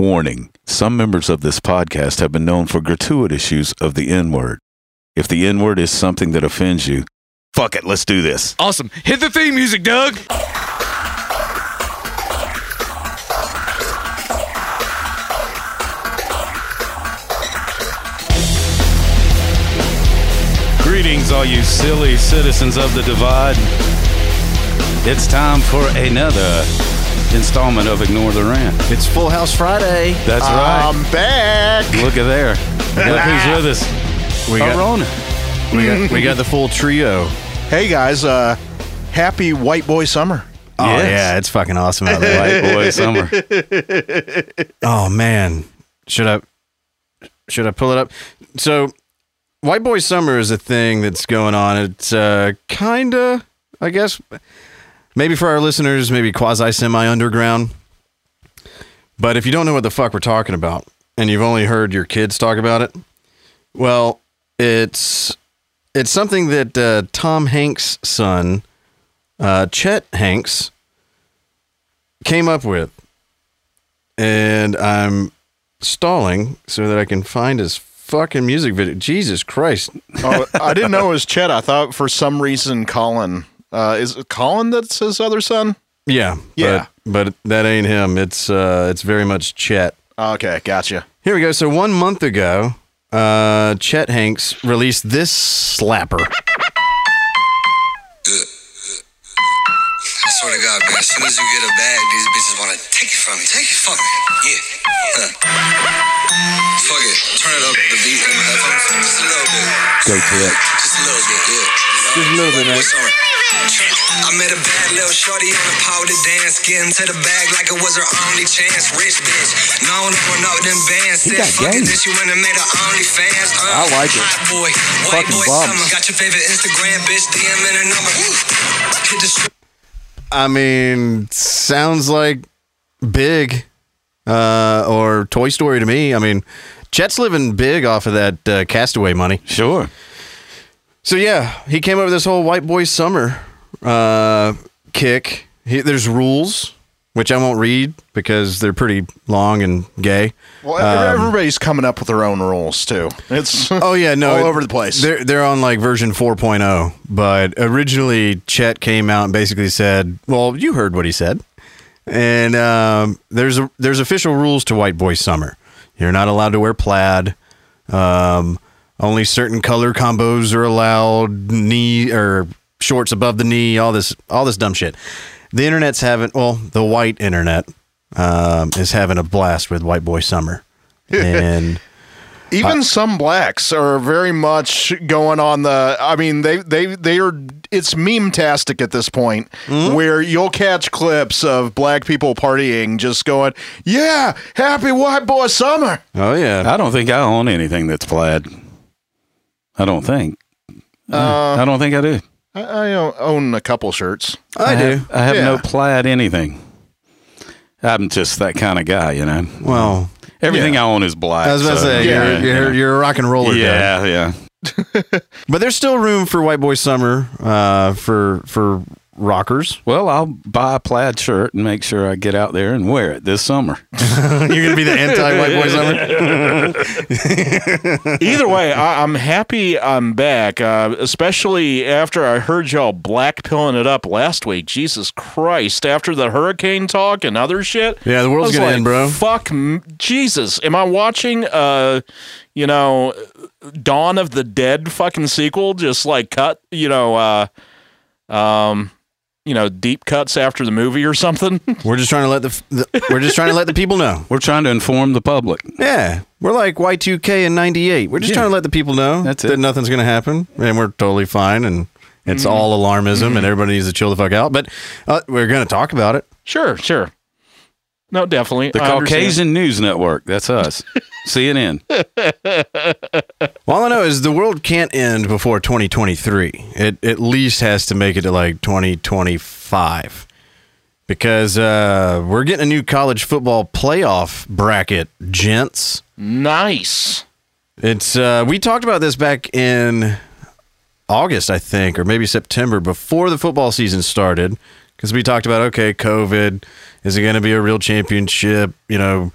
Warning Some members of this podcast have been known for gratuitous use of the N word. If the N word is something that offends you, fuck it, let's do this. Awesome. Hit the theme music, Doug. Greetings, all you silly citizens of the divide. It's time for another installment of Ignore the Rant. It's Full House Friday. That's right. I'm back. Look at there. Look who's with us. We got, Rona. we got we got the full trio. Hey guys, uh, happy White Boy Summer. Oh Yes. yeah, it's fucking awesome out there. White boy summer. oh man, should I should I pull it up? So, White Boy Summer is a thing that's going on. It's uh, kinda, I guess, maybe for our listeners, maybe quasi semi underground. But if you don't know what the fuck we're talking about, and you've only heard your kids talk about it, well, it's it's something that uh, Tom Hanks' son, uh, Chet Hanks, came up with, and I'm stalling so that I can find his fucking music video. Jesus Christ! Oh, I didn't know it was Chet. I thought for some reason Colin. Uh, is it Colin that's his other son? Yeah, Yeah. but, but that ain't him. It's uh, it's very much Chet. Okay, gotcha. Here we go. So one month ago, uh, Chet Hanks released this slapper. I swear to God, man, as soon as you get a bag, these bitches want to take it from me. Take it from me. Yeah. Huh. Fuck it. Turn it up, the beat in my headphones. Just a little bit. Go to it. Just a little bit, yeah. Just a little bit, man. Summer. I met a bad little shorty on the powder dance. Getting to the bag like it was her only chance. Rich bitch. Known on up them bands. Said got fuck it, then she went and made her only fans. Uh, I like it. Hot boy. White Fucking boy bums. summer. Got your favorite Instagram bitch. DM in her number. Hit the strip. I mean, sounds like Big uh, or Toy Story to me. I mean, Chet's living big off of that uh, Castaway money. Sure. So yeah, he came up with this whole white boy summer uh, kick. He, there's rules, which I won't read because they're pretty long and gay. Well, everybody's coming up with their own rules too. It's Oh yeah, no, all it- over the place. They're they're on like version 4.0, but originally Chet came out and basically said, "Well, you heard what he said." And um, there's a, there's official rules to White Boy Summer. You're not allowed to wear plaid. Um, only certain color combos are allowed. Knee or shorts above the knee. All this all this dumb shit. The internet's having well, the white internet um, is having a blast with White Boy Summer, and. Even some blacks are very much going on the. I mean, they they they are. It's meme tastic at this point, where you'll catch clips of black people partying, just going, "Yeah, happy white boy summer." Oh yeah, I don't think I own anything that's plaid. I don't think. I don't think I do. I, I own a couple shirts. I do. Have, I have no plaid anything. I'm just that kind of guy, you know. Well, Everything I own is black. I was about to say yeah, you're, you're, you're a rock and roller guy. yeah, yeah. but there's still room for White Boy Summer uh, for for rockers. Well, I'll buy a plaid shirt and make sure I get out there and wear it this summer. you're gonna be the anti White Boy Summer. Either way, I, I'm happy I'm back, uh, especially after I heard y'all black pilling it up last week. Jesus Christ! After the hurricane talk and other shit. Yeah, the world's I was gonna like, end, bro. Fuck, m- Jesus! Am I watching? Uh, you know, Dawn of the Dead fucking sequel? Just like cut, you know, uh, um, you know, deep cuts after the movie or something. We're just trying to let the, the we're just trying to let the people know. We're trying to inform the public. Yeah, we're like Y2K in '98. We're just Yeah. trying to let the people know That's that it. nothing's gonna happen, and we're totally fine. And it's all alarmism, and everybody needs to chill the fuck out. But uh, we're gonna talk about it. sure, sure. No, definitely. The I understand. Caucasian News Network. That's us. CNN. Well, all I know is the world can't end before 2023. It at least has to make it to like 2025 because uh, we're getting a new college football playoff bracket, gents. Nice. It's uh, we talked about this back in August, I think, or maybe September before the football season started, because we talked about okay, COVID, is it going to be a real championship? You know,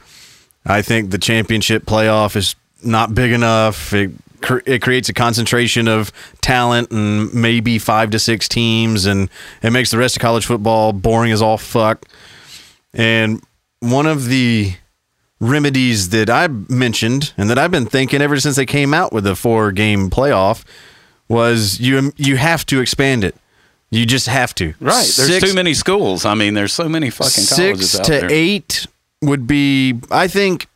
I think the championship playoff is not big enough. It, cr- it creates a concentration of talent and maybe five to six teams, and it makes the rest of college football boring as all fuck. And one of the remedies that I mentioned and that I've been thinking ever since they came out with the four game playoff was you you have to expand it. You just have to. Right. There's Six- too many schools. I mean, there's so many fucking colleges six out to there. eight would be i think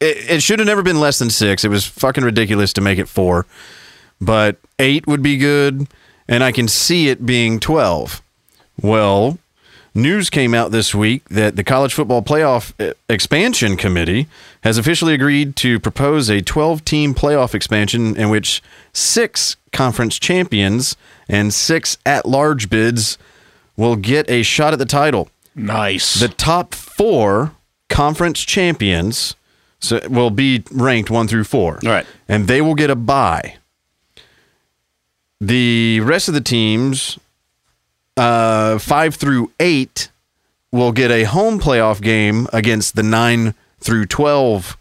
it, it should have never been less than six. It was fucking ridiculous to make it four. But eight would be good and i can see it being 12 well news came out this week that the college football playoff uh, expansion committee has officially agreed to propose a 12 team playoff expansion in which six conference champions and six at large bids will get a shot at the title Nice. the top four conference champions so will be ranked one through four. Right. And they will get a bye. The rest of the teams, uh, five through eight, will get a home playoff game against the nine through 12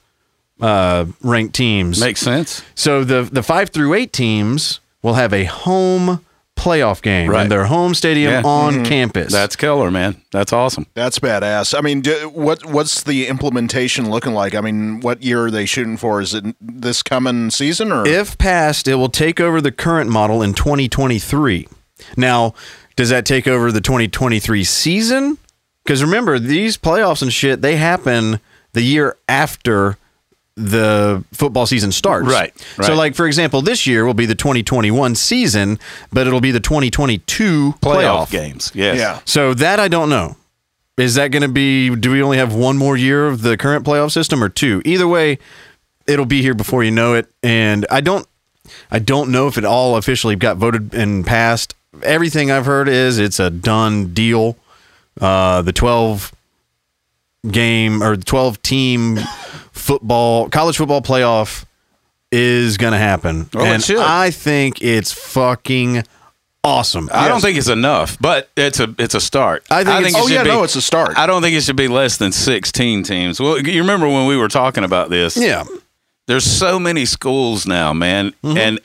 uh, ranked teams. Makes sense. So the the five through eight teams will have a home playoff game Right. in their home stadium Yeah. on mm-hmm. campus. That's killer, man. That's awesome. That's badass. I mean, do, what what's the implementation looking like? I mean, what year are they shooting for? Is it this coming season or? If passed, it will take over the current model in 2023. Now, does that take over the 2023 season? Because remember, these playoffs and shit, they happen the year after the football season starts. Right, So, like, for example, this year will be the 2021 season, but it'll be the 2022 Playoff, playoff, games. Yes. yeah. So, that I don't know. Is that going to be, do we only have one more year of the current playoff system or two? Either way, it'll be here before you know it. And I don't, I don't know if it all officially got voted and passed. Everything I've heard is it's a done deal. Uh, the 12 game or 12 team football, college football playoff is going to happen. Well, and. I think it's fucking awesome. I don't think it's enough, but it's a it's a start. I think it's- it Oh, yeah, be- no, it's a start. I don't think it should be less than 16 teams. Well, you remember when we were talking about this? yeah. There's so many schools now, man, Mm-hmm. and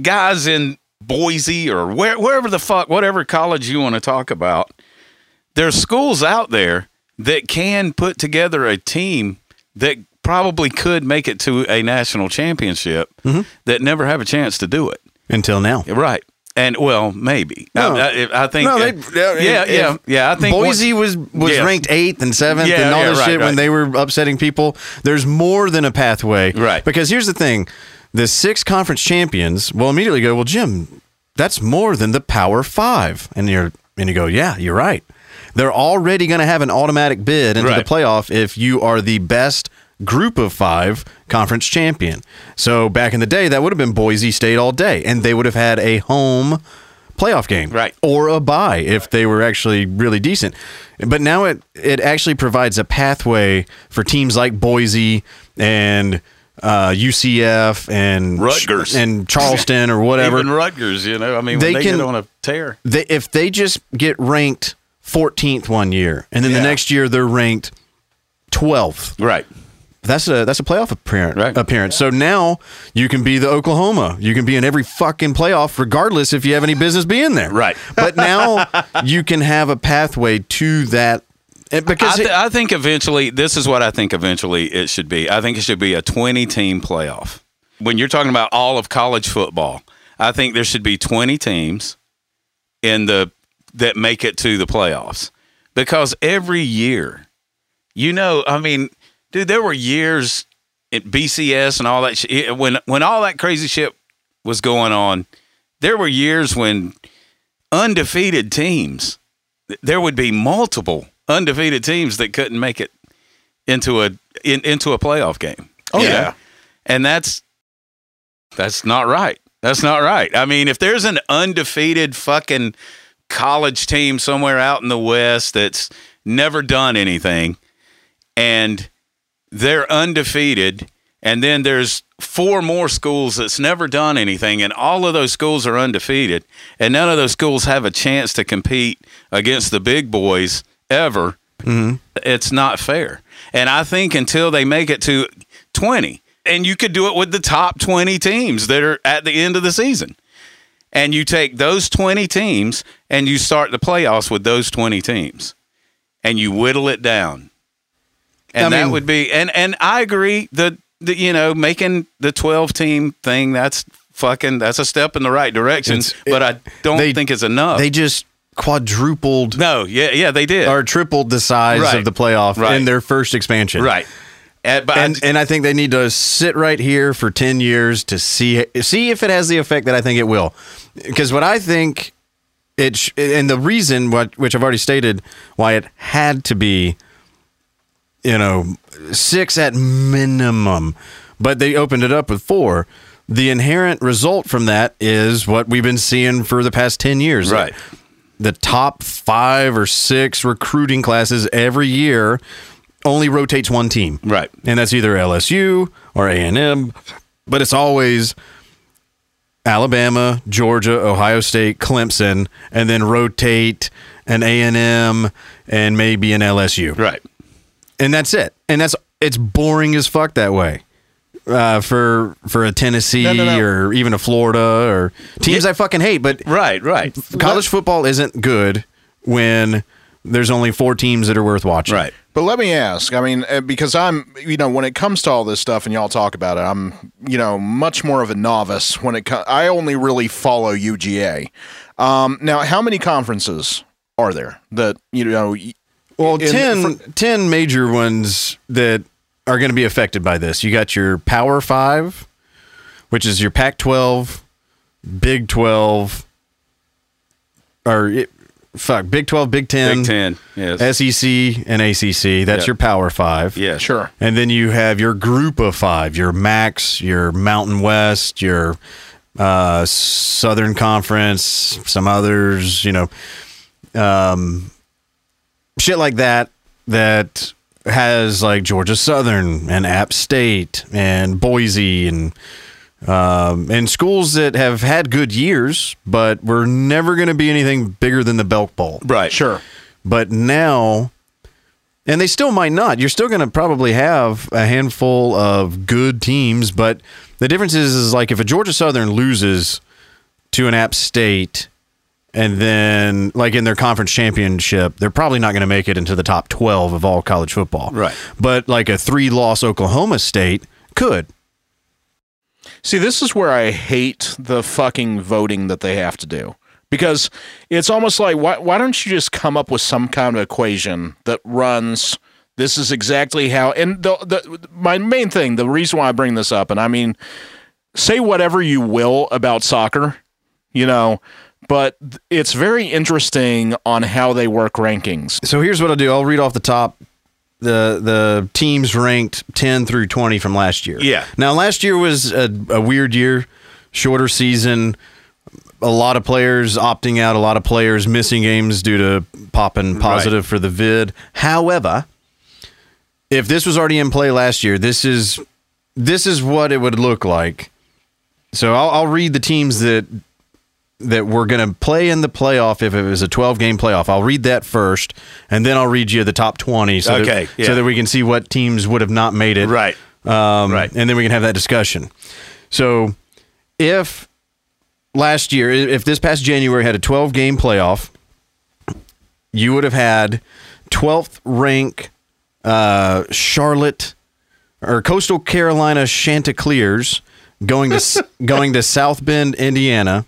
guys in Boise or where, wherever the fuck, whatever college you want to talk about. There's schools out there that can put together a team that probably could make it to a national championship Mm-hmm. that never have a chance to do it. Until now. Right. And well, maybe. No. I, I, I think. No, uh, they, yeah, if- yeah, yeah. I think Boise was was Yeah. ranked eighth and seventh Yeah, and all yeah, this right, shit when they were upsetting people. There's more than a pathway, Right. Because here's the thing: the six conference champions will immediately go, "Well, Jim, that's more than the Power Five. and you're and you go, "Yeah, you're right." They're already going to have an automatic bid into Right. the playoff if you are the best group of five conference champion. So back in the day, that would have been Boise State all day, and they would have had a home playoff game, Right. or a bye if they were actually really decent. But now it it actually provides a pathway for teams like Boise and uh, UCF and Rutgers. and Charleston or whatever. Even Rutgers, you know. I mean, They when they can- get on a tear. they, if they just get ranked 14th one year and then Yeah. the next year they're ranked 12th Right. that's a that's a playoff appearance. Right. appearance. So now you can be the Oklahoma. You can be in every fucking playoff, regardless if you have any business being there. Right. But now you can have a pathway to that eh, and I, because th- it- I think eventually, this is what I think eventually it should be. I think it should be a 20 team playoff. When you're talking about all of college football, I think there should be 20 teams in the that make it to the playoffs because every year, you know, I mean, dude, there were years at BCS and all that shit when when all that crazy shit was going on. There were years when undefeated teams there would be multiple undefeated teams that couldn't make it into a in, into a playoff game. Oh, know? yeah. and that's that's not right. That's not right. I mean, if there's an undefeated fucking college team somewhere out in the West that's never done anything, and they're undefeated, and then there's four more schools that's never done anything, and all of those schools are undefeated, and none of those schools have a chance to compete against the big boys ever. Mm-hmm. It's not fair. And I think until they make it to 20, and you could do it with the top 20 teams that are at the end of the season. And you take those 20 teams and you start the playoffs with those 20 teams and you whittle it down. And I that mean- would be and and I agree that the, you know making the 12 team thing that's fucking that's a step in the right direction, It's- but I don't they- think it's enough. They just quadrupled no, yeah, yeah, they did. or tripled the size Right. of the playoff Right. in their first expansion. right. And, but I- And and I think they need to sit right here for 10 years to see see if it has the effect that I think it will. Because what I think it sh- and the reason what which I've already stated why it had to be you know 6 at minimum but they opened it up with 4 the inherent result from that is what we've been seeing for the past 10 years Right. the top 5 or 6 recruiting classes every year only rotates one team Right. and that's either LSU or A&M but it's always Alabama, Georgia, Ohio State, Clemson, and then rotate an A and M and maybe an LSU, right. and that's it. And that's it's boring as fuck that way. Uh, for for a Tennessee No, no, no. or even a Florida or teams Yeah. I fucking hate, but Right, right. college football isn't good when there's only four teams that are worth watching. Right. But let me ask. I mean, uh, because I'm, you know, when it comes to all this stuff, and y'all talk about it, I'm, you know, much more of a novice when it. Co- I only really follow UGA. Um, now, how many conferences are there that you know? Well, in- 10, 10 major ones that are going to be affected by this. You got your Power Five, which is your Pac 12, Big 12, or fuck, Big 12, Big 10, Big Ten. Yes. SEC, and ACC. That's Yep. your Power Five. Yeah, Sure. And then you have your group of five, your Max, your Mountain West, your uh, Southern Conference, some others, you know, um, shit like that, that has like Georgia Southern and App State and Boise and um, and schools that have had good years, but we're never going to be anything bigger than the Belk Bowl. Right. Sure. But now, and they still might not. You're still going to probably have a handful of good teams, but the difference is, is like if a Georgia Southern loses to an App State, and then like in their conference championship, they're probably not going to make it into the top 12 of all college football. Right. But like a three loss Oklahoma State could. See, this is where I hate the fucking voting that they have to do. Because it's almost like why why don't you just come up with some kind of equation that runs this is exactly how and the, the my main thing, the reason why I bring this up, and I mean say whatever you will about soccer, you know, but it's very interesting on how they work rankings. So here's what I'll do. I'll read off the top the the teams ranked 10 through 20 from last year. Yeah. Now last year was a, a weird year, shorter season, a lot of players opting out, a lot of players missing games due to popping positive for the vid. However, if this was already in play last year, this is this is what it would look like. So I'll, I'll read the teams that that we're going to play in the playoff if it was a 12 game playoff. I'll read that first, and then I'll read you the top 20 so, Okay, that, yeah. so that we can see what teams would have not made it. Right. Um, Right. And then we can have that discussion. So if last year, if this past January had a 12 game playoff, you would have had 12th rank uh, Charlotte or Coastal Carolina Chanticleers going to going to South Bend, Indiana,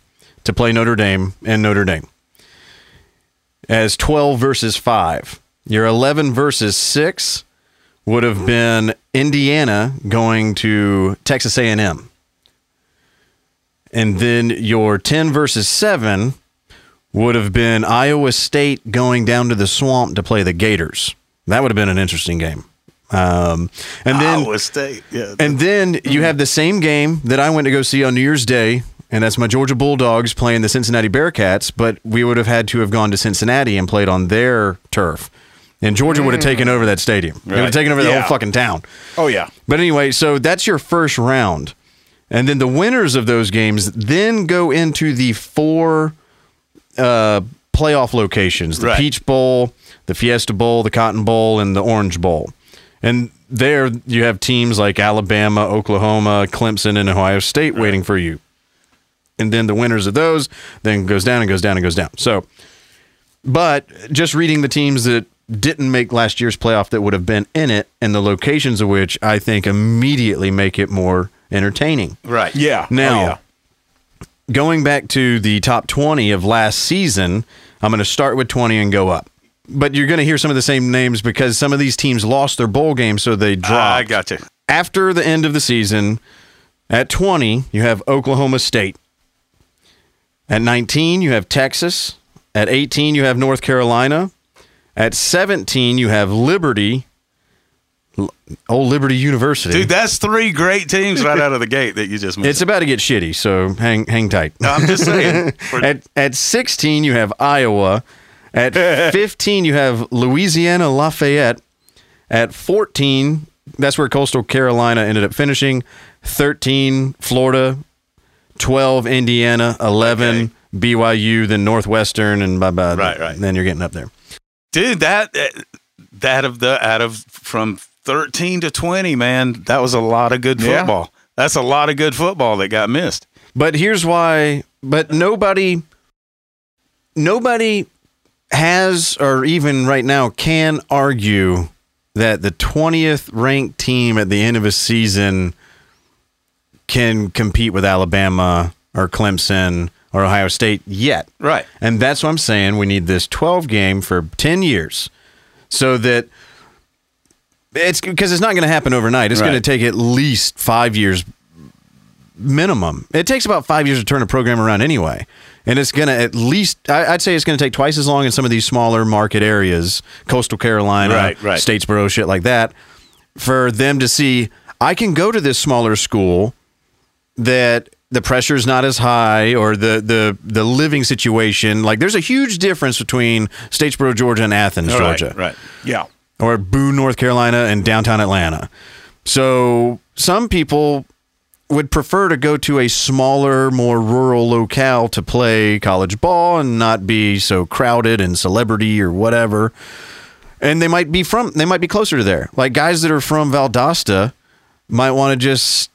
to play Notre Dame and Notre Dame as 12 versus 5. Your 11 versus 6 would have been Indiana going to Texas A&M. And then your 10 versus 7 would have been Iowa State going down to the swamp to play the Gators. That would have been an interesting game. Um, and then Iowa State. Yeah. and then you have the same game that I went to go see on New Year's Day, and that's my Georgia Bulldogs playing the Cincinnati Bearcats, but we would have had to have gone to Cincinnati and played on their turf. And Georgia would have taken over that stadium. They would have taken over the Yeah. whole fucking town. Oh yeah. But anyway, so that's your first round. And then the winners of those games then go into the four uh, playoff locations the Right. Peach Bowl, the Fiesta Bowl, the Cotton Bowl, and the Orange Bowl. And there you have teams like Alabama, Oklahoma, Clemson, and Ohio State waiting for you. And then the winners of those then goes down and goes down and goes down. So, but just reading the teams that didn't make last year's playoff that would have been in it and the locations of which I think immediately make it more entertaining. Right. Yeah. Oh, now, Oh, yeah. going back to the top 20 of last season, I'm going to start with 20 and go up. But you're going to hear some of the same names because some of these teams lost their bowl game, so they ah, dropped. I got you. After the end of the season, at 20, you have Oklahoma State. At 19, you have Texas. At 18, you have North Carolina. At 17, you have Liberty, Old Liberty University. Dude, that's three great teams right out of the gate that you just mentioned. it's about to get shitty, so hang hang tight. I'm just saying. at at 16 you have Iowa. At 15 you have Louisiana Lafayette. At 14 that's where Coastal Carolina ended up finishing. 13 Florida, 12 Indiana, 11 Okay. BYU, then Northwestern and blah blah. Right, right. Then you're getting up there. dude that eh, that of the out of from 13 to 20 man that was a lot of good Yeah. football that's a lot of good football that got missed But here's why. But nobody, nobody has, or even right now, can argue that the 20th ranked team at the end of a season can compete with Alabama or Clemson or Ohio State yet. right And that's what I'm saying. We need this 12 game for 10 years so that it's because it's not going to happen overnight. It's going to take at least five years minimum. It takes about five years to turn a program around anyway. And it's going to at least, I- I'd say it's going to take twice as long in some of these smaller market areas, coastal Carolina, Right, right. Statesboro, shit like that, for them to see, I can go to this smaller school that the pressure's not as high or the the the living situation like there's a huge difference between Statesboro Georgia and Athens right, Georgia. right. Yeah. or Boone North Carolina and downtown Atlanta. So some people would prefer to go to a smaller more rural locale to play college ball and not be so crowded and celebrity or whatever. And they might be from they might be closer to there. Like guys that are from Valdosta might want to just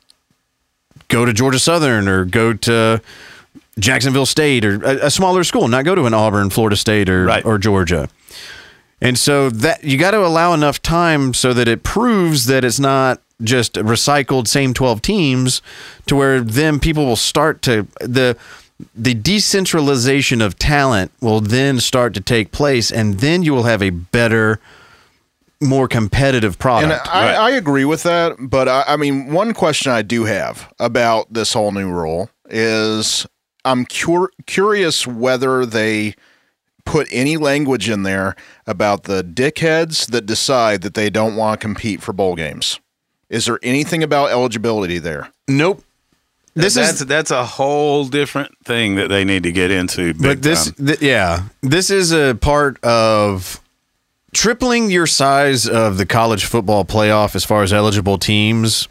go to Georgia Southern or go to Jacksonville State or a, a smaller school, not go to an Auburn, Florida State or Right. or Georgia. And so that you got to allow enough time so that it proves that it's not just recycled same 12 teams to where then people will start to the the decentralization of talent will then start to take place and then you will have a better more competitive And product. I, Right. I agree with that, but I, I mean, one question I do have about this whole new rule is I'm cur- curious whether they put any language in there about the dickheads that decide that they don't want to compete for bowl games. Is there anything about eligibility there? nope. This that's is that's a whole different thing that they need to get into big but this time. th- yeah this is a part of tripling your size of the college football playoff as far as eligible teams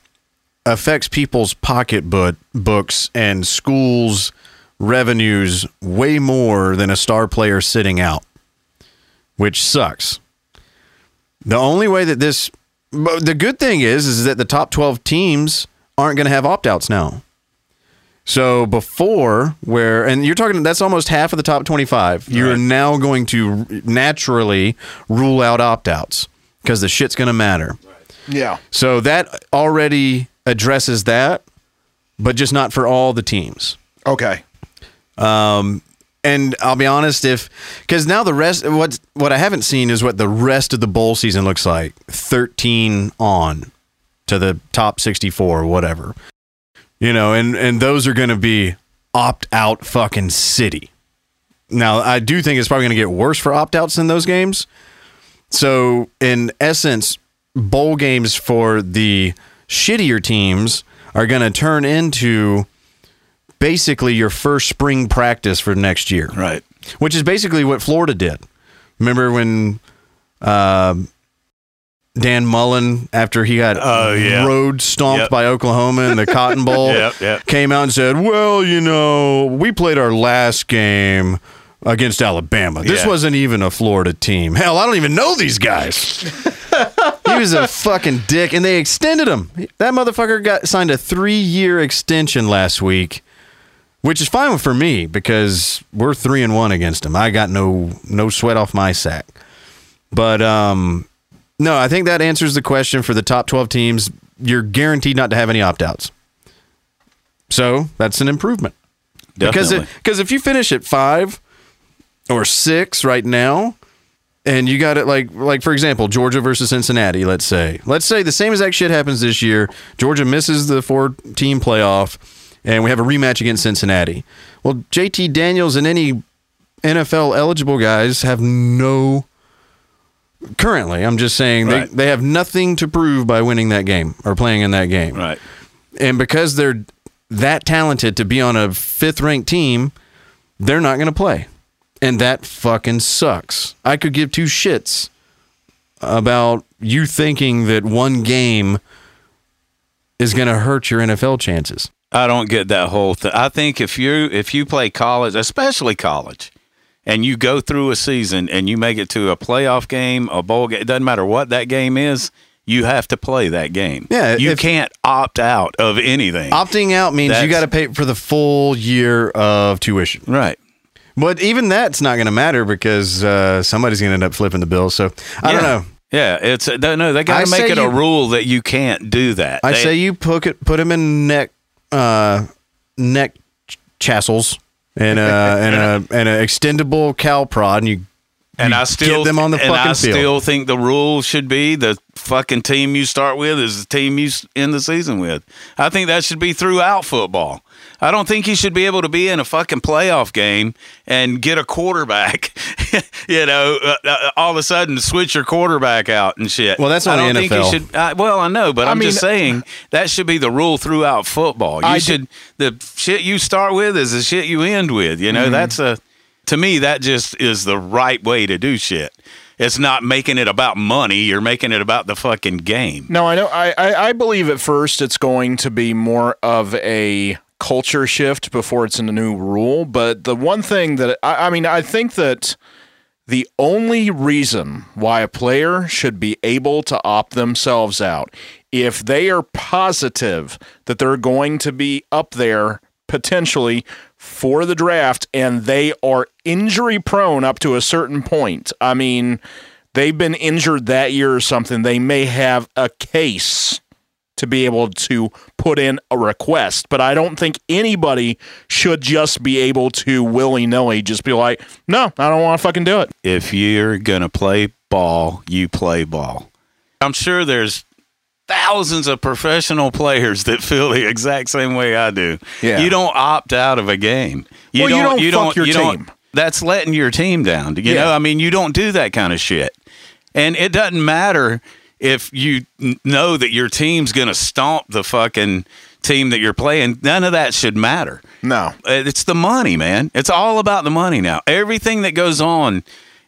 affects people's pocketbook books and schools revenues way more than a star player sitting out which sucks. The only way that this the good thing is is that the top 12 teams aren't going to have opt-outs now so before where and you're talking that's almost half of the top 25. You're Right. now going to naturally rule out opt-outs because the shit's going to matter. Yeah. So that already addresses that, but just not for all the teams. Okay. Um, and I'll be honest, if because now the rest, what what I haven't seen is what the rest of the bowl season looks like. Thirteen on to the top sixty-four, or whatever, you know, and and those are going to be opt out fucking city. Now I do think it's probably going to get worse for opt outs in those games. So in essence, bowl games for the shittier teams are going to turn into basically your first spring practice for next year, right which is basically what Florida did. Remember when um Dan Mullen, after he got Oh, yeah. road stomped Yep. by Oklahoma in the Cotton Bowl, Yep, yep. came out and said, "Well, you know, we played our last game against Alabama. This Yeah. wasn't even a Florida team. Hell, I don't even know these guys. he was a fucking dick, and they extended him. That motherfucker got signed a three-year extension last week, which is fine for me because we're three and one against him. I got no no sweat off my sack. But um, no, I think that answers the question for the top twelve teams. You're guaranteed not to have any opt-outs. So that's an improvement. Because Definitely. because if you finish at five or six right now, and you got it like like for example Georgia versus Cincinnati. Let's say let's say the same exact shit happens this year. Georgia misses the four team playoff, and we have a rematch against Cincinnati. Well, JT Daniels and any NFL eligible guys have no. Currently, I'm just saying Right. they, they have nothing to prove by winning that game or playing in that game right. and because they're that talented to be on a fifth ranked team, they're not going to play. And that fucking sucks. I could give two shits about you thinking that one game is going to hurt your NFL chances. I don't get that whole thing. I think if you if you play college, especially college, and you go through a season and you make it to a playoff game, a bowl game, it doesn't matter what that game is, you have to play that game. Yeah, you can't opt out of anything. Opting out means you got to pay for the full year of tuition. right. But even that's not going to matter because uh, somebody's going to end up flipping the bill. So I don't know. Yeah, it's no, no. They got to make it a rule that you can't do that. I They- say you put it, put him in neck uh, neck ch- chassels and a and a and a extendable cow prod, and you and I still get them on the and fucking I field. still think the rule should be the fucking team you start with is the team you end the season with. I think that should be throughout football. I don't think you should be able to be in a fucking playoff game and get a quarterback, you know, uh, uh, all of a sudden switch your quarterback out and shit. Well, that's I not don't the think you NFL. should. I, well, I know, but I I'm mean- just saying that should be the rule throughout football. You I should the shit you start with is the shit you end with. You know, Mm-hmm. that's a to me that just is the right way to do shit. It's not making it about money. You're making it about the fucking game. No, I know. I, I, I believe at first it's going to be more of a culture shift before it's in a new rule. But the one thing that I, I mean, I think that the only reason why a player should be able to opt themselves out if they are positive that they're going to be up there potentially for the draft and they are injury prone up to a certain point. I mean, they've been injured that year or something. They may have a case to be able to put in a request, but I don't think anybody should just be able to willy nilly just be like, no, I don't want to fucking do it. If you're gonna play ball, you play ball. I'm sure there's thousands of professional players that feel the exact same way I do. Yeah. You don't opt out of a game. You Well, you don't fuck your you team. that's letting your team down. You Yeah. know, I mean, you don't do that kind of shit. And it doesn't matter if you know that your team's going to stomp the fucking team that you're playing. None of that should matter. No. Uh, It's the money, man. It's all about the money now. Everything that goes on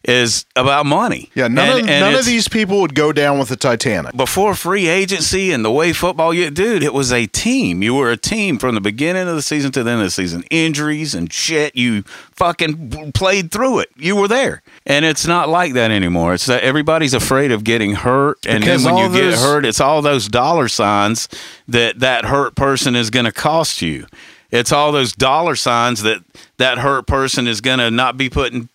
is about money. Yeah, none, And- of, and none of these people would go down with the Titanic. before free agency and the way football, you, dude, it was a team. You were a team from the beginning of the season to the end of the season. Injuries and shit, you fucking played through it. You were there, and it's not like that anymore. It's that everybody's afraid of getting hurt, and Because then when you all get hurt, it's all those dollar signs that that hurt person is going to cost you. It's all those dollar signs that that hurt person is going to not be putting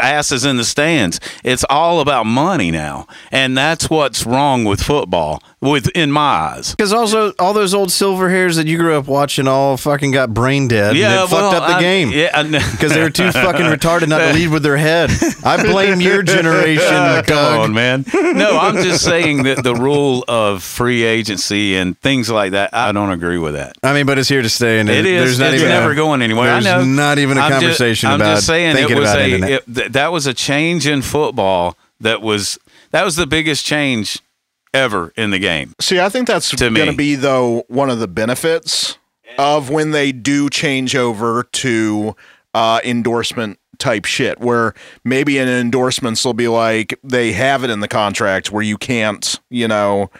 asses in the stands. It's all about money now, and that's what's wrong with football, with in my eyes. Because also all those old silver hairs that you grew up watching all fucking got brain dead. and it fucked up the I- game. Yeah, Because they were too fucking retarded not to lead with their head. I blame your generation, Ah, come on, man. No, I'm just saying that the rule of free agency and things like that, I don't agree with that. I mean, but it's here to stay, and It is. There's not it's even never a, going anywhere. There's I know. not even a I'm just- conversation I'm about just saying thinking it was a it. it- th- that was a change in football. That was that was the biggest change ever in the game. See, I think that's going to be though one of the benefits of when they do change over to uh, endorsement type shit, where maybe in endorsements they'll be like they have it in the contract where you can't, you know,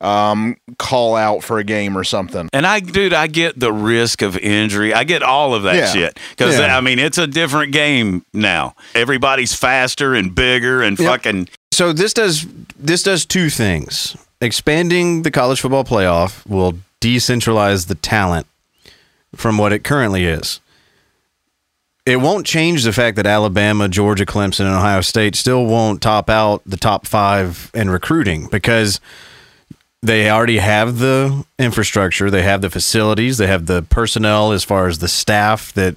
um, call out for a game or something. And I, dude, I get the risk of injury. I get all of that Yeah. shit because Yeah. I mean it's a different game now. Everybody's faster and bigger and Yep. fucking. So this does this does two things. Expanding the college football playoff will decentralize the talent from what it currently is. It won't change the fact that Alabama, Georgia, Clemson, and Ohio State still won't top out the top five in recruiting because they already have the infrastructure, they have the facilities, they have the personnel as far as the staff that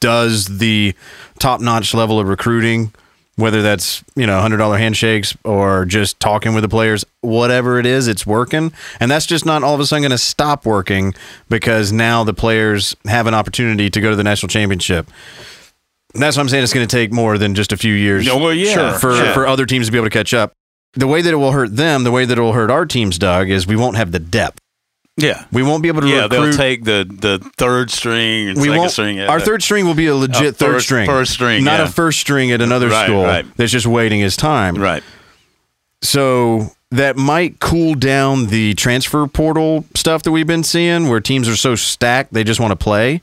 does the top notch level of recruiting, whether that's, you know, $100 handshakes or just talking with the players, whatever it is, it's working. And that's just not all of a sudden going to stop working because now the players have an opportunity to go to the national championship. And that's what I'm saying. It's going to take more than just a few years No, well, yeah, for, sure. for other teams to be able to catch up. The way that it will hurt them, the way that it will hurt our teams, Doug, is we won't have the depth. Yeah, We won't be able to yeah. recruit. They'll take the the third string and we won't, string. our the- third string will be a legit Uh, third first- string. first string, Not yeah. a first string at another Right, school right. that's just waiting his time. right. So that might cool down the transfer portal stuff that we've been seeing where teams are so stacked they just want to play.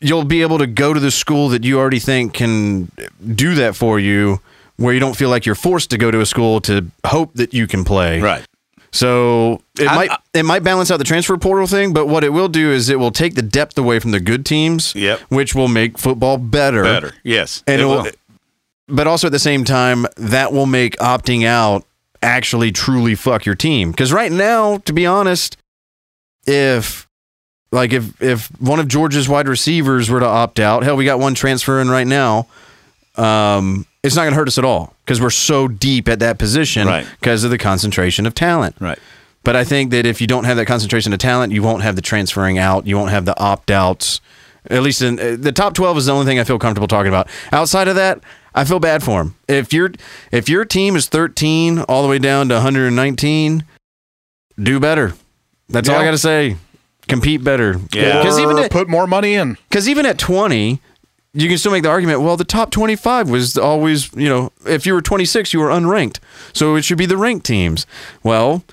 You'll be able to go to the school that you already think can do that for you where you don't feel like you're forced to go to a school to hope that you can play. Right. So it I- might it might balance out the transfer portal thing, but what it will do is it will take the depth away from the good teams, Yep. which will make football better. Better. Yes. And It it will- will, but also at the same time, that will make opting out actually truly fuck your team. Because right now, to be honest, if like if if one of Georgia's wide receivers were to opt out, hell, we got one transferring right now. Um, it's not going to hurt us at all because we're so deep at that position Right. because of the concentration of talent. right. But I think that if you don't have that concentration of talent, you won't have the transferring out. You won't have the opt outs. At least in uh, the top twelve is the only thing I feel comfortable talking about. Outside of that, I feel bad for him. If your if your team is thirteen all the way down to one hundred and nineteen, do better. That's all I got to say. Compete better. Yeah. Because even Or at, put more money in. because even at 20, you can still make the argument, well, the top 25 was always, you know, if you were 26, you were unranked. So it should be the ranked teams. Well,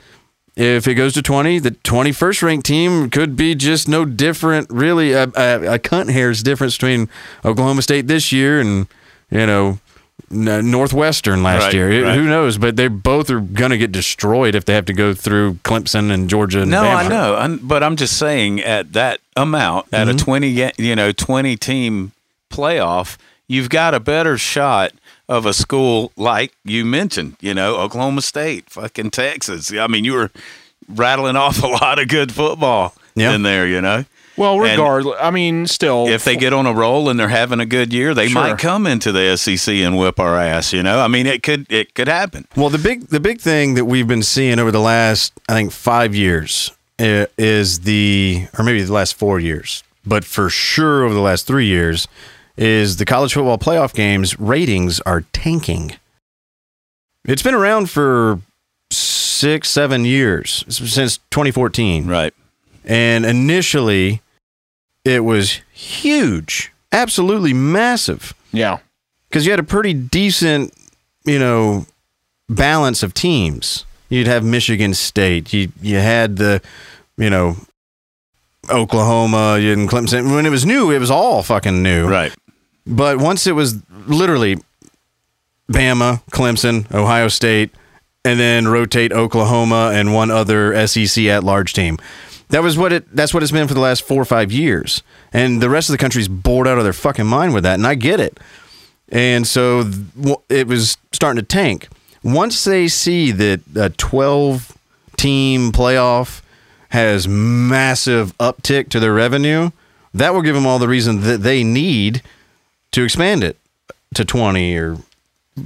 if it goes to 20, the 21st ranked team could be just no different, really, a, a, a cunt hair's difference between Oklahoma State this year and, you know, Northwestern last Right, year. Right. Who knows? But they both are going to get destroyed if they have to go through Clemson and Georgia and No, Bama. I know, I'm, but I'm just saying at that amount, at Mm-hmm. a twenty, you know, twenty team playoff, you've got a better shot of a school like you mentioned, you know, Oklahoma State, fucking Texas. I mean, you were rattling off a lot of good football Yeah. in there, you know. Well, And regardless, I mean, still, If they get on a roll and they're having a good year, they Sure. might come into the SEC and whip our ass. You know, I mean, it could it could happen. Well, the big the big thing that we've been seeing over the last I think five years is the or maybe the last four years, but for sure over the last three years is the college football playoff games ratings are tanking. It's been around for six seven years since 2014, Right. and initially it was huge, absolutely massive yeah, because you had a pretty decent, you know, balance of teams. You'd have Michigan State. You you had the, you know, Oklahoma you and Clemson. When it was new, it was all fucking new. Right. But once it was literally Bama, Clemson, Ohio State, and then rotate Oklahoma and one other SEC at large team. That was what it. That's what it's been for the last four or five years, and the rest of the country's bored out of their fucking mind with that, and I get it. And so it was starting to tank. Once they see that a 12 team playoff has massive uptick to their revenue, that will give them all the reason that they need to expand it to 20 or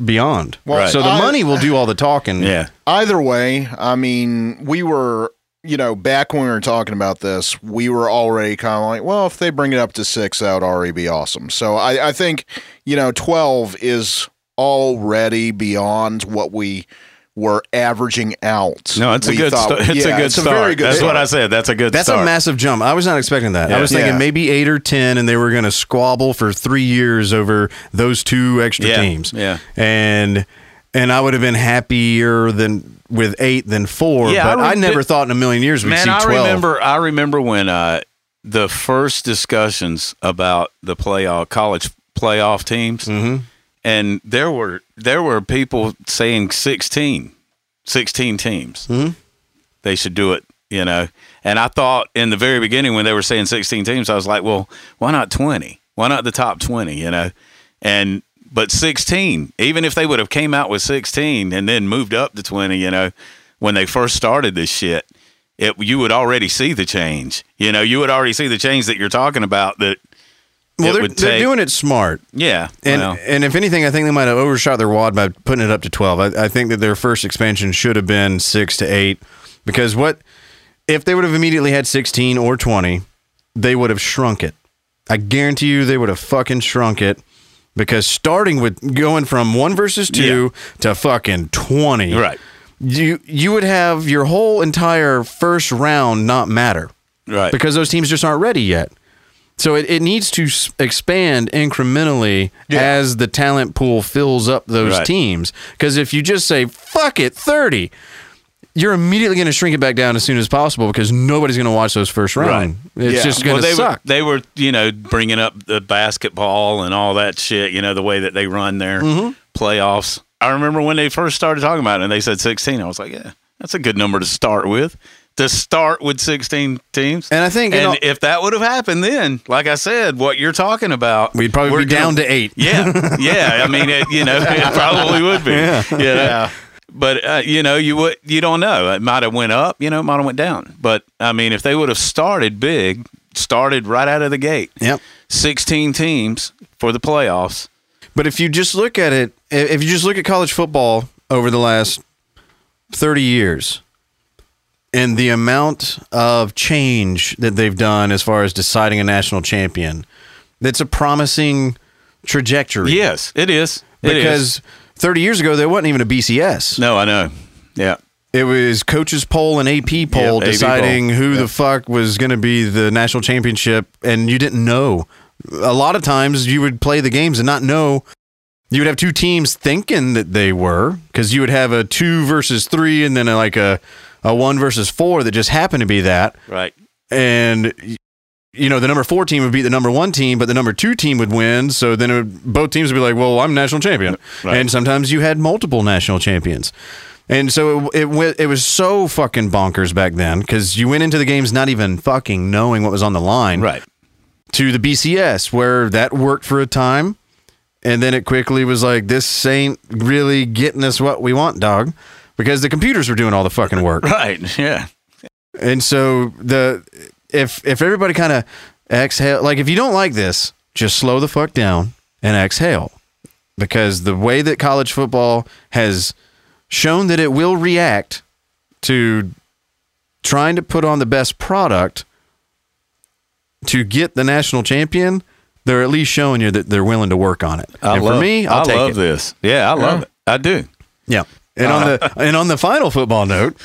beyond. Well, so the I- money will do all the talking. Yeah. either way, I mean, we were, you know, back when we were talking about this, we were already kind of like, well, if they bring it up to six, that would already be awesome. So I, I think, you know, 12 is already beyond what we were averaging out. No, it's a good. thought- sta- it's yeah, a good it's start. a very good That's start. what I said. That's a good. That's start. a massive jump. I was not expecting that. I was thinking Yeah. maybe eight or 10, and they were going to squabble for three years over those two extra Yeah, teams. yeah. And and I would have been happier than with eight than four. Yeah, but I I, rem- never thought in a million years we'd Man, see I remember. I remember when uh, the first discussions about the playoff college playoff teams, Mm-hmm. And there were there were people saying 16, 16 teams. Mhm. They should do it, you know. And I thought in the very beginning when they were saying sixteen teams, I was like, well, why not twenty? Why not the top twenty? You know, and but sixteen, even if they would have came out with sixteen and then moved up to twenty, you know, when they first started this shit, it you would already see the change. You know, you would already see the change that you're talking about. That well, they're, they're doing it smart. yeah, And well, and if anything, I think they might have overshot their wad by putting it up to twelve. I, I think that their first expansion should have been six to eight, because what if they would have immediately had sixteen or twenty, they would have shrunk it. I guarantee you, they would have fucking shrunk it. Because starting with going from one versus two to fucking twenty, right, You you would have your whole entire first round not matter right, because those teams just aren't ready yet. So it, it needs to expand incrementally as the talent pool fills up those Right. teams. Because if you just say, fuck it, 30, you're immediately going to shrink it back down as soon as possible because nobody's going to watch those first round. It's Yeah. just going to they suck. Were, they were, you know, bringing up the basketball and all that shit. You know, the way that they run their Mm-hmm. playoffs. I remember when they first started talking about it, and they said 16. I was like, yeah, that's a good number to start with. To start with 16 teams, And I think, and know- if that would have happened, then, like I said, what you're talking about, We'd probably we're be down gonna- to eight. Yeah, yeah. I mean, it, you know, it probably would be. Yeah, Yeah. But uh, you know, you would you don't know. It might have went up. You know, it might have went down. But I mean, if they would have started big, started right out of the gate, Yep. 16 teams for the playoffs. But if you just look at it, if you just look at college football over the last 30 years and the amount of change that they've done as far as deciding a national champion, that's a promising trajectory. Yes, it is. It is. Because 30 years ago, there wasn't even a BCS. no, I know. Yeah, It was coaches poll and AP poll Yep, AP deciding poll. who the fuck was going to be the national championship, and you didn't know. A lot of times you would play the games and not know. You would have two teams thinking that they were because you would have a two versus three, and then a, like a a one versus four that just happened to be that, right. and you know the number four team would beat the number one team, but the number two team would win. So then it would, both teams would be like, "Well, I'm national champion," Right. and sometimes you had multiple national champions. And so it, it went, it was so fucking bonkers back then because you went into the games not even fucking knowing what was on the line. Right. To the BCS where that worked for a time, and then it quickly was like, "This ain't really getting us what we want, dog," because the computers were doing all the fucking work. Right. Yeah. And so the if if everybody kind of exhale, like if you don't like this, just slow the fuck down and exhale, because the way that college football has shown that it will react to trying to put on the best product to get the national champion, they're at least showing you that they're willing to work on it. I and love, for me, I'll I take love it. this. Yeah, I love it. I do. Yeah. And on the and on the final football note,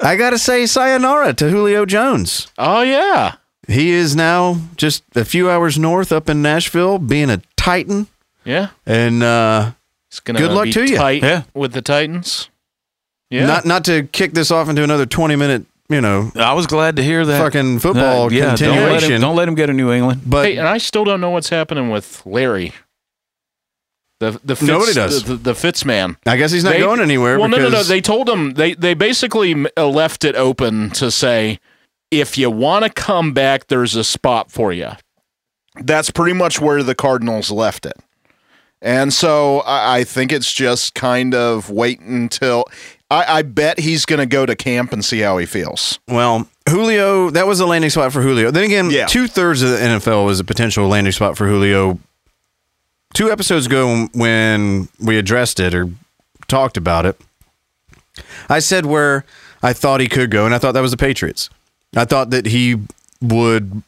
I gotta say sayonara to Julio Jones. Oh yeah. He is now just a few hours north up in Nashville, being a Titan. Yeah. And uh, It's gonna Good luck be to you. tight Yeah. with the Titans. Yeah. not not to kick this off into another twenty minute, you know, I was glad to hear that. fucking football Uh, yeah, Don't let, continuation. him, don't let him go to New England. but hey, and I still don't know what's happening with Larry. The the Fitz, Nobody does. The, the, the Fitz man. I guess he's not They- going anywhere. Well, no, because no, no. They told him they they basically uh, left it open to say, if you want to come back, there's a spot for you. That's pretty much where the Cardinals left it. And so I, I think it's just kind of wait until I, I bet he's going to go to camp and see how he feels. well, Julio, that was a landing spot for Julio. Then again, Yeah. two thirds of the NFL was a potential landing spot for Julio. Two episodes ago, when we addressed it or talked about it, I said where I thought he could go, and I thought that was the Patriots. I thought that he would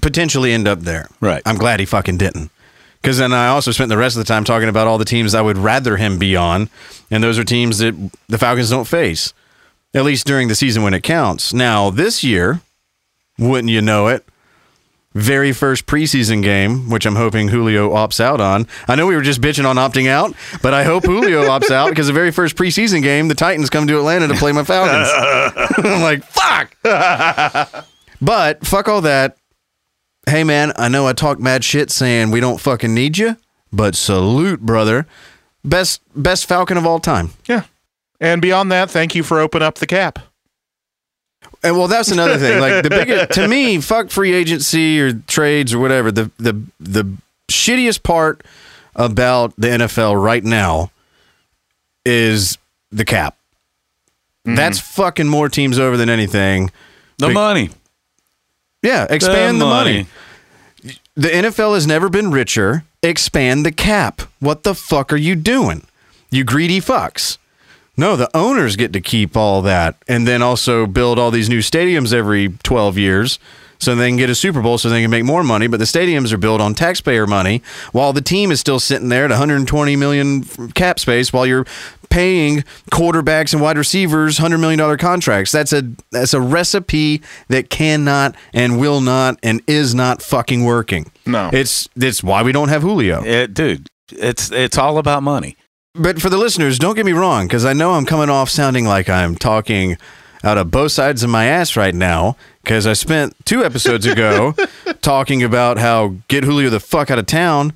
potentially end up there. Right. I'm glad he fucking didn't. Because then I also spent the rest of the time talking about all the teams I would rather him be on, and those are teams that the Falcons don't face, at least during the season when it counts. Now, this year, wouldn't you know it, very first preseason game, which I'm hoping Julio opts out on. I know we were just bitching on opting out, but I hope Julio opts out because the very first preseason game, the Titans come to Atlanta to play my Falcons. I'm like, fuck. but fuck all that. Hey man, I know I talk mad shit saying we don't fucking need you, but salute, brother. Best best Falcon of all time. Yeah. And beyond that, thank you for opening up the cap. And well, that's another thing. Like the biggest to me, fuck free agency or trades or whatever. The the the shittiest part about the NFL right now is the cap. Mm-hmm. That's fucking more teams over than anything. The Big- money. Yeah, expand the, money. The NFL has never been richer. Expand the cap. What the fuck are you doing? You greedy fucks. No, the owners get to keep all that and then also build all these new stadiums every 12 years so they can get a Super Bowl so they can make more money. But the stadiums are built on taxpayer money while the team is still sitting there at 120 million cap space while you're paying quarterbacks and wide receivers $100 million contracts. That's a, that's a recipe that cannot and will not and is not fucking working. No. It's, it's why we don't have Julio. It, dude, it's it's all about money. But for the listeners, don't get me wrong, because I know I'm coming off sounding like I'm talking out of both sides of my ass right now, because I spent two episodes ago talking about how get Julio the fuck out of town.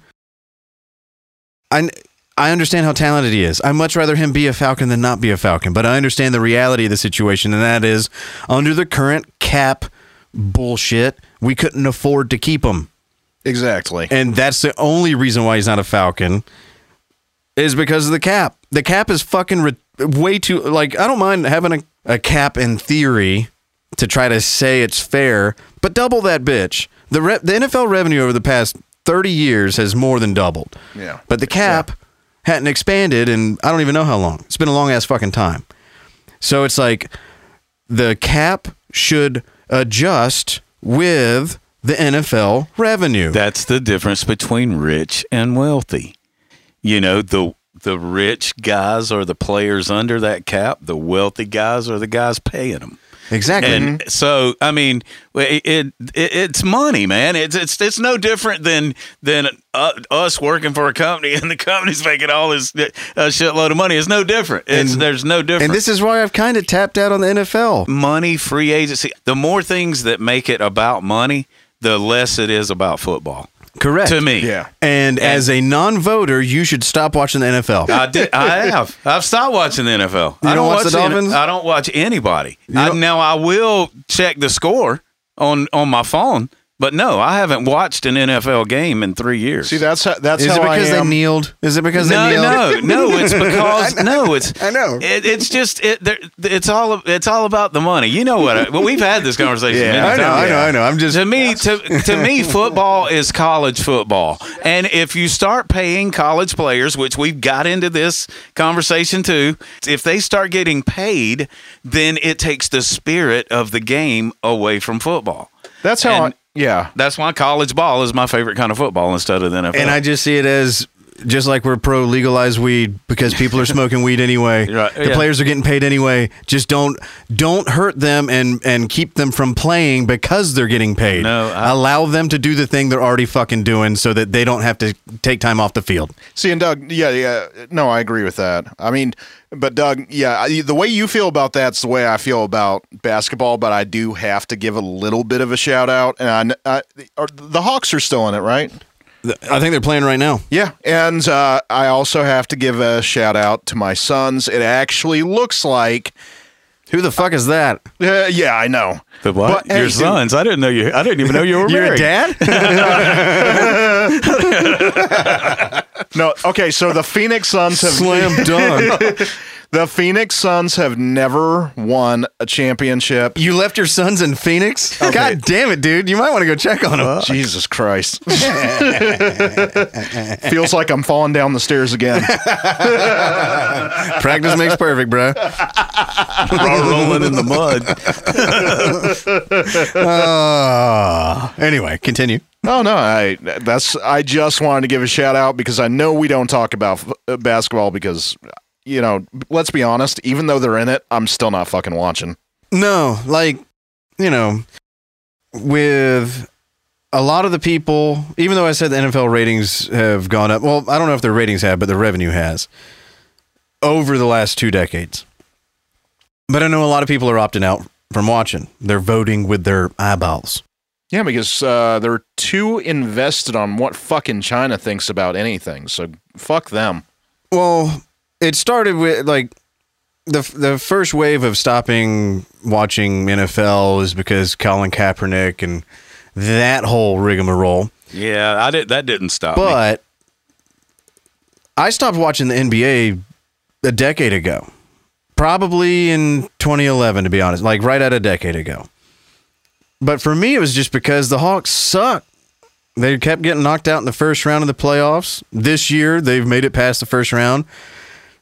I, I understand how talented he is. I'd much rather him be a Falcon than not be a Falcon, but I understand the reality of the situation, and that is under the current cap bullshit, we couldn't afford to keep him. Exactly. And that's the only reason why he's not a Falcon is because of the cap. The cap is fucking re- way too like I don't mind having a, a cap in theory to try to say it's fair, but double that bitch. The re- the NFL revenue over the past 30 years has more than doubled. Yeah. But the cap hadn't expanded and I don't even know how long. It's been a long ass fucking time. So it's like the cap should adjust with the NFL revenue. That's the difference between rich and wealthy. You know, the the rich guys are the players under that cap. The wealthy guys are the guys paying them. exactly. And so, I mean, it, it, it's money, man. It's it's it's no different than than uh, us working for a company and the company's making all this uh, shitload of money. It's no different. It's And- there's no difference. And this is why I've kind of tapped out on the NFL. money, free agency. The more things that make it about money, the less it is about football. Correct. To me, Yeah. And, as a non-voter, you should stop watching the NFL. I did. I have. I've stopped watching the NFL. You I don't watch the Dolphins? I don't watch anybody. I, don't- now I will check the score on on my phone, but no, I haven't watched an NFL game in three years. See, that's how, that's Is how it because I they am. kneeled? Is it because no, they kneeled? no, no. It's because no. It's I know. It, it's just it. It's all it's all about the money. You know what? I, well, we've had this conversation. Yeah, many I know, times. I know, I know. I'm just to me to to me football is college football and if you start paying college players which we've got into this conversation too if they start getting paid then it takes the spirit of the game away from football That's how. And- I, yeah. that's why college ball is my favorite kind of football instead of the NFL and I just see it as just like we're pro legalize weed because people are smoking weed anyway. Right, The yeah. players are getting paid anyway. Just don't don't hurt them and and keep them from playing because they're getting paid. No, I- allow them to do the thing they're already fucking doing so that they don't have to take time off the field. See, and Doug, yeah, yeah, no, I agree with that. I mean, but Doug, yeah, I- the way you feel about that's the way I feel about basketball. But I do have to give a little bit of a shout out, and I, I, the Hawks are still in it, right? I think they're playing right now. Yeah, and uh, I also have to give a shout out to my sons. It actually looks like, Who the fuck is that? uh, yeah, I know. the what But, hey, your dude- sons I didn't know you I didn't even know you were You're a married dad? No, okay, so the Phoenix Suns have Slam dunk. the Phoenix Suns have never won a championship. You left your sons in Phoenix? God damn it, dude. You might want to go check on them. Jesus Christ. Feels like I'm falling down the stairs again. Practice makes perfect, bro. rolling in the mud Uh, anyway, continue. No, no, I that's I just wanted to give a shout out because I know we don't talk about f- uh, basketball because you know, let's be honest, even though they're in it, I'm still not fucking watching. No, like, you know, with a lot of the people, even though I said the NFL ratings have gone up, well, I don't know if their ratings have, but the revenue has over the last two decades. But I know a lot of people are opting out from watching. They're voting with their eyeballs. Yeah, because uh, they're too invested on what fucking China thinks about anything. So fuck them. Well, it started with like the the first wave of stopping watching NFL is because Colin Kaepernick and that whole rigmarole. Yeah, I did. That didn't stop me. But I stopped watching the NBA a decade ago. Probably in 2011 to be honest, like right at a decade ago. But for me it was just because the Hawks suck. They kept getting knocked out in the first round of the playoffs. This year they've made it past the first round.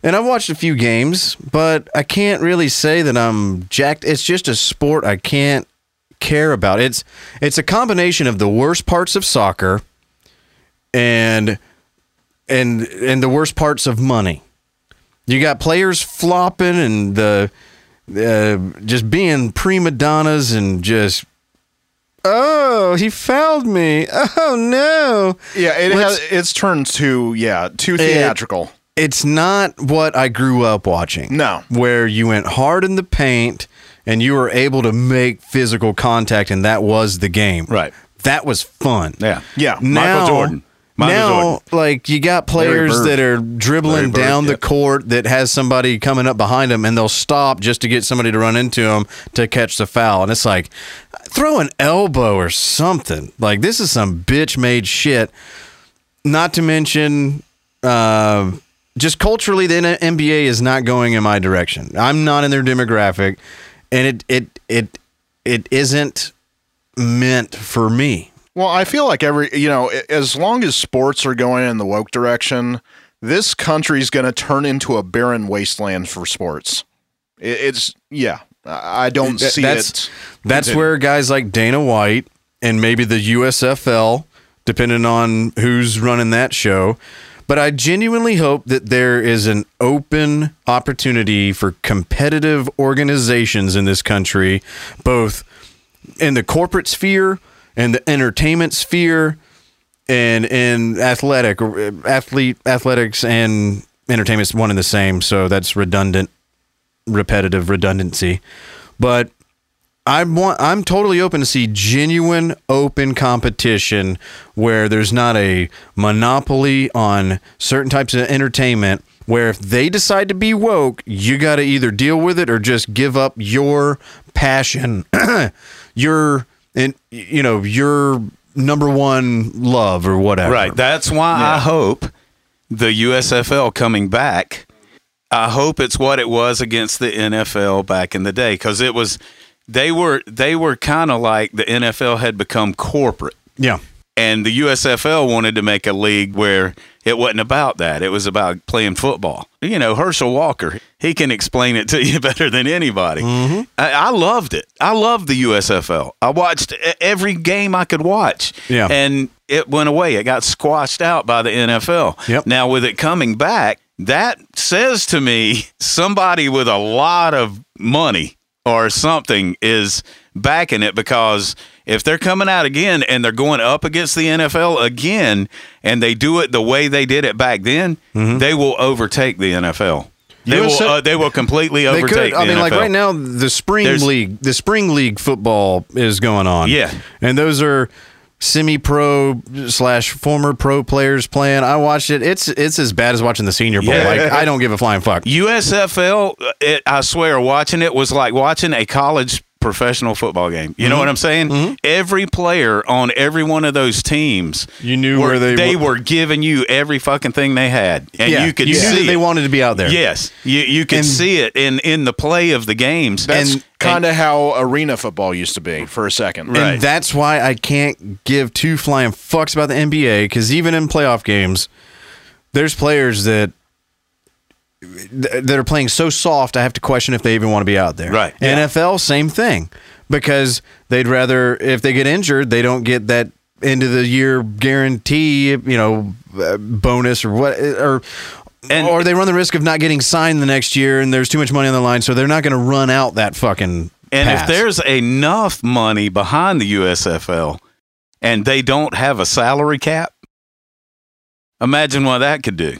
And I've watched a few games, but I can't really say that I'm jacked. It's just a sport I can't care about. It's it's a combination of the worst parts of soccer and and and the worst parts of money. You got players flopping and the uh, just being prima donnas and just oh he fouled me oh no Yeah, it has it's turned to yeah, too theatrical. it's not what I grew up watching. No. Where you went hard in the paint and you were able to make physical contact and that was the game. Right. That was fun. yeah, yeah. Now, Michael Jordan. Michael now, like you got players that are dribbling Bird, down the yeah. court that has somebody coming up behind them, and they'll stop just to get somebody to run into them to catch the foul. And it's like, throw an elbow or something. Like this is some bitch made shit. Not to mention, uh, just culturally, the NBA is not going in my direction. I'm not in their demographic, and it it it it isn't meant for me. Well, I feel like every, you know, as long as sports are going in the woke direction, this country's going to turn into a barren wasteland for sports. It's, yeah, I don't Th- see that's, it. That's continue. where guys like Dana White and maybe the USFL, depending on who's running that show. But I genuinely hope that there is an open opportunity for competitive organizations in this country, both in the corporate sphere and the entertainment sphere and in athletic athlete athletics and entertainment is one and the same. So that's redundant repetitive redundancy. But I'm want, I'm totally open to see genuine open competition where there's not a monopoly on certain types of entertainment where if they decide to be woke you got to either deal with it or just give up your passion your and you know your number one love or whatever Right. That's why I hope the USFL coming back. I hope it's what it was against the NFL back in the day because it was they were they were kind of like the NFL had become corporate yeah and the USFL wanted to make a league where it wasn't about that. It was about playing football. You know, Herschel Walker, he can explain it to you better than anybody. Mm-hmm. I, I loved it. I loved the USFL. I watched every game I could watch. Yeah. And it went away. It got squashed out by the NFL. Yep. Now, with it coming back, that says to me somebody with a lot of money or something is backing it because if they're coming out again and they're going up against the NFL again and they do it the way they did it back then, Mm-hmm. they will overtake the NFL. They will. Uh, they will completely overtake could i mean like right now the spring There's- league the spring league football is going on Yeah. and those are semi-pro slash former pro players playing i watched it it's it's as bad as watching the senior bowl Yeah. like i don't give a flying fuck USFL, it, I swear, watching it was like watching a college professional football game. You know Mm-hmm. what I'm saying? Every player on every one of those teams, You knew were, where they they were- were giving you every fucking thing they had, and yeah you could you knew see that they wanted to be out there Yes, you you could And- see it in in the play of the games. That's and kind of how arena football used to be for a second. Right. and that's why i can't give two flying fucks about the nba because even in playoff games there's players that th- that are playing so soft i have to question if they even want to be out there Right. Yeah. nfl same thing because they'd rather if they get injured they don't get that end of the year guarantee you know uh, bonus or what or And- or they run the risk of not getting signed the next year and there's too much money on the line so they're not going to run out that fucking And pass. if there's enough money behind the USFL, and they don't have a salary cap. Imagine what that could do.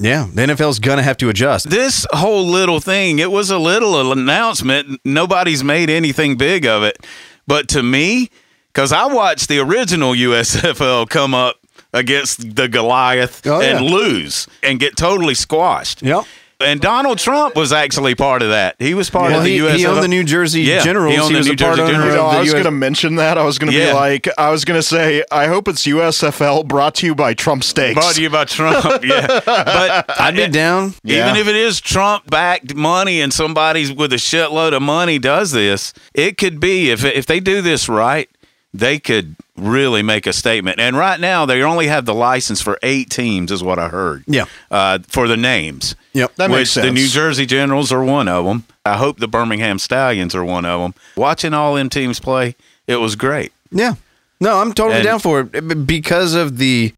Yeah, the NFL's gonna have to adjust. This whole little thing, it was a little announcement. Nobody's made anything big of it. But to me, because I watched the original USFL come up against the Goliath Oh, and yeah. lose and get totally squashed. Yep. And Donald Trump was actually part of that. He was part Well, of the he, USFL. he owned the New Jersey Yeah, he Generals. owned the was New a part Jersey Generals. You know, of the I was going to mention that. I was going to Yeah. be like, I was going to say, I hope it's USFL brought to you by Trump Steaks. Brought to you by Trump. yeah. But I'd be down. Even if it is Trump backed money and somebody's with a shitload of money does this, it could be if if they do this right, they could really make a statement. And right now they only have the license for eight teams, is what I heard. Yeah. uh, for the names. Yep. That which makes the. New Jersey Generals are one of them. I hope the Birmingham Stallions are one of them. Watching all them teams play, it was great. Yeah. No, I'm totally And- down for it because of the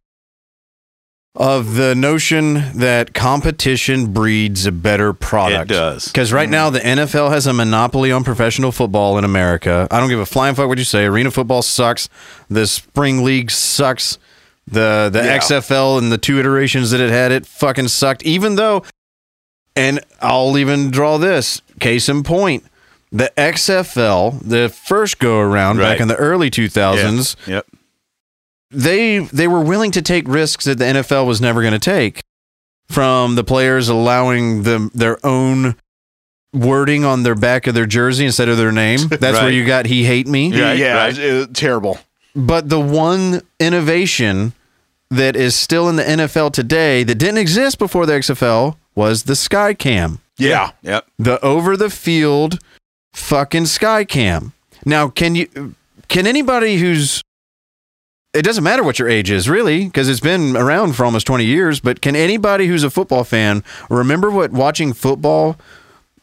of the notion that competition breeds a better product. It does. Because right mm-hmm. now the NFL has a monopoly on professional football in America. I don't give a flying fuck what you say. Arena football sucks. The spring league sucks. The the Yeah. XFL and the two iterations that it had, it fucking sucked. Even though, and I'll even draw this case in point. The XFL, the first go around back in the early 2000s, Yep. they they were willing to take risks that the NFL was never going to take from the players allowing them their own wording on their back of their jersey instead of their name. That's where you got he hate me. Right, yeah, right. it- it- terrible. But the one innovation that is still in the NFL today that didn't exist before the XFL was the sky cam. Yeah. Yep. The over the field fucking sky cam. Now, can you can anybody who's it doesn't matter what your age is really because it's been around for almost 20 years, but can anybody who's a football fan remember what watching football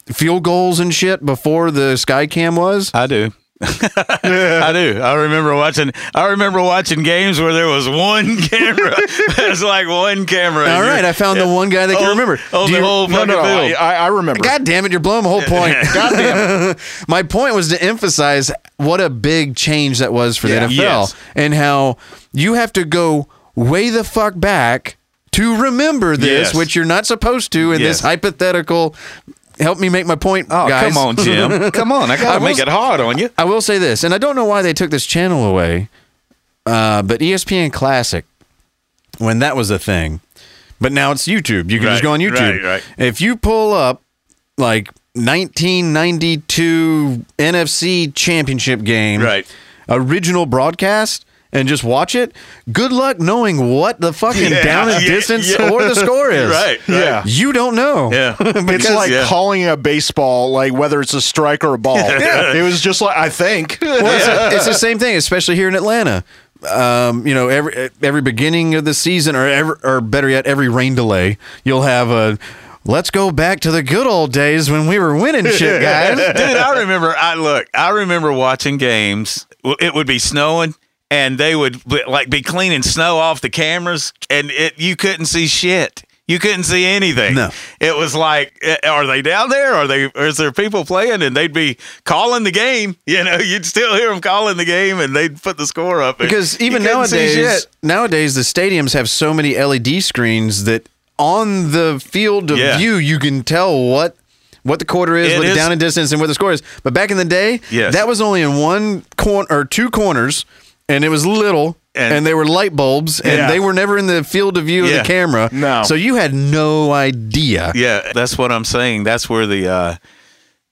field goals and shit before the sky cam was? I do. I do. I remember watching. I remember watching games where there was one camera. There's like one camera. All right, I found the one guy that can Oh, remember. Oh, Do the you- whole No, no, I. I remember. God damn it, you're blowing my whole point. God damn it. My point was to emphasize what a big change that was for Yeah. the NFL Yes. and how you have to go way the fuck back to remember this, Yes. which you're not supposed to in Yes. this hypothetical. Help me make my point, oh, guys. come on, Jim. Come on. I I gotta will make it hard on you. I will say this, and I don't know why they took this channel away, uh, but ESPN Classic, when that was a thing, but now it's YouTube. You can just go on YouTube. right, right. If you pull up like 1992 NFC Championship game, Right. original broadcast. And just watch it. Good luck knowing what the fucking Yeah, down and yeah, distance yeah. or the score is. Right. right. Yeah. You don't know. Yeah. It's like yeah. calling a baseball, like whether it's a strike or a ball. It was just like I think. Well, it's, it's the same thing, especially here in Atlanta. Um, you know, every every beginning of the season, or every, or better yet, every rain delay, you'll have a. Let's go back to the good old days when we were winning shit, guys. Dude, I remember. I look. I remember watching games. It would be snowing, and they would like be cleaning snow off the cameras, and it you couldn't see shit. You couldn't see anything. No. It was like, eh, are they down there? Are they? Or is there people playing? And they'd be calling the game. You know, you'd still hear them calling the game, and they'd put the score up. Because even nowadays, nowadays the stadiums have so many LED screens that on the field of Yeah. view you can tell what what the quarter is, It what the down and distance, and what the score is. But back in the day, Yes. that was only in one corner or two corners, and it was little. And, And- they were light bulbs, and Yeah. they were never in the field of view of the camera. No. so you had no idea. Yeah, that's what I'm saying. That's where the uh,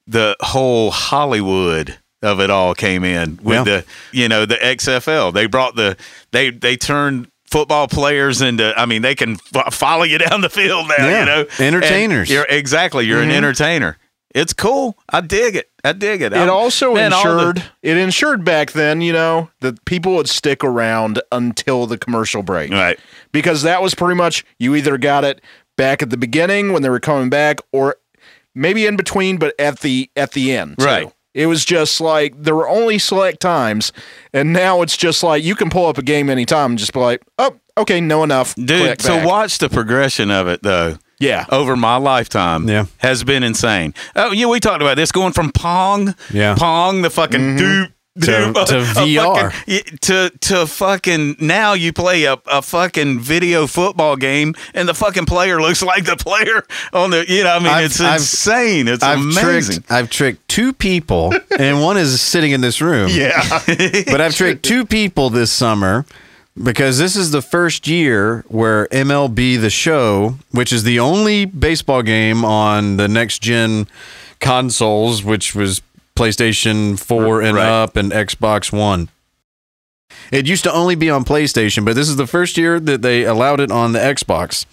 the whole Hollywood of it all came in with Yeah. the you know the XFL. They brought the they they turned football players into. I mean, they can f- follow you down the field now. Yeah. You know, Entertainers. And You're exactly. You're an entertainer. It's cool. I dig it. I dig it. It I'm- also man, all the- ensured it ensured back then, you know, that people would stick around until the commercial break. right. Because that was pretty much you either got it back at the beginning when they were coming back or maybe in between but at the at the end. too. Right. It was just like there were only select times and now it's just like you can pull up a game anytime and just be like, "Oh, okay, no enough." Dude, so watch the progression of it though. Yeah. over my lifetime Yeah. has been insane. Oh, yeah, we talked about this going from Pong, Yeah. Pong, the fucking Mm-hmm. doop, to, Dude, to a VR. fucking- to to fucking now you play a, a fucking video football game and the fucking player looks like the player on the you know I mean I've- it's I've- insane it's I've amazing tricked I've tricked two people, and one is sitting in this room. Yeah. but I've tricked two people this summer because this is the first year where MLB The Show, which is the only baseball game on the next gen consoles, which was PlayStation 4 and Right. up and Xbox One. It used to only be on PlayStation, but this is the first year that they allowed it on the Xbox.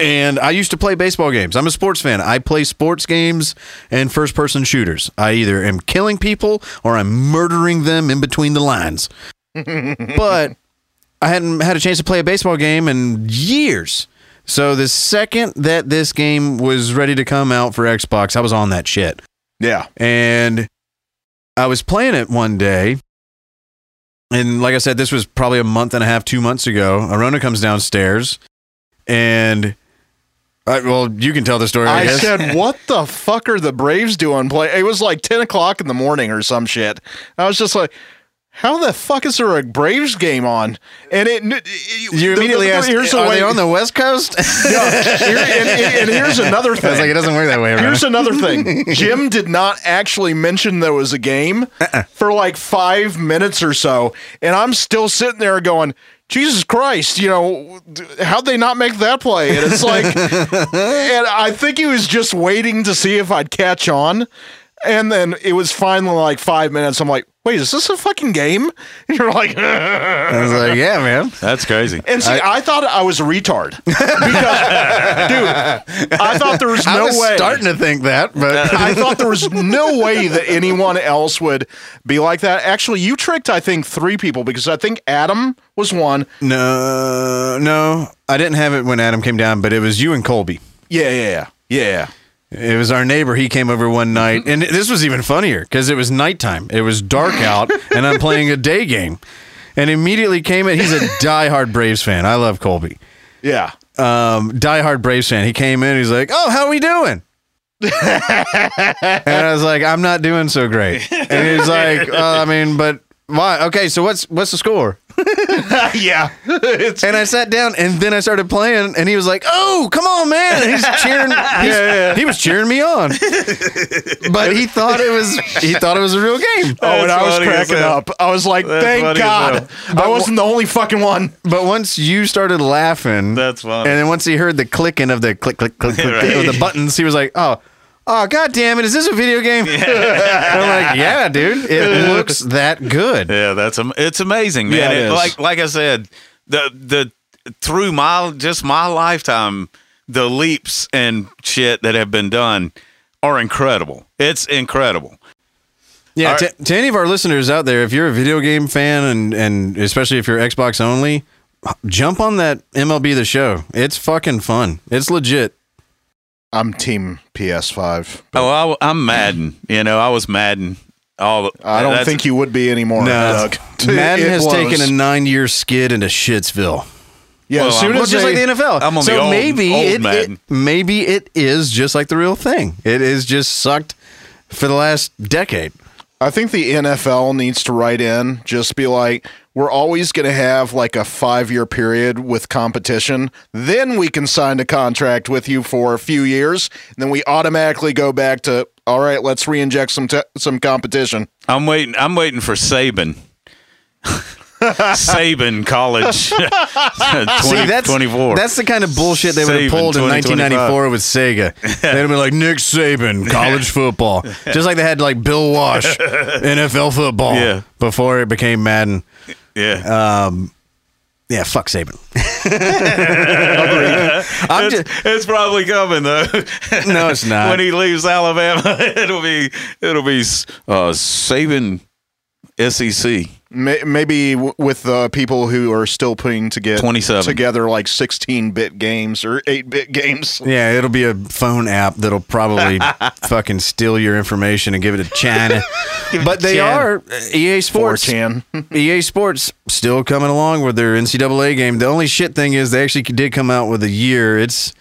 And I used to play baseball games. I'm a sports fan. I play sports games and first person shooters. I either am killing people or I'm murdering them in between the lines. but I hadn't had a chance to play a baseball game in years. So the second that this game was ready to come out for Xbox, I was on that shit. Yeah. And I was playing it one day. And like I said, this was probably a month and a half, two months ago. Arona comes downstairs and I, well, you can tell the story. I, I said, "What the fuck are the Braves doing?" Play. It was like ten o'clock in the morning or some shit. I was just like, "How the fuck is there a Braves game on?" And it, it you immediately asked, here's the are way, they on the West Coast? Yeah, here- and, and- here's another thing. like, it doesn't work that way. Arona. Here's another thing. Jim did not actually mention there was a game Uh-uh. for like five minutes or so, and I'm still sitting there going, "Jesus Christ!" You know, how'd they not make that play? And it's like, and I think he was just waiting to see if I'd catch on, and then it was finally like five minutes. I'm like, "Wait, is this a fucking game?" And you're like, I was like, yeah, man. that's crazy and see, I, thought I was a retard because, dude, I thought there was no I was way. starting to think that, but I thought there was no way that anyone else would be like that. Actually, you tricked, I think, three people because I think Adam was one. no, no, I didn't have it when Adam came down, but it was you and Colby. Yeah, Yeah, yeah, yeah. It was our neighbor. He came over one night, and this was even funnier because it was nighttime. It was dark out, and I'm playing a day game. And immediately came in. He's a diehard Braves fan. I love Colby. Yeah. Um, diehard Braves fan. He came in. He's like, "Oh, how are we doing?" and I was like, "I'm not doing so great." And he's like, uh, "I mean, but why? Okay, so what's what's the score?" yeah. it's, And I sat down, and then I started playing, and he was like, "Oh, come on, man!" And he's cheering. he's- He was cheering me on, but he thought it was he thought it was a real game. oh, and I was cracking up. I was like, That's thank God. I wasn't the only fucking one. But once you started laughing, That's funny. And then once he heard the clicking of the click, click, click, click Right. of the buttons, he was like, "Oh, oh, god damn it! Is this a video game?" I'm like, "Yeah, dude, it looks that good." Yeah, that's am- it's amazing, man. Yeah, it It- is. Like like I said, the the through my just my lifetime, the leaps and shit that have been done are incredible. It's incredible. Yeah, All to, to any of our listeners out there, if you're a video game fan and and especially if you're Xbox only, jump on that MLB the Show. It's fucking fun. It's legit. I'm team PS5. Oh, I, am Madden. You know, I was Madden. All the, I don't think you would be anymore, Doug. Madden It has blows. taken a nine year skid into Shitsville. Yeah, Well, as soon I'm- Well, as just like the NFL. I'm on so the old- maybe old it, it maybe it is just like the real thing. It is just sucked for the last decade. I think the NFL needs to write in, just be like, we're always going to have like a five year period with competition. Then we can sign a contract with you for a few years. And then we automatically go back to, all right, let's re inject some, te- some competition. I'm waiting. I'm waiting for Saban. Saban College 20, See, that's 24. That's the kind of bullshit they would have pulled in 1994 with Sega. They'd have been like Nick Saban, college football, just like they had like Bill Walsh, NFL football. Yeah. Before it became Madden. Yeah. Um, yeah, fuck Saban. I'm it's, just, it's probably coming though. no, it's not. when he leaves Alabama, it'll be it'll be uh, Saban SEC. May- Maybe with the people who are still putting to get 27. together like 16 bit games or 8 bit games. Yeah, it'll be a phone app that'll probably fucking steal your information and give it to China. but they China. are uh, EA Sports. 4chan. EA Sports still coming along with their NCAA game. The only shit thing is they actually did come out with a year. It's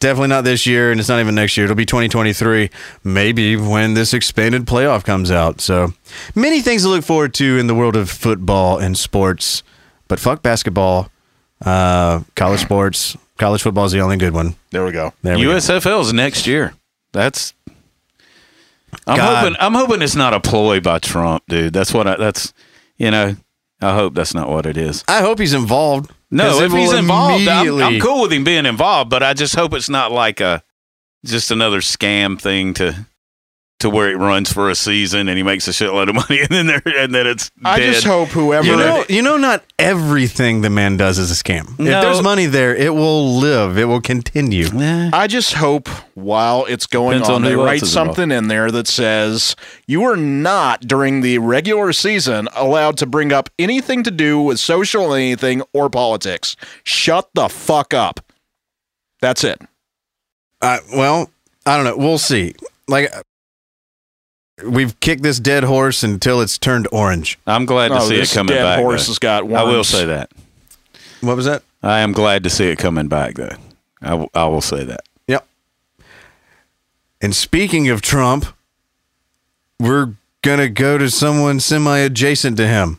Definitely not this year, and it's not even next year. It'll be 2023, maybe when this expanded playoff comes out. So, many things to look forward to in the world of football and sports. But fuck basketball, uh, college sports. College football is the only good one. There we go. There we go. USFL's next year. That's. I'm God. hoping. I'm hoping it's not a ploy by Trump, dude. That's what I. That's. You know. I hope that's not what it is. I hope he's involved. No, if he's involved, I'm, I'm cool with him being involved. But I just hope it's not like a just another scam thing to to where it runs for a season and he makes a shitload of money and then there and then it's I dead. just hope whoever. You know, you know, not everything the man does is a scam. If there's money there, it will live. It will continue. Eh, I just hope while it's going Depends on, on they write is involved. something in there that says you are not during the regular season allowed to bring up anything to do with social anything or politics. Shut the fuck up. That's it. Uh, well, I don't know. We'll see. Like, we've kicked this dead horse until it's turned orange. I'm glad to Oh, see it this coming dead back. horse though. has got I will say that. What was that? I am glad to see it coming back though. I, w- I will say that. Yep. And speaking of Trump, we're going to go to someone semi adjacent to him.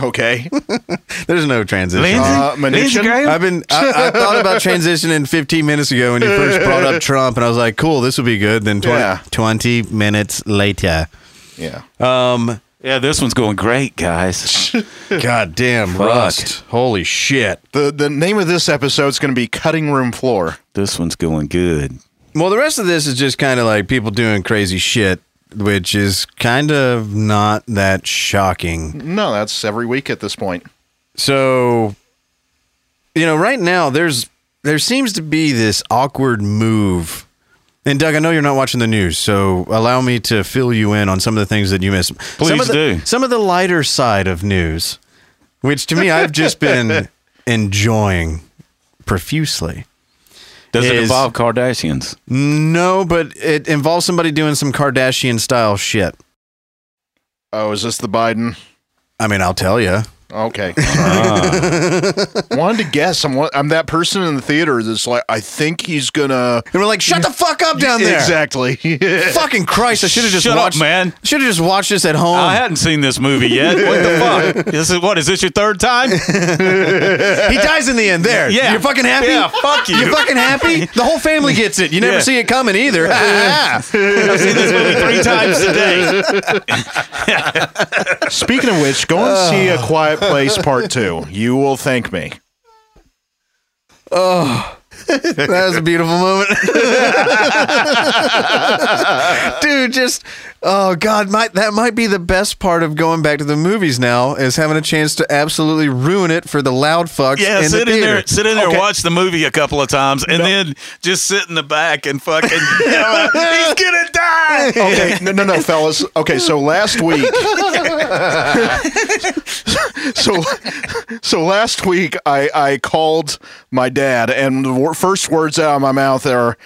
Okay. There's no transition. Uh, Mnuchin? I've been. I, I thought about transitioning 15 minutes ago when you first brought up Trump, and I was like, "Cool, this will be good." Then 20, Yeah. 20 minutes later, Yeah. um, Yeah, this one's going great, guys. God damn, rust! Holy shit! The the name of this episode is going to be Cutting Room Floor. this one's going good. Well, the rest of this is just kind of like people doing crazy shit, which is kind of not that shocking. No, that's every week at this point. So, you know, right now there's there seems to be this awkward move. And Doug, I know you're not watching the news, so allow me to fill you in on some of the things that you missed. some Please of the, do. Some of the lighter side of news, which to me I've just been enjoying profusely. Does it Is- involve Kardashians? No, but it involves somebody doing some Kardashian style shit. Oh, is this the Biden? I mean, I'll tell you. Okay. Ah. Wanted to guess. I'm one, I'm that person in the theater that's like, I think he's gonna. And we're like, shut the fuck up down there. Exactly. Fucking Christ! I should have just Shut up, watched. man. Should have just watched this at home. I hadn't seen this movie yet. What the fuck? This is what? Is this your third time? he dies in the end. There. Yeah. You're fucking happy. Yeah, fuck you. You're fucking happy. The whole family gets it. You never Yeah. see it coming either. I've seen this movie three times today. Speaking of which, go and see A Quiet Place Part Two. You will thank me. that was a beautiful moment. Dude, just oh god, might that might be the best part of going back to the movies now is having a chance to absolutely ruin it for the loud fucks Yeah, in the sit in theater. there, sit in there, Okay. watch the movie a couple of times, and then just sit in the back and fucking. he's gonna die. Okay, no, no, no, fellas. Okay, so last week, so so last week, I I called my dad, and the wor- first words out of my mouth are,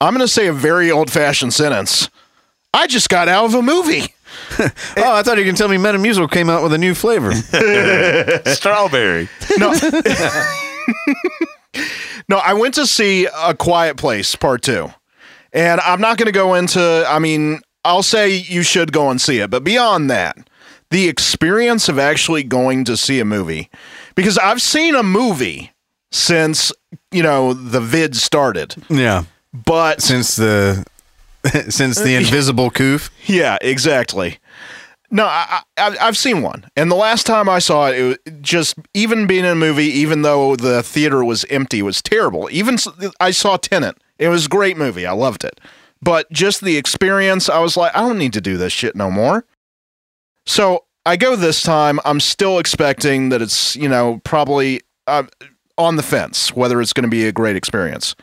"I'm going to say a very old fashioned sentence. I just got out of a movie." Oh, I thought you can tell me Metamucil came out with a new flavor. Strawberry. No. no, I went to see A Quiet Place Part 2. And I'm not going to go into, I mean, I'll say you should go and see it. But beyond that, the experience of actually going to see a movie, because I've seen a movie since, you know, the vid started. yeah. But Since the since the invisible coof. Yeah, exactly. No, I, I, I've seen one, and the last time I saw it, it was just even being in a movie, even though the theater was empty, was terrible. Even I saw Tenet; it was a great movie. I loved it, but just the experience, I was like, I don't need to do this shit no more. So I go this time. I'm still expecting that it's you know probably uh, on the fence whether it's going to be a great experience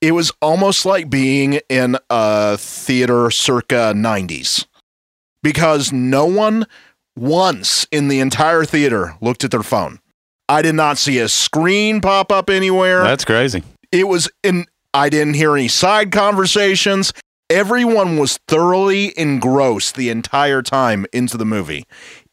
it was almost like being in a theater circa 90s because no one once in the entire theater looked at their phone. I did not see a screen pop up anywhere. That's crazy. it was in I didn't hear any side conversations. Everyone was thoroughly engrossed the entire time into the movie.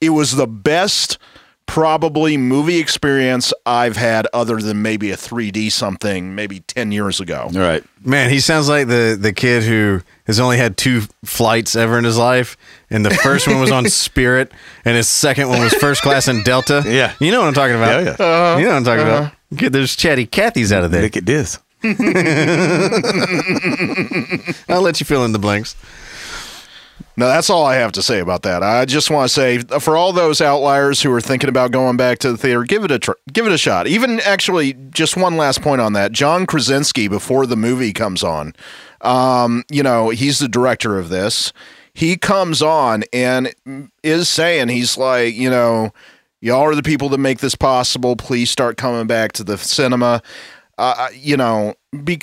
It was the best probably movie experience I've had other than maybe a 3D something maybe 10 years ago. Right. Man, he sounds like the the kid who has only had two flights ever in his life, and the first one was on Spirit, and his second one was first class in Delta. Yeah. you know what I'm talking about. Yeah, yeah. You know what I'm talking uh-huh. about. Get those chatty Cathys out of there. Look at this. I'll let you fill in the blanks. No, that's all I have to say about that. I just want to say for all those outliers who are thinking about going back to the theater, give it a tr- give it a shot. Even actually, just one last point on that. John Krasinski, before the movie comes on, um, you know, he's the director of this. He comes on and is saying he's like, you know, y'all are the people that make this possible. Please start coming back to the cinema. Uh, you know, be,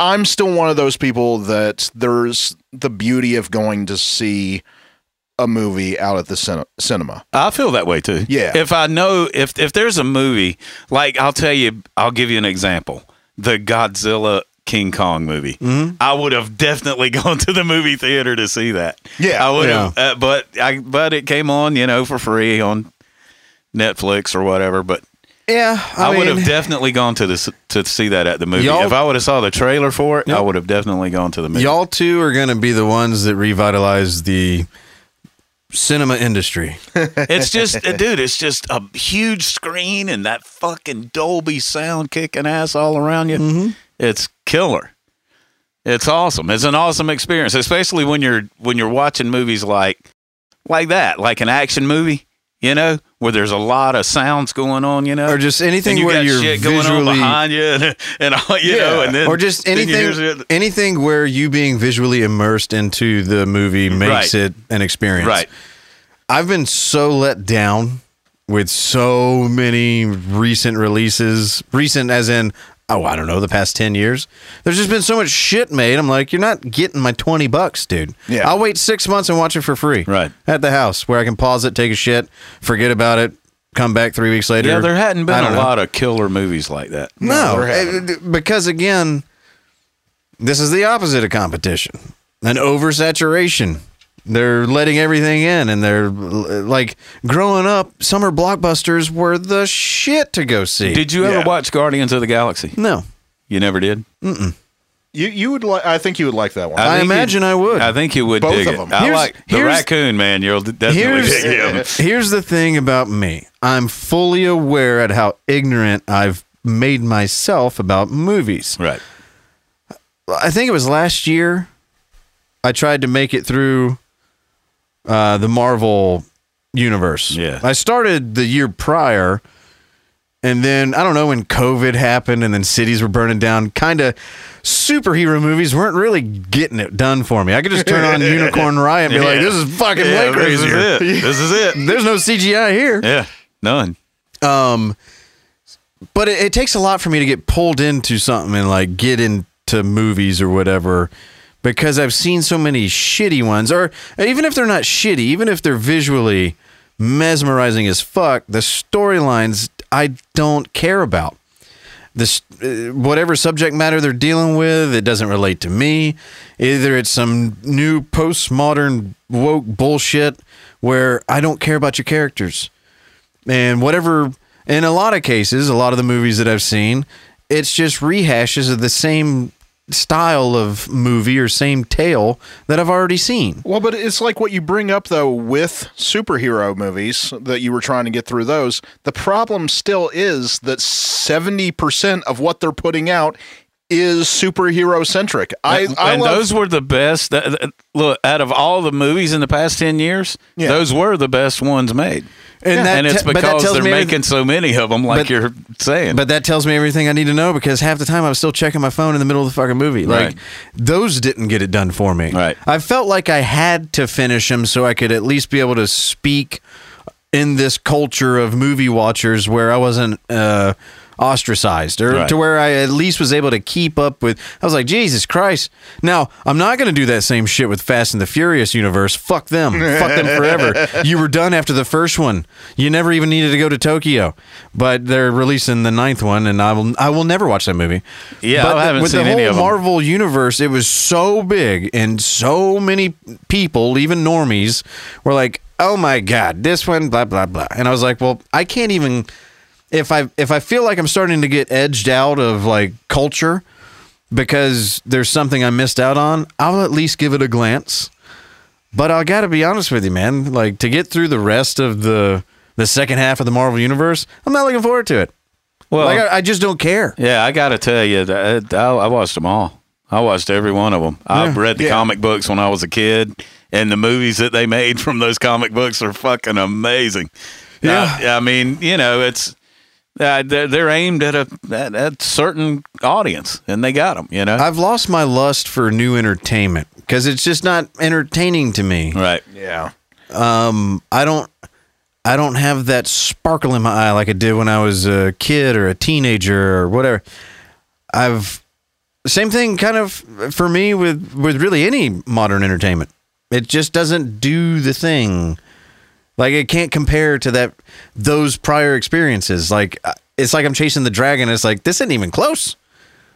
I'm still one of those people that there's the beauty of going to see a movie out at the cin- cinema. I feel that way too. Yeah. If I know if if there's a movie like I'll tell you, I'll give you an example. The Godzilla King Kong movie. Mm-hmm. I would have definitely gone to the movie theater to see that. Yeah. I would have. Uh, but I but it came on, you know, for free on Netflix or whatever. But Yeah, I, I, would mean, have definitely gone to this to see that at the movie. If I would have saw the trailer for it, I would have definitely gone to the movie. y'all two are going to be the ones that revitalize the cinema industry. It's just, dude, it's just a huge screen and that fucking Dolby sound kicking ass all around you. Mm-hmm. It's killer. It's awesome. It's an awesome experience, especially when you're when you're watching movies like like that, like an action movie. You know, where there's a lot of sounds going on. You know, Or just anything you where you're shit going on behind you, and, and all, you know, and then or just then you hear anything anything where you being visually immersed into the movie makes Right. it an experience. Right. I've been so let down with so many recent releases, recent as in oh, I don't know, the past 10 years. There's just been so much shit made. I'm like, you're not getting my 20 bucks, dude. Yeah. I'll wait 6 months and watch it for free. Right. At the house where I can pause it, take a shit, forget about it, come back 3 weeks later. Yeah, there hadn't been a know. lot of killer movies like that. No, there eh, because again, this is the opposite of competition. An oversaturation. They're letting everything in, and they're like growing up. Summer blockbusters were the shit to go see. Did you ever Yeah. watch Guardians of the Galaxy? no, You never did. You you would like? I think you would like that one. I think imagine I would. I think you would Both dig of it. them. I Here's- like the here's- raccoon man. You'll definitely here's dig him. here's the thing about me. I'm fully aware at how ignorant I've made myself about movies. Right. I think it was last year. I tried to make it through uh, the Marvel universe. Yeah. I started the year prior, and then I don't know when COVID happened, and then cities were burning down. Kind of superhero movies weren't really getting it done for me. I could just turn on Unicorn Riot and be like, "This is fucking Yeah, way crazier." This is it. This is it. There's no CGI here. Yeah. None. Um, but it, it takes a lot for me to get pulled into something and like get into movies or whatever because I've seen so many shitty ones, or even if they're not shitty, even if they're visually mesmerizing as fuck, the storylines I don't care about. This uh, whatever subject matter they're dealing with, it doesn't relate to me. Either it's some new postmodern woke bullshit where I don't care about your characters and whatever in a lot of cases a lot of the movies that i've seen it's just rehashes of the same style of movie or same tale that i've already seen Well, but it's like what you bring up though with superhero movies that you were trying to get through those. The problem still is that 70% of what they're putting out is superhero centric. I, and I and love, those were the best. that- Look, out of all the movies in the past ten years, Yeah. those were the best ones made. and, that and it's te- because they're making so many of them, like But- you're saying. but that tells me everything i need to know because half the time i was still checking my phone in the middle of the fucking movie like Right. those didn't get it done for me Right. i felt like i had to finish them so i could at least be able to speak in this culture of movie watchers where I wasn't uh, ostracized or Right. to where I at least was able to keep up with. I was like, Jesus Christ. Now, I'm not going to do that same shit with Fast and the Furious universe. Fuck them. Fuck them forever. You were done after the first one. You never even needed to go to Tokyo. But they're releasing the ninth one, and I will, I will never watch that movie. Yeah, but I haven't with seen the whole. Marvel universe, it was so big and so many people, even normies, were like, oh my god, this one, blah blah blah. And I was like, well, I can't even if I if I feel like I'm starting to get edged out of like culture because there's something I missed out on, I'll at least give it a glance. But I got to be honest with you, man. Like to get through the rest of the the second half of the Marvel universe, I'm not looking forward to it. Well, Like I, I just don't care. yeah, I got to tell you, that I, I watched them all. I watched every one of them. I've read the Yeah. comic books when I was a kid, and the movies that they made from those comic books are fucking amazing. Yeah. Uh, I mean, you know, it's uh, they're, they're aimed at a at, at certain audience, and they got them. You know, I've lost my lust for new entertainment because it's just not entertaining to me. right? Yeah. um, I don't I don't have that sparkle in my eye like I did when I was a kid or a teenager or whatever. I've same thing kind of for me with with really any modern entertainment. It just doesn't do the thing. Like it can't compare to that those prior experiences. Like uh, it's like I'm chasing the dragon. It's like this isn't even close.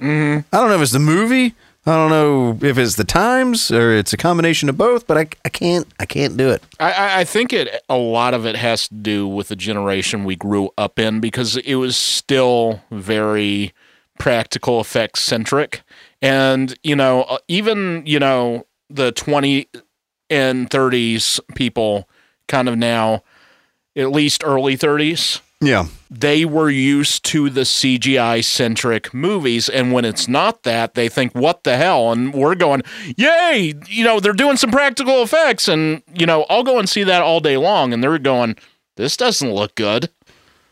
I don't know if it's the movie. I don't know if it's the times or it's a combination of both. But I, I can't I can't do it. I- I, I think it a lot of it has to do with the generation we grew up in because it was still very practical effects centric, and you know uh, even you know the twenty and thirties people kind of now, at least early thirties, Yeah. they were used to the CGI centric movies. And when it's not that, they think, what the hell? And we're going, yay, you know, they're doing some practical effects. And, you know, I'll go and see that all day long. And they're going, this doesn't look good.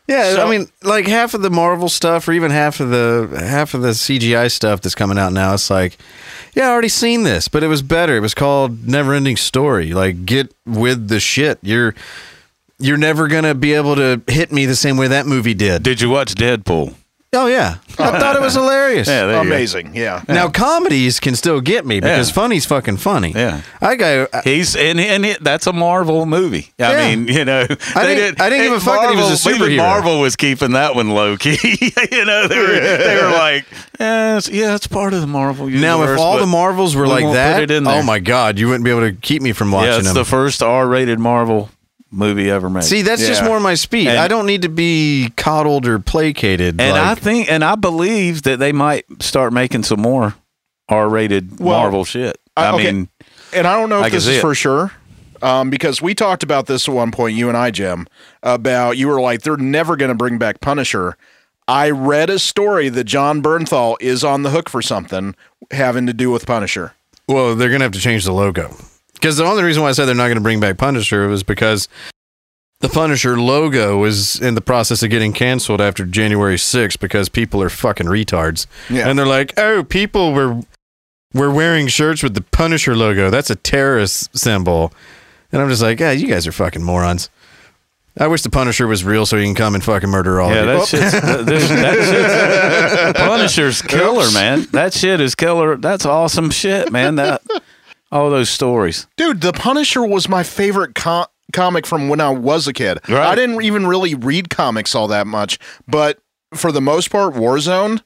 Yeah, So- I mean, like half of the Marvel stuff, or even half of the half of the CGI stuff that's coming out now. It's like, yeah, I already seen this, but it was better. It was called Never Ending Story. Like, get with the shit. You're you're never gonna be able to hit me the same way that movie did. Did you watch Deadpool? Oh yeah, I thought it was hilarious. Yeah, there you go. Amazing. Yeah. Now comedies can still get me because Yeah. funny's fucking funny. Yeah. I go. He's and and it, that's a Marvel movie. I Yeah. mean, you know, they didn't- I didn't give a and fuck that he was a Even superhero. Marvel was keeping that one low key. you know, they were they were like, eh, it's, yeah, it's part of the Marvel universe. Now, if all but the Marvels were we like won't that, it in there. oh my god, you wouldn't be able to keep me from watching yeah, it's them. the first R-rated Marvel movie ever made. See, that's just Yeah. more my speed. And- I don't need to be coddled or placated. and I think, and I believe that they might start making some more R-rated Well, Marvel shit. I- I okay. mean, And I don't know if this is it. for sure. Um, because we talked about this at one point, you and I, Jim, about you were like, they're never going to bring back Punisher. I read a story that Jon Bernthal is on the hook for something having to do with Punisher. Well, they're gonna have to change the logo because the only reason why I said they're not gonna bring back Punisher was because the Punisher logo was in the process of getting canceled after January 6th because people are fucking retards. Yeah. And they're like, "Oh, people were were wearing shirts with the Punisher logo. That's a terrorist symbol." And I'm just like, "Yeah, you guys are fucking morons." I wish the Punisher was real so he can come and fucking murder all yeah, of you. that shit's, that, that shit's Punisher's killer, man. That shit is killer. That's awesome shit, man. That all those stories. Dude, The Punisher was my favorite co- comic from when I was a kid. Right. I didn't even really read comics all that much, but for the most part, Warzone,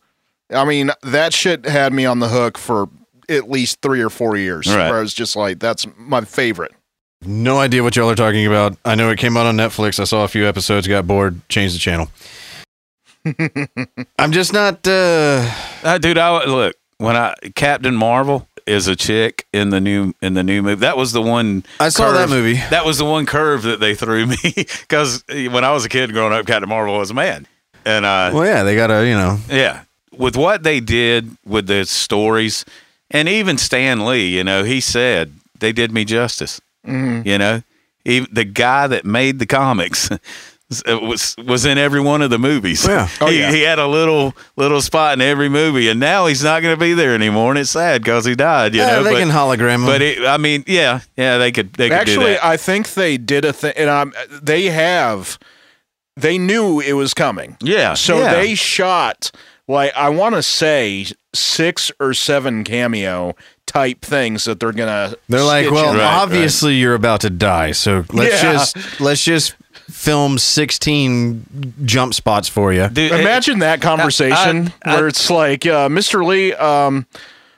I mean, that shit had me on the hook for at least three or four years. Right. Where I was just like, that's my favorite. No idea what y'all are talking about. I know it came out on Netflix. I saw a few episodes, got bored, changed the channel. I'm just not. uh Uh, dude, I look when I Captain Marvel is a chick in the new in the new movie. That was the one. I saw that movie. That was the one curve that they threw me because when I was a kid growing up, Captain Marvel was a man, and uh, Well, yeah, they got to, you know. Yeah. With what they did with the stories, and even Stan Lee, you know, he said they did me justice. You know, even the guy that made the comics was was in every one of the movies. Yeah. Oh, he, yeah. he had a little little spot in every movie, and now he's not going to be there anymore, and it's sad because he died. You Yeah, know, they but, can hologram him. but it, I mean, yeah, yeah, they could they could do Actually, that. I think they did a thing, and um, they have, they knew it was coming. yeah, So yeah. they shot like I want to say six or seven cameo type things that they're gonna. They're like, well. Right, obviously you're about to die, so let's Yeah. just let's just film 16 jump spots for you. Dude, it- Imagine that conversation I- I- where it's like, uh, Mr. Lee, um,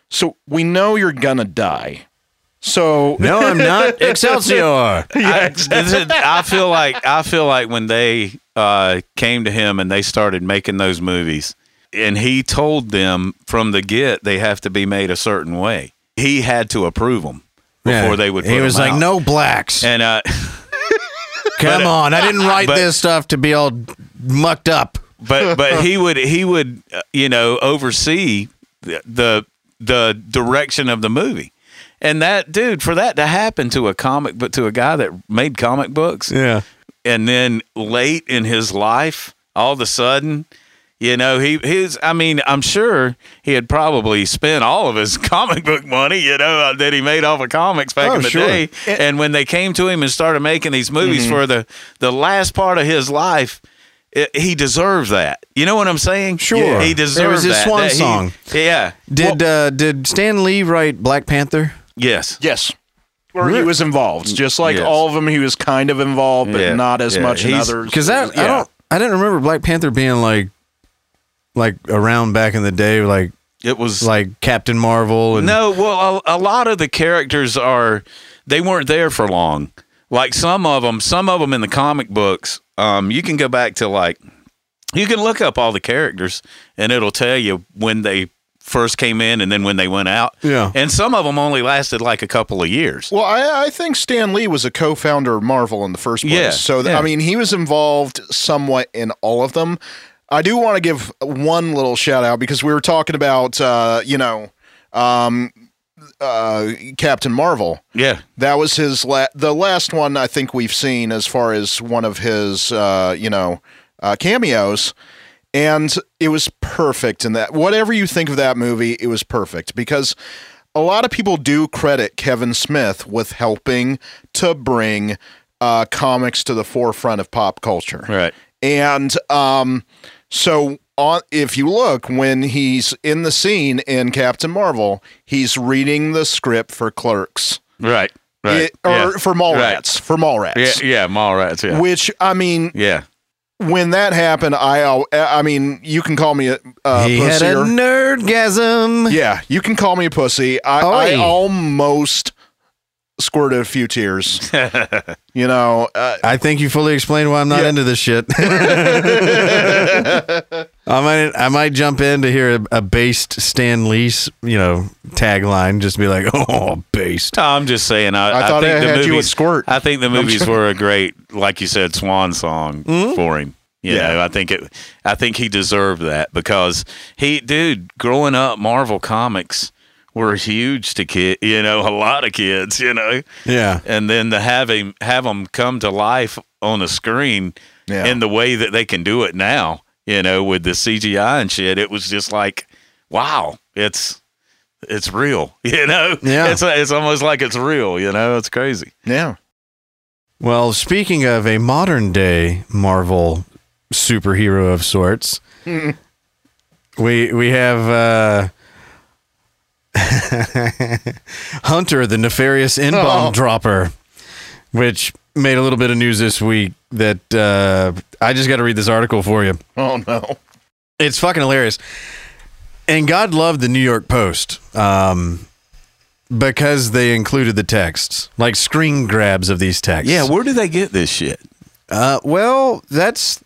so we know you're gonna die. So No, I'm not. Excelsior. I, this is- I feel like I feel like when they uh, came to him and they started making those movies, and he told them from the get they have to be made a certain way. He had to approve them before Yeah. they would. Put He was them like, out. no blacks. And uh, Come on. I didn't write but- this stuff to be all mucked up. but but he would he would uh, you know oversee the, the the direction of the movie. And that dude, for that to happen to a comic, but to a guy that made comic books, Yeah. and then late in his life, all of a sudden, you know, he his. I mean, I'm sure he had probably spent all of his comic book money, you know, uh, that he made off of comics back Oh, in the sure. day. And when they came to him and started making these movies Mm-hmm. for the the last part of his life. It, he deserves that. You know what I'm saying? Sure. He It deserves was his that. swan That he- song. yeah. Did uh, did Stan Lee write Black Panther? Yes. yes, or he was involved. Just like Yes. all of them, he was kind of involved, but Yeah. not as Yeah. much in others. Because that I don't I didn't remember Black Panther being like like around back in the day, like It was like Captain Marvel and No, well, a, a lot of the characters are they weren't there for long. Like some of them, some of them in the comic books, um, you can go back to like you can look up all the characters and it'll tell you when they first came in and then when they went out. Yeah. And some of them only lasted like a couple of years. Well, I, I think Stan Lee was a co-founder of Marvel in the first place. Yeah, so th- yeah. I mean, he was involved somewhat in all of them. I do want to give one little shout out because we were talking about, uh, you know, um, uh, Captain Marvel. Yeah. That was his la- the last one I think we've seen as far as one of his, uh, you know, uh, cameos. And it was perfect in that. Whatever you think of that movie, it was perfect because a lot of people do credit Kevin Smith with helping to bring uh, comics to the forefront of pop culture. Right. And um, so on, if you look when he's in the scene in Captain Marvel, he's reading the script for Clerks. Right. Right. It- or yeah. for Mallrats. For Yeah, Mallrats. yeah, Mallrats, yeah. Which I mean, yeah. when that happened, I I mean, you can call me a, a he had a or- nerdgasm. yeah, you can call me a pussy. I, I almost squirted a few tears. you know, uh, I think you fully explained why I'm not Yeah. into this shit. I might I might jump in to hear a, a based Stan Lee's, you know, tagline, just be like, oh, based. No, I'm just saying. I, I thought think I the had movies, you at squirt. I think the movies were a great, like you said, swan song for him. You Yeah. know, I think it. I think he deserved that because he, dude, growing up, Marvel comics were huge to kid. You know, a lot of kids. You know, Yeah. and then to have him have them come to life on a screen Yeah. in the way that they can do it now. You know, with the CGI and shit, it was just like, wow, it's it's real. You know, Yeah. it's it's almost like it's real. You know, it's crazy. yeah. Well, speaking of a modern day Marvel superhero of sorts, we we have uh, Hunter, the nefarious in bomb Oh. dropper, which made a little bit of news this week. That uh, I just got to read this article for you. Oh no. It's fucking hilarious. And God loved the New York Post um, because they included the texts, like screen grabs of these texts. Yeah, where do they get this shit? Uh, well, that's.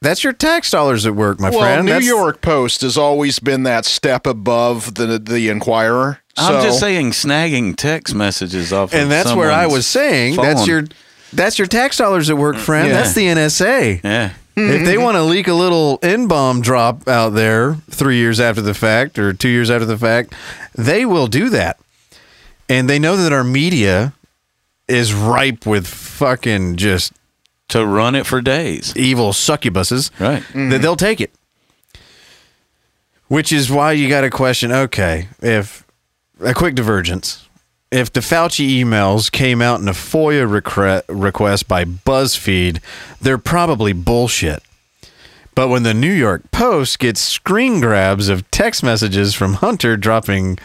That's your tax dollars at work, my friend. Well, friend. New That's- York Post has always been that step above the the Inquirer. I'm just saying, snagging text messages off, the street. and of that's where I was saying that's your that's your tax dollars at work, mm, friend. Yeah. That's the NSA. yeah. If they want to leak a little N bomb drop out there three years after the fact or two years after the fact, they will do that. And they know that our media is ripe with fucking just to run it for days. evil succubuses. Right. that they'll take it. Which is why you got to question okay, if a quick divergence, if the Fauci emails came out in a FOIA recre- request by BuzzFeed, they're probably bullshit. But when the New York Post gets screen grabs of text messages from Hunter dropping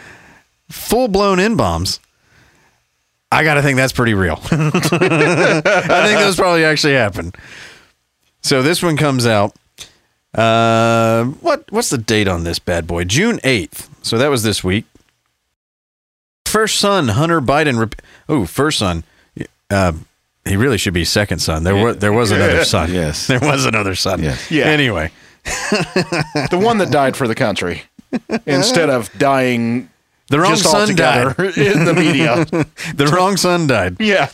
full blown in bombs, I got to think that's pretty real. I think those probably actually happened. So this one comes out. Uh, what what's the date on this bad boy? June eighth. So that was this week. first son, Hunter Biden. Rep- oh, first son. Uh, he really should be second son. There was there was another son. Yes. there was another son. Yes. Yeah. Anyway, the one that died for the country instead of dying the wrong just son died. in the media. The wrong son died. yeah.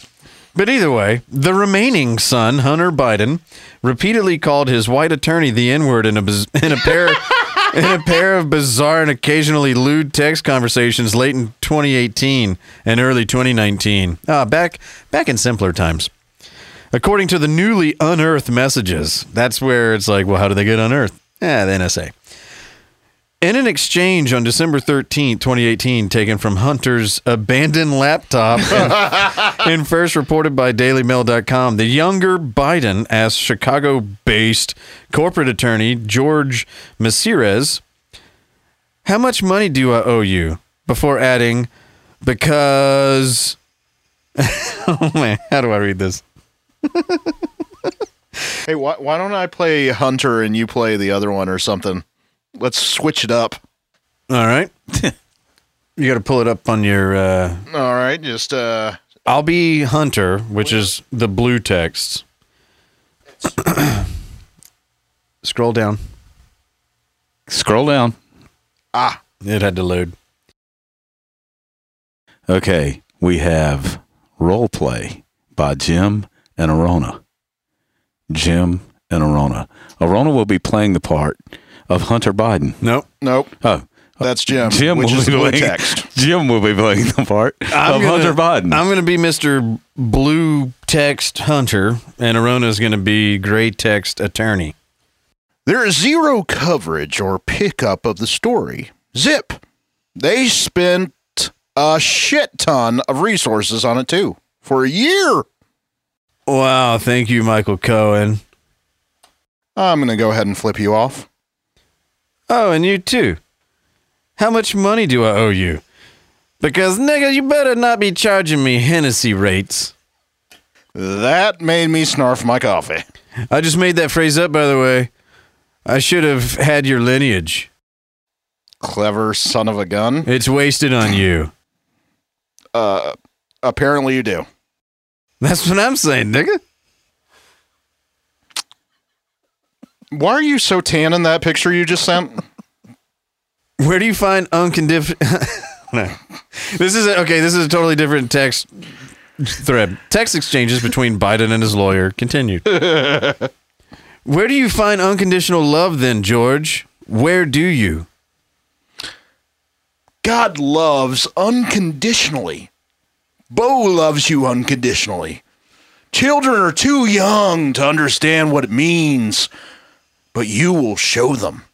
But either way, the remaining son, Hunter Biden, repeatedly called his white attorney the N-word in a biz- in a pair in a pair of bizarre and occasionally lewd text conversations late in 2018 and early 2019. Ah, back back in simpler times. According to the newly unearthed messages, that's where it's like, well, how do they get unearthed? Yeah, the NSA. In an exchange on December 13, 2018, taken from Hunter's abandoned laptop and, and first reported by DailyMail.com, the younger Biden asked Chicago based corporate attorney George Mesires, How much money do I owe you? Before adding, Because. oh man, how do I read this? Hey, why, why don't I play Hunter and you play the other one or something? Let's switch it up. All right. you got to pull it up on your. Uh, All right, just uh I'll be Hunter, which is the blue text. Scroll down. Scroll down. Ah, It had to load. Okay, we have role play by Jim and Arona. Jim and Arona. Arona will be playing the part of Hunter Biden. Nope. nope. Oh, That's Jim. Jim which will is be blue playing, text. Jim will be playing the part of Hunter Biden. I'm going to be Mr. Blue Text Hunter, and Arona is going to be Gray Text Attorney. There is zero coverage or pickup of the story. Zip. They spent a shit ton of resources on it too for a year. Wow. Thank you, Michael Cohen. I'm going to go ahead and flip you off. Oh, and you too. How much money do I owe you? Because, nigga, you better not be charging me Hennessy rates. That made me snarf my coffee. I just made that phrase up, by the way. I should have had your lineage. Clever son of a gun. It's wasted on you. Uh, apparently you do. That's what I'm saying, nigga. Why are you so tan in that picture you just sent? Where do you find unconditional? no. This is a, okay. This is a totally different text thread. Text exchanges between Biden and his lawyer continued. Where do you find unconditional love, then, George? Where do you? God loves unconditionally. Beau loves you unconditionally. Children are too young to understand what it means, but you will show them.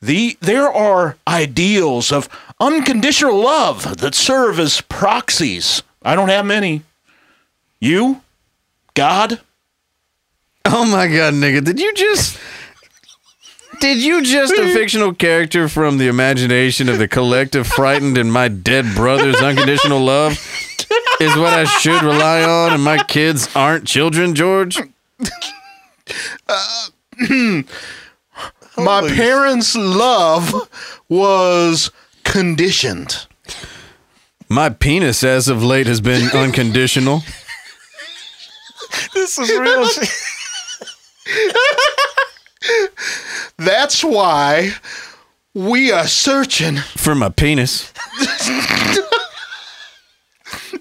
The, there are ideals of unconditional love that serve as proxies. I don't have many. You? God? Oh my god, nigga! Did you just? Did you just a fictional character from the imagination of the collective frightened and my dead brother's unconditional love is what I should rely on, and my kids aren't children, George? Uh, My parents' love was conditioned. My penis, as of late, has been unconditional. this is real. That's why we are searching For my penis.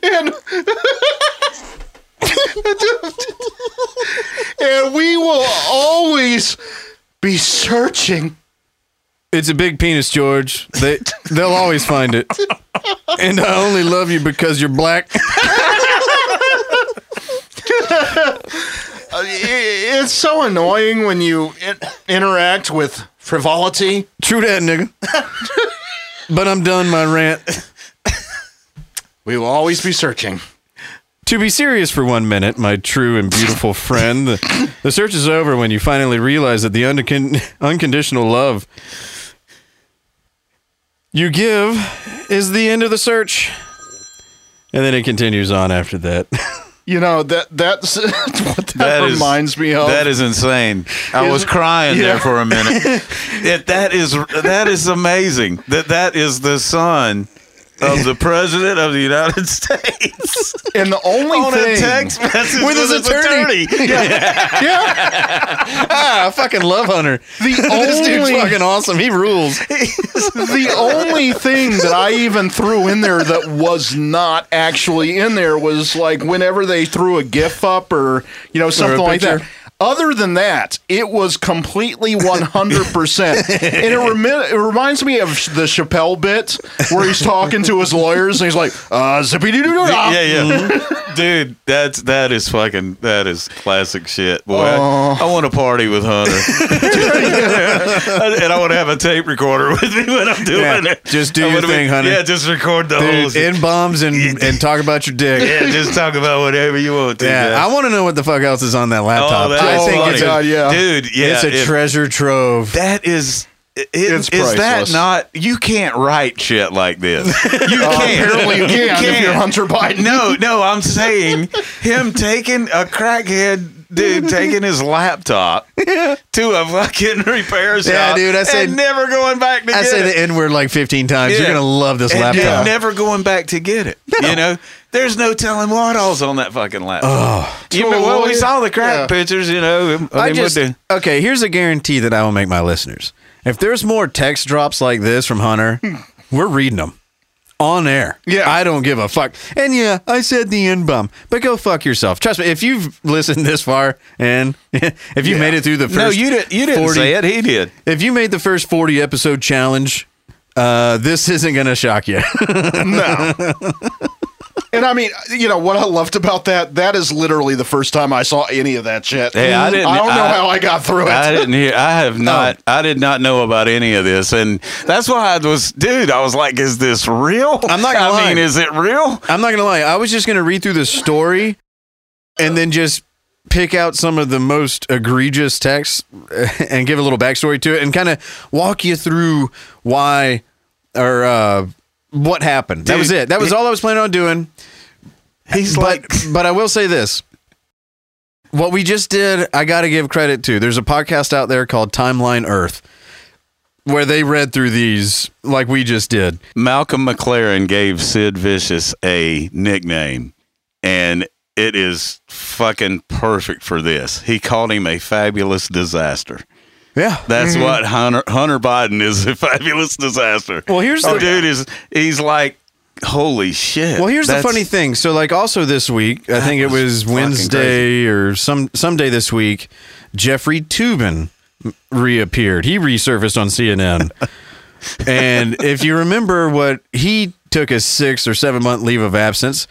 and and we will always be searching. It's a big penis, George. They they'll always find it. And I only love you because you're black. Uh, It's so annoying when you in- interact with frivolity. True that, nigga. But I'm done my rant. We will always be searching. To be serious for one minute, my true and beautiful friend, the, the search is over when you finally realize that the uncon- unconditional love you give is the end of the search. And then it continues on after that. You know that that's what that, That is- reminds me of. That is insane. I was crying Yeah. there for a minute. it, that is that is amazing. That that is the son of the president of the United States And the only on thing a text message With his attorney. Yeah. Ah, I fucking love Hunter. The this dude's only- fucking awesome. He rules. the only thing that I even threw in there that was not actually in there was like whenever they threw a GIF up or you know something like that. Picture. Other than that, it was completely 100%. and it, remi- it reminds me of the Chappelle bit where he's talking to his lawyers and he's like, uh, zippy doo doo doo yeah, yeah, dude. That's that is fucking that is classic shit, boy. I, I want to party with Hunter, and I want to have a tape recorder with me when I'm doing Yeah, it. just do I your wanna be- thing, Hunter. Yeah, just record the whole. Dude, shit. in bombs and, and talk about your dick. yeah, just talk about whatever you want to. Yeah, man. I want to know what the fuck else is on that laptop. Oh, that's I oh think funny. it's a, yeah. dude. Yeah, it's a if- treasure trove. That is. It, It's is that not? You can't write shit like this. You uh, can't. Apparently, you can if you're can't. Hunter Biden. No, no, I'm saying him taking a crackhead dude taking his laptop to a fucking repair shop. Yeah, dude, I said- never going back to I say the N word like 15 times. You're going to love this and laptop. never going back to get it. You know, there's no telling what all's on that fucking laptop. Oh. you know, well, we saw the crack Yeah. pictures. You know, I him just, okay, here's a guarantee that I will make my listeners. If there's more text drops like this from Hunter, we're reading them on air. Yeah. I don't give a fuck. And yeah, I said the N bum, but go fuck yourself. Trust me, if you've listened this far and if you made it through the first no, you didn't. You didn't 40 say it. He did. If you made the first 40 episode challenge, uh, this isn't going to shock you. And I mean, you know what I loved about that? That is literally the first time I saw any of that shit. Hey, I didn't- don't know I- how I got through it. I didn't hear. I have not. I did not know about any of this, and that's why I was, dude. I was like, "Is this real?" I'm not gonna I lie. mean, is it real? I'm not gonna lie. I was just gonna read through the story and then just pick out some of the most egregious texts and give a little backstory to it and kind of walk you through why or uh, what happened. that was it. That was all I was planning on doing. He's but like, but I will say this. What we just did, I got to give credit to. There's a podcast out there called Timeline Earth where they read through these like we just did. Malcolm McLaren gave Sid Vicious a nickname, and it is fucking perfect for this. He called him a fabulous disaster. Yeah. That's mm-hmm. what Hunter Hunter Biden is a fabulous disaster. Well, here's oh, the- dude is he's like, holy shit. Well, here's the funny thing. So, like, also this week, I think it was was Wednesday or some someday this week, Jeffrey Toobin reappeared. He resurfaced on CNN. and if you remember what he took a six or seven month leave of absence,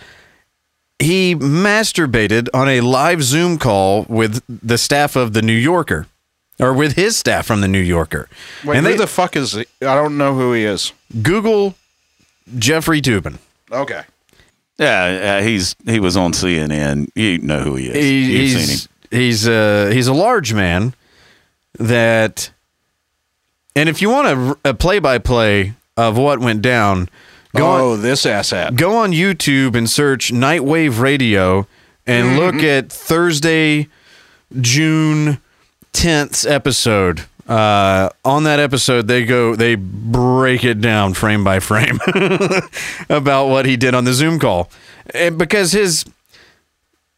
he masturbated on a live Zoom call with the staff of the New Yorker, or with his staff from the New Yorker. Wait, and who they the fuck is he? I don't know who he is. Google Jeffrey Toobin. Okay. Yeah, uh, he's he was on CNN. You know who he is. He- You've seen him. he's he's uh he's a large man that and if you want a, a play-by-play of what went down go oh, on, this asshat. go on YouTube and search Nightwave Radio and look at Thursday June 10th episode. Uh, on that episode they go they break it down frame by frame about what he did on the Zoom call. And because his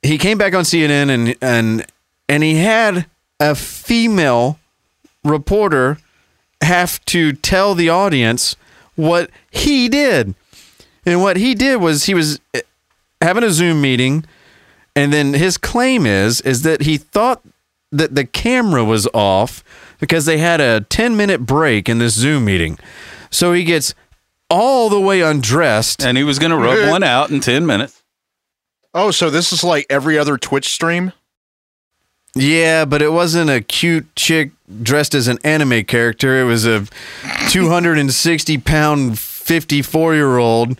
he came back on CNN and and and he had a female reporter have to tell the audience what he did. And what he did was he was eh, having a Zoom meeting. And then his claim is is that he thought that the camera was off because they had a 10 minute break in this Zoom meeting. So he gets all the way undressed and he was going to rub one out in ten minutes. Oh, so this is like every other Twitch stream? Yeah, but it wasn't a cute chick dressed as an anime character. It was a 260 pound 54 year old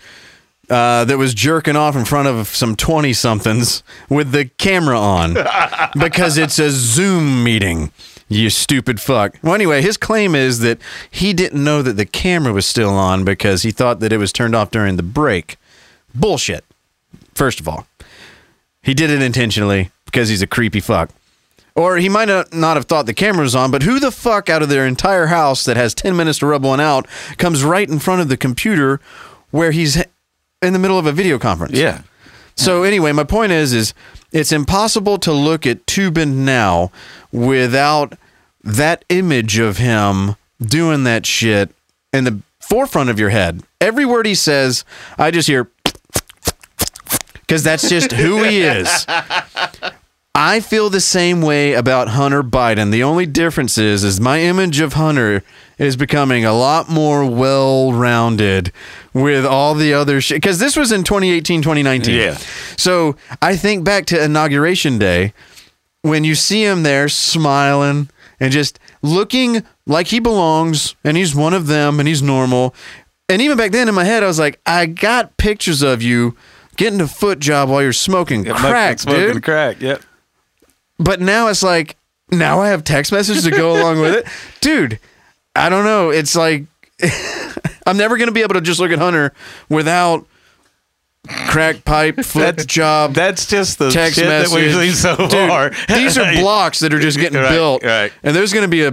uh, that was jerking off in front of some 20 somethings with the camera on because it's a Zoom meeting. You stupid fuck. Well, anyway, his claim is that he didn't know that the camera was still on because he thought that it was turned off during the break. Bullshit. First of all, he did it intentionally because he's a creepy fuck. Or he might not not have thought the camera was on, but who the fuck out of their entire house that has 10 minutes to rub one out comes right in front of the computer where he's in the middle of a video conference. Yeah. So anyway, my point is, is it's impossible to look at Toobin now without that image of him doing that shit in the forefront of your head. Every word he says, I just hear because that's just who he is. I feel the same way about Hunter Biden. The only difference is, is my image of Hunter is becoming a lot more well-rounded with all the other shit. Because this was in 2018, 2019. Yeah. So I think back to inauguration day when you see him there smiling and just looking like he belongs and he's one of them and he's normal. And even back then in my head, I was like, I got pictures of you getting a foot job while you're smoking crack, smoking dude. crack. Yep. But now it's like, now I have text messages to go along with it. Dude, I don't know. It's like, I'm never going to be able to just look at Hunter without crack pipe, foot That's- job, That's just the text shit message. that we've seen so Dude, far. these are blocks that are just getting Right, built. right. And there's going to be a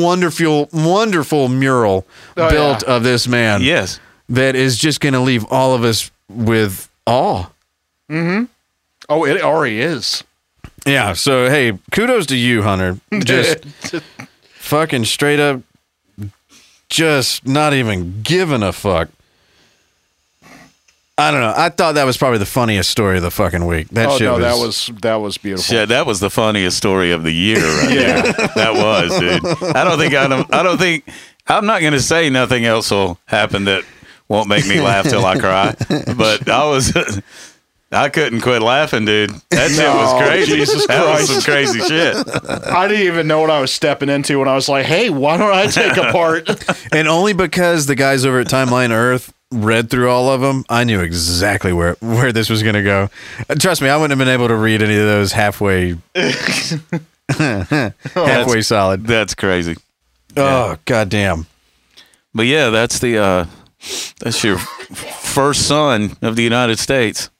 wonderful, wonderful mural Oh, built yeah. of this man yes. that is just going to leave all of us with awe. Mm-hmm. Oh, it already is. Yeah. So hey, kudos to you, Hunter. Just fucking straight up, just not even giving a fuck. I don't know. I thought that was probably the funniest story of the fucking week. That oh shit no, was, that was that was beautiful. Yeah, that was the funniest story of the year, right yeah. That was, dude. I don't think I don't, I don't think I'm not going to say nothing else will happen that won't make me laugh till I cry. But I was I couldn't quit laughing, dude. That shit was crazy. Jesus that was some crazy shit. I didn't even know what I was stepping into when I was like, "Hey, why don't I take a part?" and only because the guys over at Timeline Earth read through all of them, I knew exactly where where this was going to go. Uh, Trust me, I wouldn't have been able to read any of those halfway halfway solid. That's crazy. Oh goddamn! But yeah, that's the uh that's your first son of the United States.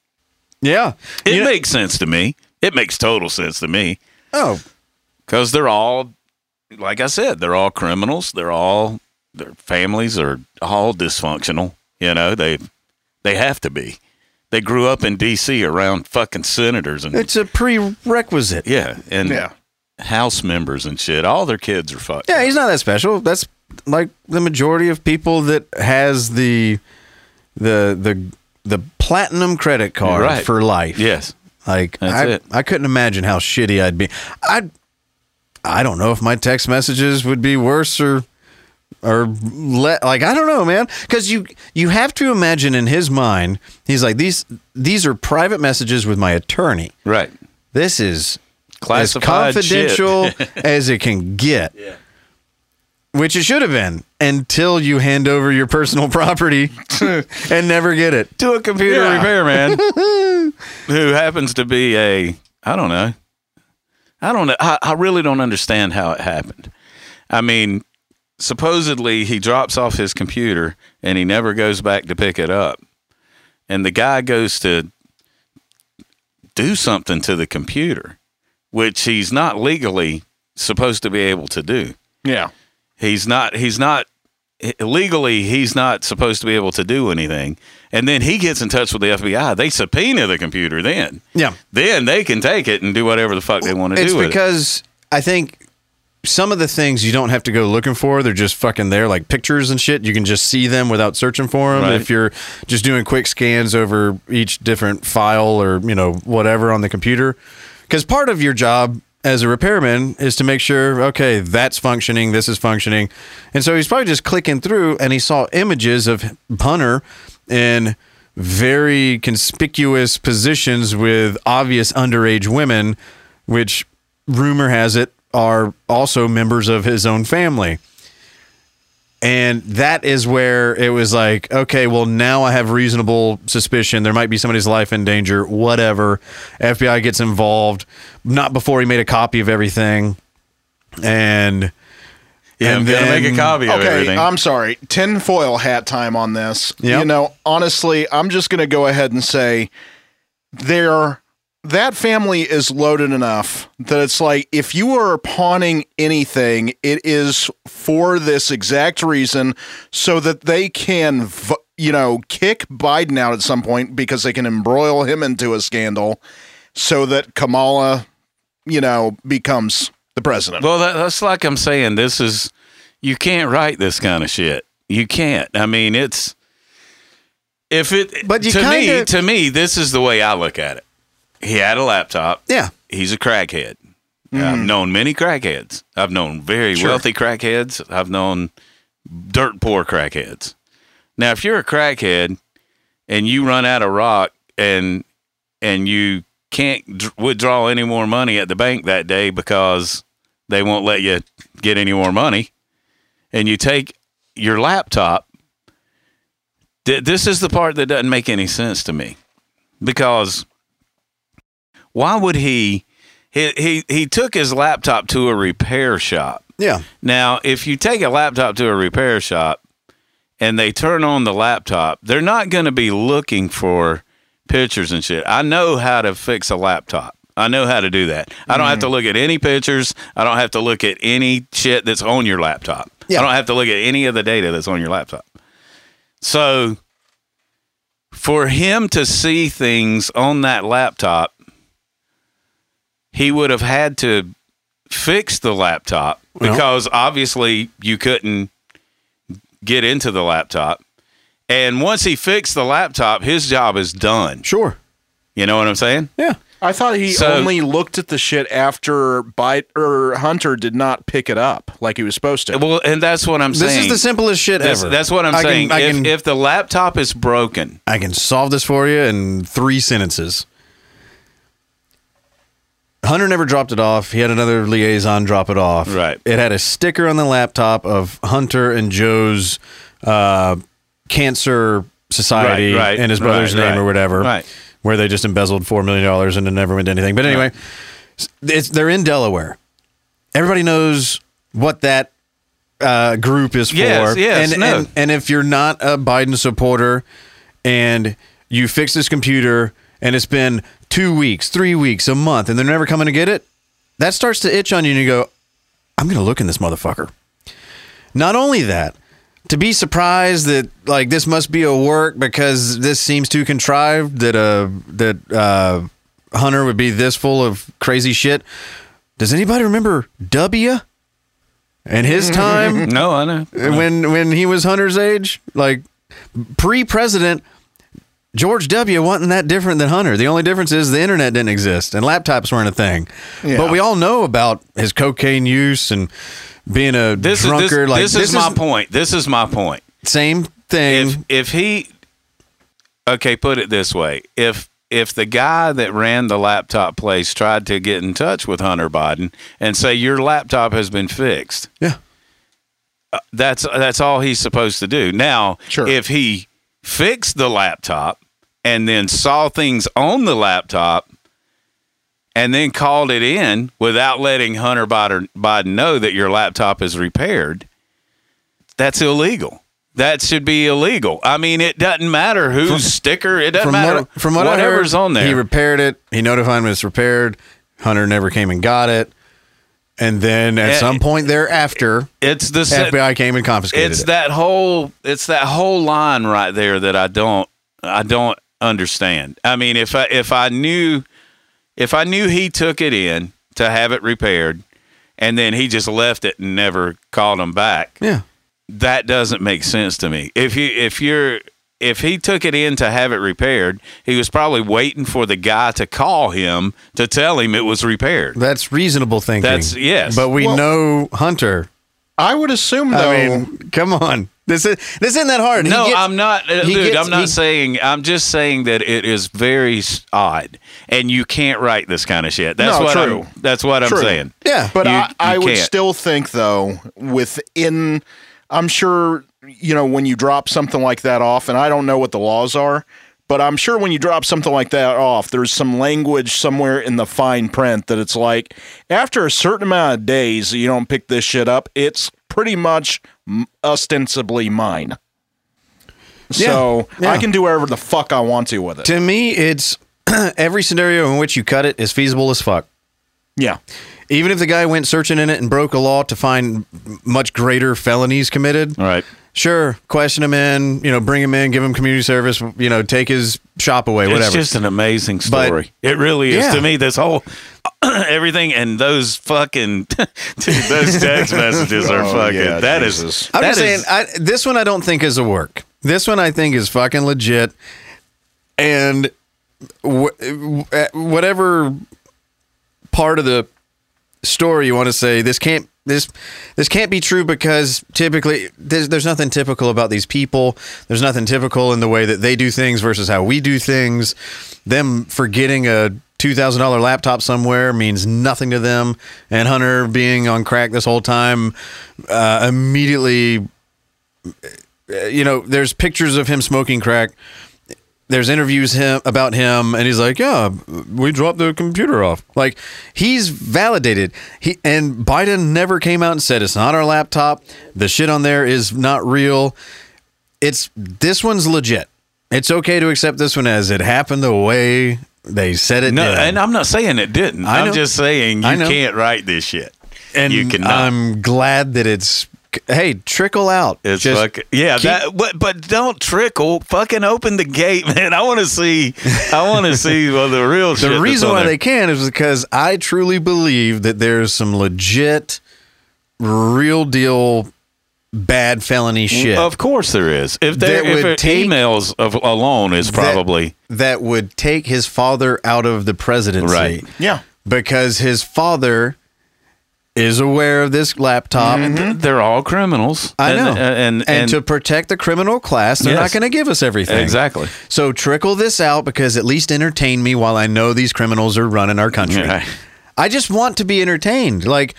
Yeah. It You know- makes sense to me. It makes total sense to me. oh because they're all like i said they're all criminals they're all their families are all dysfunctional you know they they have to be they grew up in dc around fucking senators and it's a prerequisite. yeah and yeah. house members and shit all their kids are fucked Yeah, he's not that special. That's like the majority of people that has the the the the platinum credit card Right. for life. yes Like That's I, it. I couldn't imagine how shitty I'd be. I I don't know if my text messages would be worse or or let like I don't know, man. Because you you have to imagine in his mind, he's like these these are private messages with my attorney. right This is Classified as confidential as it can get. Yeah. Which it should have been until you hand over your personal property and never get it. to a computer Yeah. repairman who happens to be a I don't know. I don't know. I, I really don't understand how it happened. I mean, supposedly he drops off his computer and he never goes back to pick it up. And the guy goes to do something to the computer, which he's not legally supposed to be able to do Yeah. He's not he's not legally he's not supposed to be able to do anything and then he gets in touch with the fbi they subpoena the computer then Yeah. then they can take it and do whatever the fuck they want to It's do with it because I think some of the things you don't have to go looking for. They're just fucking there, like pictures and shit. You can just see them without searching for them. Right. If you're just doing quick scans over each different file or, you know, whatever on the computer. Because part of your job as a repairman is to make sure, okay, that's functioning, this is functioning. And so he's probably just clicking through and he saw images of Punter in very conspicuous positions with obvious underage women, which rumor has it are also members of his own family. And that is where it was like, okay, well, now I have reasonable suspicion. There might be somebody's life in danger, whatever. FBI gets involved, not before he made a copy of everything. And yeah i'm and gonna make a copy of Okay, everything I'm sorry. Tinfoil hat time on this. Yep. You know, honestly, I'm just going to go ahead and say there that family is loaded enough that it's like if you are pawning anything, it is for this exact reason so that they can you know, kick Biden out at some point because they can embroil him into a scandal so that Kamala, you know, becomes the president. Well, that, that's like I'm saying. This is you can't write this kind of shit. You can't. I mean, it's if it. But you to me, kinda- to me, this is the way I look at it. He had a laptop. Yeah. He's a crackhead. I've mm-hmm. known many crackheads. I've known very Sure. wealthy crackheads. I've known dirt poor crackheads. Now, if you're a crackhead and you run out of rock and and you can't d- withdraw any more money at the bank that day because they won't let you get any more money, and you take your laptop, th- this is the part that doesn't make any sense to me because why would he? He, he he took his laptop to a repair shop. Yeah. Now, if you take a laptop to a repair shop and they turn on the laptop, they're not going to be looking for pictures and shit. I know how to fix a laptop. I know how to do that. I don't have mm-hmm. to look at any pictures. I don't have to look at any shit that's on your laptop. Yeah. I don't have to look at any of the data that's on your laptop. So, for him to see things on that laptop, he would have had to fix the laptop Well- because obviously you couldn't get into the laptop. And once he fixed the laptop, his job is done. Sure. You know what I'm saying? Yeah. I thought he So- only looked at the shit after Bite or Hunter did not pick it up like he was supposed to. Well, and that's what I'm This saying. This is the simplest shit that's, ever. that's what I'm I saying. I if, can- if the laptop is broken, I can solve this for you in three sentences. Hunter never dropped it off. He had another liaison drop it off. Right. It had a sticker on the laptop of Hunter and Joe's uh, cancer society Right, right, and his brother's right, name or whatever. right. Where they just embezzled four million dollars and it never went to anything. But anyway, it's they're in Delaware. Everybody knows what that uh, group is for. Yes, yes, and, no. and and if you're not a Biden supporter and you fix this computer and it's been two weeks, three weeks, a month, and they're never coming to get it, that starts to itch on you and you go, I'm going to look in this motherfucker. Not only that, to be surprised that like this must be a work because this seems too contrived that uh that uh Hunter would be this full of crazy shit. Does anybody remember W? And his time no, I know. when when he was Hunter's age, like pre-president, George W. wasn't that different than Hunter. The only difference is the internet didn't exist and laptops weren't a thing. But we all know about his cocaine use and being a This is this, like this is my point. This is my point. Same thing. if if he okay put it this way if if the guy that ran the laptop place tried to get in touch with hunter biden and say your laptop has been fixed yeah. Uh, that's that's all he's supposed to do now Sure. if he fixed the laptop and then saw things on the laptop and then called it in without letting hunter biden, know that your laptop is repaired that's illegal that should be illegal. I mean, it doesn't matter whose sticker. It doesn't From matter. what, from what whatever's heard, on there. he repaired it. He notified him it's repaired. Hunter never came and got it. And then at some point thereafter, it's the FBI came and confiscated it's it. that whole it's that whole line right there that I don't I don't understand. I mean, if I if I knew if I knew he took it in to have it repaired and then he just left it and never called him back, yeah. that doesn't make sense to me. If you if you're if he took it in to have it repaired, he was probably waiting for the guy to call him to tell him it was repaired. That's reasonable thinking. That's- yes. But we Well- know Hunter. I would assume though. I mean, come on. This is this isn't that hard. No, gets- I'm not, uh, dude. gets- I'm not he- saying. I'm just saying that it is very odd, and you can't write this kind of shit. That's No, what true. I'm. That's what I'm saying. Yeah. But You- I, I you would can't. still think, though, within, I'm sure, you know, when you drop something like that off, and I don't know what the laws are, but I'm sure when you drop something like that off, there's some language somewhere in the fine print that it's like, after a certain amount of days, you don't pick this shit up, it's pretty much ostensibly mine. So Yeah. I can do whatever the fuck I want to with it. to me, it's every scenario in which you cut it is feasible as fuck. yeah. Even if the guy went searching in it and broke a law to find much greater felonies committed, Right. Sure, question him in, you know, bring him in, give him community service, you know, take his shop away, whatever. It's just an amazing But- story. it really is Yeah. to me. This whole everything and those fucking dude, those text messages are Oh, fucking. yeah, that is. Jesus. I'm that just saying, I, this one I don't think is a work. This one I think is fucking legit, and wh- whatever part of the story you want to say, this can't this this can't be true because typically there's, there's nothing typical about these people. There's nothing typical in the way that they do things versus how we do things. Them forgetting a two thousand dollar laptop somewhere means nothing to them, and Hunter being on crack this whole time uh, immediately uh, you know, there's pictures of him smoking crack. There's interviews him about him, and he's like, "Yeah, we dropped the computer off." Like he's validated. He and Biden never came out and said it's not our laptop. The shit on there is not real. It's this one's legit. It's okay to accept this one as it happened the way they said it no, did. and I'm not saying it didn't. I'm just saying you can't write this shit. and you cannot. I'm glad that it's hey trickle out. It's Just fucking yeah. keep- that but, but don't trickle. Fucking open the gate, man. I want to see. I want to see well, the real. The reason why there. they can is because I truly believe that there's some legit, real deal, bad felony mm, shit Of course there is. If there, That if would take- emails of alone is that- probably that would take his father out of the presidency, Right. Yeah. Because his father is aware of this laptop. Mm-hmm. they're all criminals. I know, uh, and and, and, to protect the criminal class, they're not going to give us everything. exactly. So trickle this out because at least entertain me while I know these criminals are running our country. Right. I just want to be entertained. Like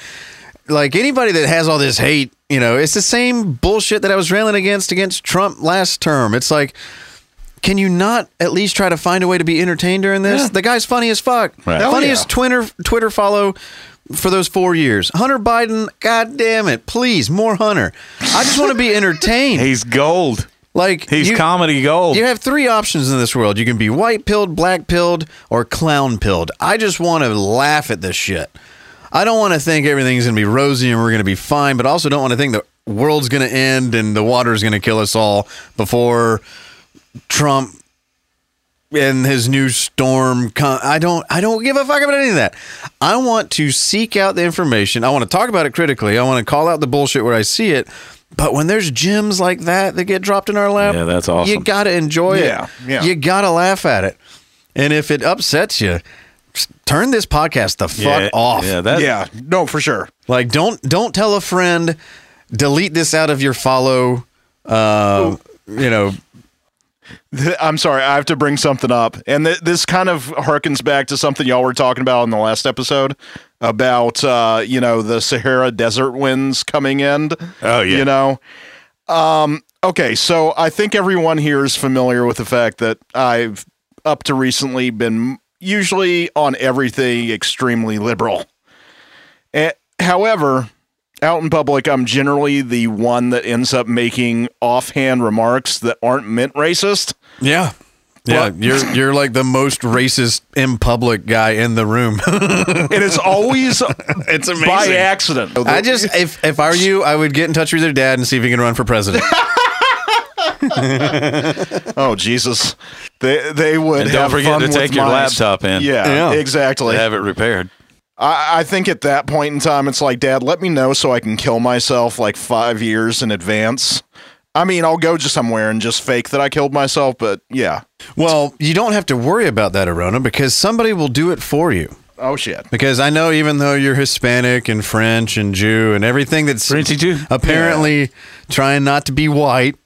like anybody that has all this hate, you know, it's the same bullshit that I was railing against against Trump last term. It's like can you not at least try to find a way to be entertained during this? The guy's funny as fuck. Right. Hell Funniest Twitter Twitter follow for those four years. Hunter Biden, god damn it, please, more Hunter. I just want to be entertained. He's gold. like He's you- comedy gold. you have three options in this world. You can be white pilled, black pilled, or clown pilled. I just want to laugh at this shit. I don't want to think everything's going to be rosy and we're going to be fine, but also don't want to think the world's going to end and the water's going to kill us all before Trump and his new storm. Con- I don't. I don't give a fuck about any of that. I want to seek out the information. I want to talk about it critically. I want to call out the bullshit where I see it. But when there's gems like that that get dropped in our lap, Yeah, that's awesome. You got to enjoy Yeah, it. yeah. You got to laugh at it. And if it upsets you, turn this podcast the fuck yeah, off. Yeah, that, yeah. No, for sure. Like don't don't tell a friend. Delete this out of your follow. Uh, you know, Th- I'm sorry, I have to bring something up, and th- this kind of harkens back to something y'all were talking about in the last episode about uh, you know the Sahara desert winds coming in. Oh, yeah. you know. Um, okay, so I think everyone here is familiar with the fact that I've up to recently been usually on everything extremely liberal. Eh, however, out in public, I'm generally the one that ends up making offhand remarks that aren't meant racist. Yeah. Yeah, Well- you're you're like the most racist in public guy in the room. And it's always it's amazing. by accident. I just if if I were you, I would get in touch with your dad and see if he can run for president. oh Jesus, they they would And don't have forget fun to take your my- laptop in. Yeah, Yeah. exactly. have it repaired. I, I think at that point in time, it's like, Dad, let me know so I can kill myself like five years in advance. I mean, I'll go just somewhere and just fake that I killed myself, but yeah. well, you don't have to worry about that, Arona, because somebody will do it for you. Oh shit. Because I know even though you're Hispanic and French and Jew and everything that's Frenchy Jew. apparently trying not to be white,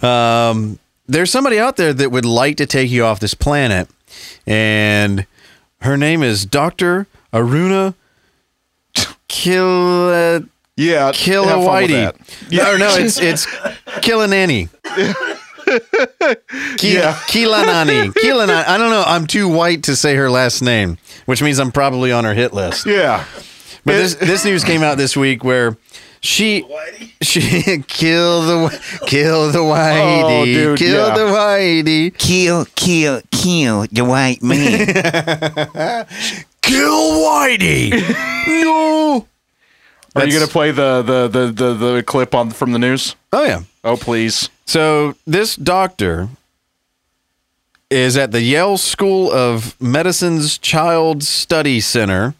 um, there's somebody out there that would like to take you off this planet, and her name is Doctor Aruna Kill Yeah, Kill have fun with Whitey. that. No, no, it's it's Khilanani. Ki- Yeah. Khilanani. Khilanani. I don't know. I'm too white to say her last name, which means I'm probably on her hit list. Yeah. But this this news came out this week where she she kill the kill the whitey, Oh, dude, kill yeah. the whitey, Kill, kill, kill the white man. kill whitey. no. Are you That's- to play the, the, the, the, the clip on from the news? Oh yeah. Oh, please. So this doctor is at the Yale School of Medicine's Child Study Center.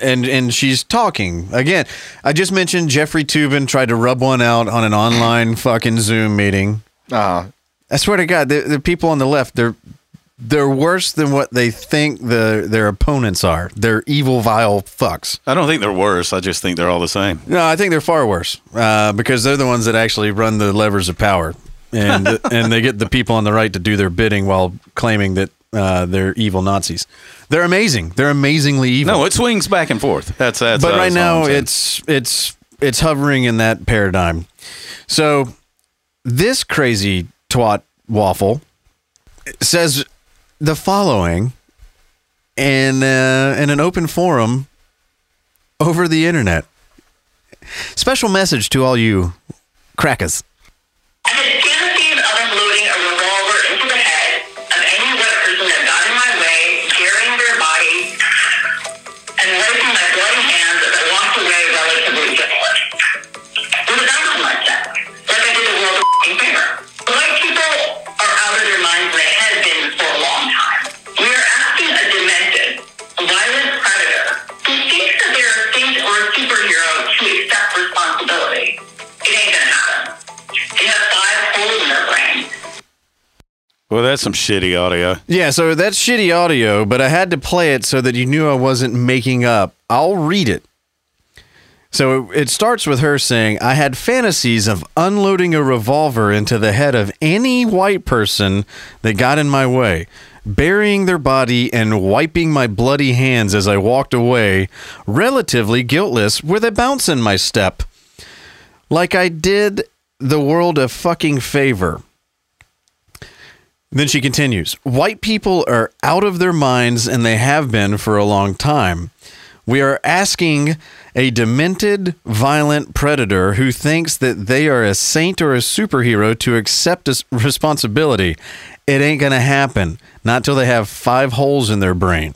And and she's talking. Again, I just mentioned Jeffrey Toobin tried to rub one out on an online fucking Zoom meeting. Uh, I swear to God, the, the people on the left, they're they're worse than what they think the their opponents are. They're evil, vile fucks. I don't think they're worse. I just think they're all the same. No, I think they're far worse uh, because they're the ones that actually run the levers of power, and and they get the people on the right to do their bidding while claiming that uh, they're evil Nazis. They're amazing. They're amazingly evil. No, it swings back and forth. That's that's. but right now it's it's it's hovering in that paradigm. So this crazy twat waffle says the following in uh, in an open forum over the internet. Special message to all you crackers. Well, that's some shitty audio. Yeah, so that's shitty audio, but I had to play it so that you knew I wasn't making up. I'll read it. So it starts with her saying, I had fantasies of unloading a revolver into the head of any white person that got in my way, burying their body and wiping my bloody hands as I walked away, relatively guiltless, with a bounce in my step. Like I did the world a fucking favor. Then she continues White people are out of their minds, and they have been for a long time. We are asking a demented, violent predator who thinks that they are a saint or a superhero to accept responsibility. It ain't going to happen. Not till they have five holes in their brain.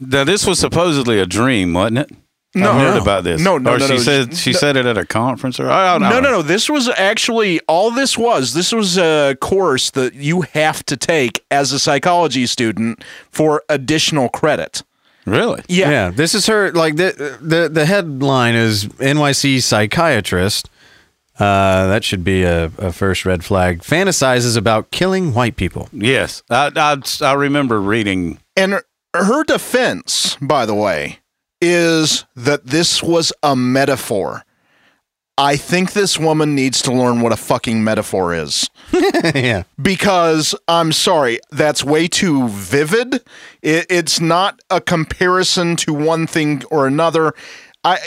Now, this was supposedly a dream, wasn't it? No. I heard No. about this. No, no, or no, she no. said she No. said it at a conference, or I don't know. No, no, no. This was actually all this was. This was a course that you have to take as a psychology student for additional credit. Really? Yeah. Yeah. this is her. Like the the the headline is NYC psychiatrist. Uh, that should be a, a first red flag. Fantasizes about killing white people. Yes, I, I I remember reading. and her defense, by the way, is that this was a metaphor. I think this woman needs to learn what a fucking metaphor is. yeah. because I'm sorry, that's way too vivid. It, it's not a comparison to one thing or another. I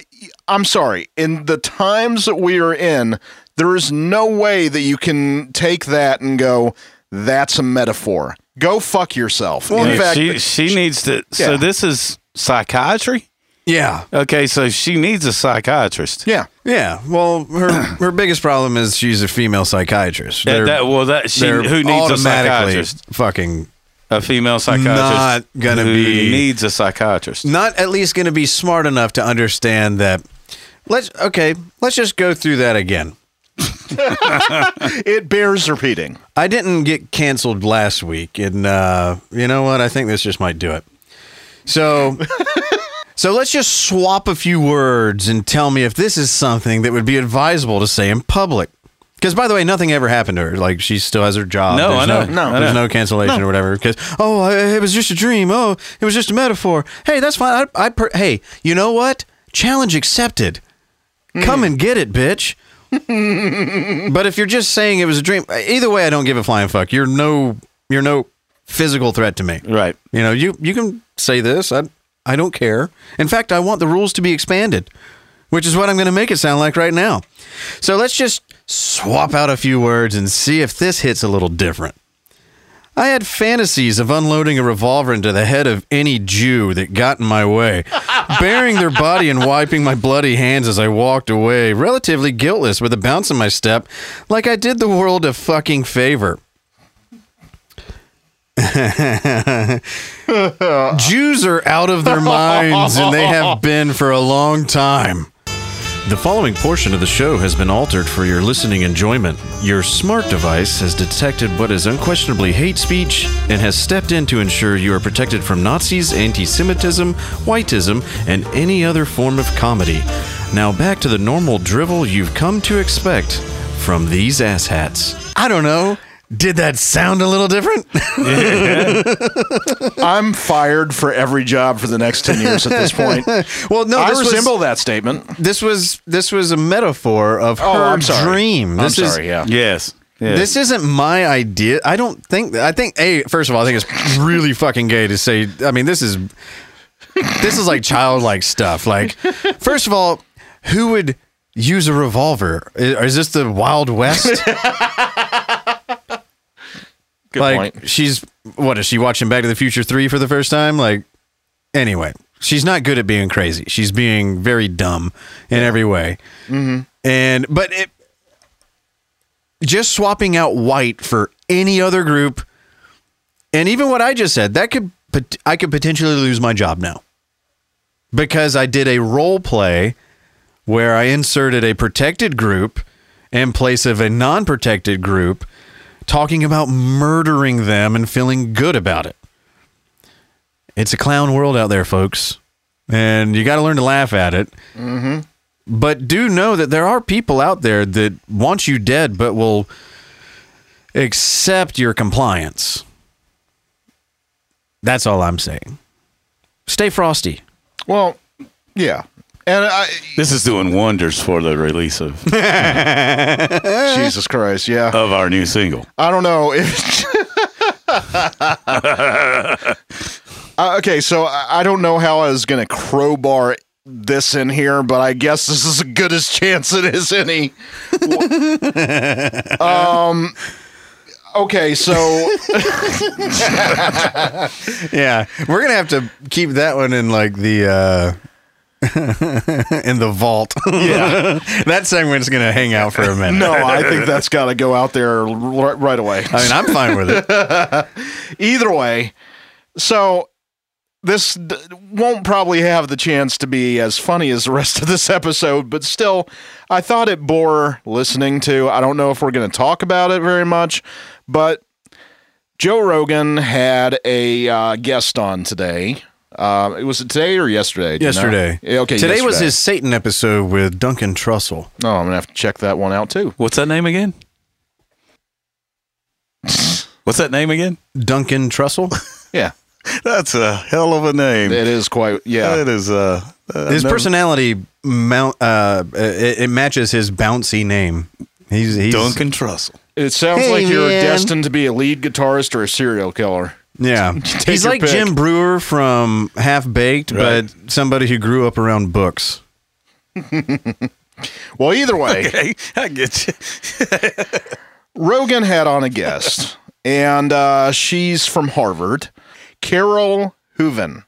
I'm sorry. In the times that we are in, there is no way that you can take that and go, "That's a metaphor." Go fuck yourself. in fact, she she needs to. So this is psychiatry. Yeah. Okay, so she needs a psychiatrist. yeah. Yeah, well, her her biggest problem is she's a female psychiatrist. That, They're- that- well, that she they're who needs a automatically psychiatrist? Fucking A female psychiatrist. Not gonna who be- needs a psychiatrist. not at least going to be smart enough to understand that. Let's okay. Let's just go through that again. It bears repeating. I didn't get canceled last week, and uh, you know what? I think this just might do it. So, so let's just swap a few words and tell me if this is something that would be advisable to say in public. Because by the way, nothing ever happened to her. Like she still has her job. No, There's I know. No, No, there's no cancellation or whatever. Because oh, I, it was just a dream. Oh, it was just a metaphor. Hey, that's fine. I, I per- hey, you know what? Challenge accepted. Hmm. Come and get it, bitch. but if you're just saying it was a dream, either way, I don't give a flying fuck. You're no, you're no physical threat to me. Right. You know, you you can say this. I I don't care. In fact, I want the rules to be expanded, which is what I'm going to make it sound like right now. So let's just swap out a few words and see if this hits a little different. I had fantasies of unloading a revolver into the head of any Jew that got in my way, burying their body and wiping my bloody hands as I walked away, relatively guiltless with a bounce in my step, like I did the world a fucking favor. Jews are out of their minds, and they have been for a long time. The following portion of the show has been altered for your listening enjoyment. Your smart device has detected what is unquestionably hate speech and has stepped in to ensure you are protected from Nazis, anti Semitism, whiteism, and any other form of comedy. Now back to the normal drivel you've come to expect from these asshats. I don't know. Did that sound a little different? I'm fired for every job for the next 10 years at this point. well, no, I this was- resemble that statement. this was this was a metaphor of Oh, her I'm sorry. dream. I'm is, sorry, yeah. Yes. yes. This isn't my idea. I don't think. I think. A first of all, I think it's really fucking gay to say. I mean, this is this is like childlike stuff. Like, first of all, who would use a revolver? Is, is this the Wild West? Good like, point. she's what is she watching Back to the Future three for the first time? Like, anyway, she's not good at being crazy. She's being very dumb in every way. Mm-hmm. And but it just swapping out white for any other group, and even what I just said, that could I could potentially lose my job now because I did a role play where I inserted a protected group in place of a non-protected group, talking about murdering them and feeling good about it. It's a clown world out there, folks, and you got to learn to laugh at it. Mm-hmm. But do know that there are people out there that want you dead, but will accept your compliance. That's all I'm saying. Stay frosty. Well, yeah. And I, This is doing wonders for the release of, Jesus Christ, yeah. of our new single. I don't know if. Uh, okay, so I I don't know how I was going to crowbar this in here, but I guess this is as good as chance it is any. um. Okay, so Yeah, we're gonna have to keep that one in like the uh in the vault. Yeah, that segment's gonna hang out for a minute. no, I think that's got to go out there right, right away. I mean I'm fine with it. Either way, so this d- won't probably have the chance to be as funny as the rest of this episode, but still, I thought it bore listening to. I don't know if we're going to talk about it very much, but Joe Rogan had a uh, guest on today. Uh, it was today or yesterday? Do you know? Yesterday. Okay. Today was his Satan episode with Duncan Trussell. Oh, I'm gonna have to check that one out too. What's that name again? What's that name again? Duncan Trussell. Yeah, That's a hell of a name. it is quite. Yeah, That is uh, uh His no- personality mount uh it, it matches his bouncy name. He's he's Duncan Trussell. it sounds Hey, like you're man. destined to be a lead guitarist or a serial killer. Yeah, he's like pick. Jim Breuer from Half Baked, Right. but somebody who grew up around books. Well, either way. Hey, I get you. Rogan had on a guest, and uh, she's from Harvard. Carole Hooven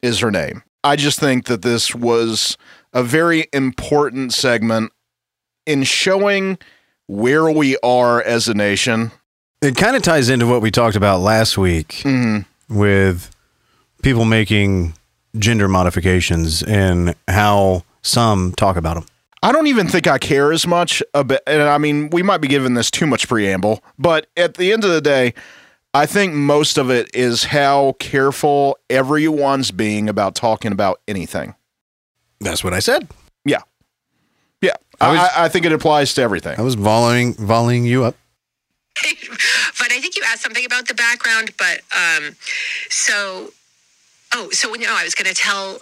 is her name. I just think that this was a very important segment in showing where we are as a nation. It kind of ties into what we talked about last week Mhm. with people making gender modifications and how some talk about them. I don't even think I care as much about, and I mean, we might be giving this too much preamble, but at the end of the day, I think most of it is how careful everyone's being about talking about anything. That's what I said. Yeah. Yeah. I I, was- I, I think it applies to everything. I was volleying volleying you up. but I think you asked something about the background. But um, so, oh, so know, I was going to tell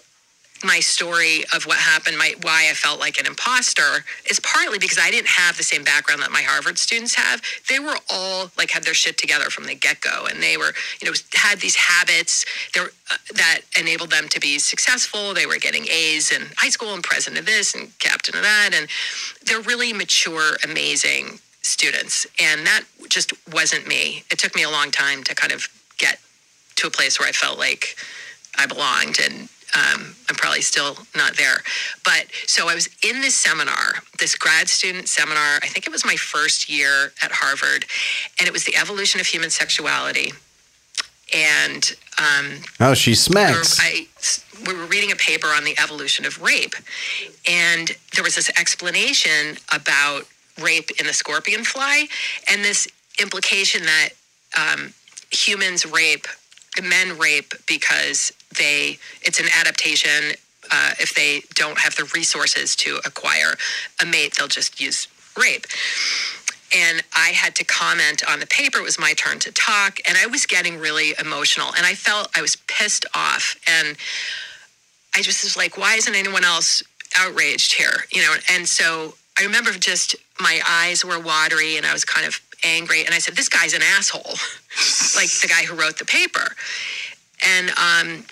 my story of what happened, my why I felt like an imposter is partly because I didn't have the same background that my Harvard students have. They were all like had their shit together from the get go, and they were you know had these habits they were, uh, that enabled them to be successful. They were getting A's in high school and president of this and captain of that, and they're really mature, amazing students, and that just wasn't me. It took me a long time to kind of get to a place where I felt like I belonged, and um, I'm probably still not there. But so I was in this seminar, this grad student seminar. I think it was my first year at Harvard, and it was the evolution of human sexuality. and um, Oh, she smacks. I, we were reading a paper on the evolution of rape, and there was this explanation about rape in the scorpion fly, and this implication that um, humans rape, men rape because they it's an adaptation. Uh, if they don't have the resources to acquire a mate, they'll just use rape and I had to comment on the paper. It was my turn to talk, and I was getting really emotional, and I felt I was pissed off, and I just was like, "Why isn't anyone else outraged here?" You know, and so I remember just my eyes were watery, and I was kind of angry, and I said, "This guy's an asshole," like the guy who wrote the paper, and um,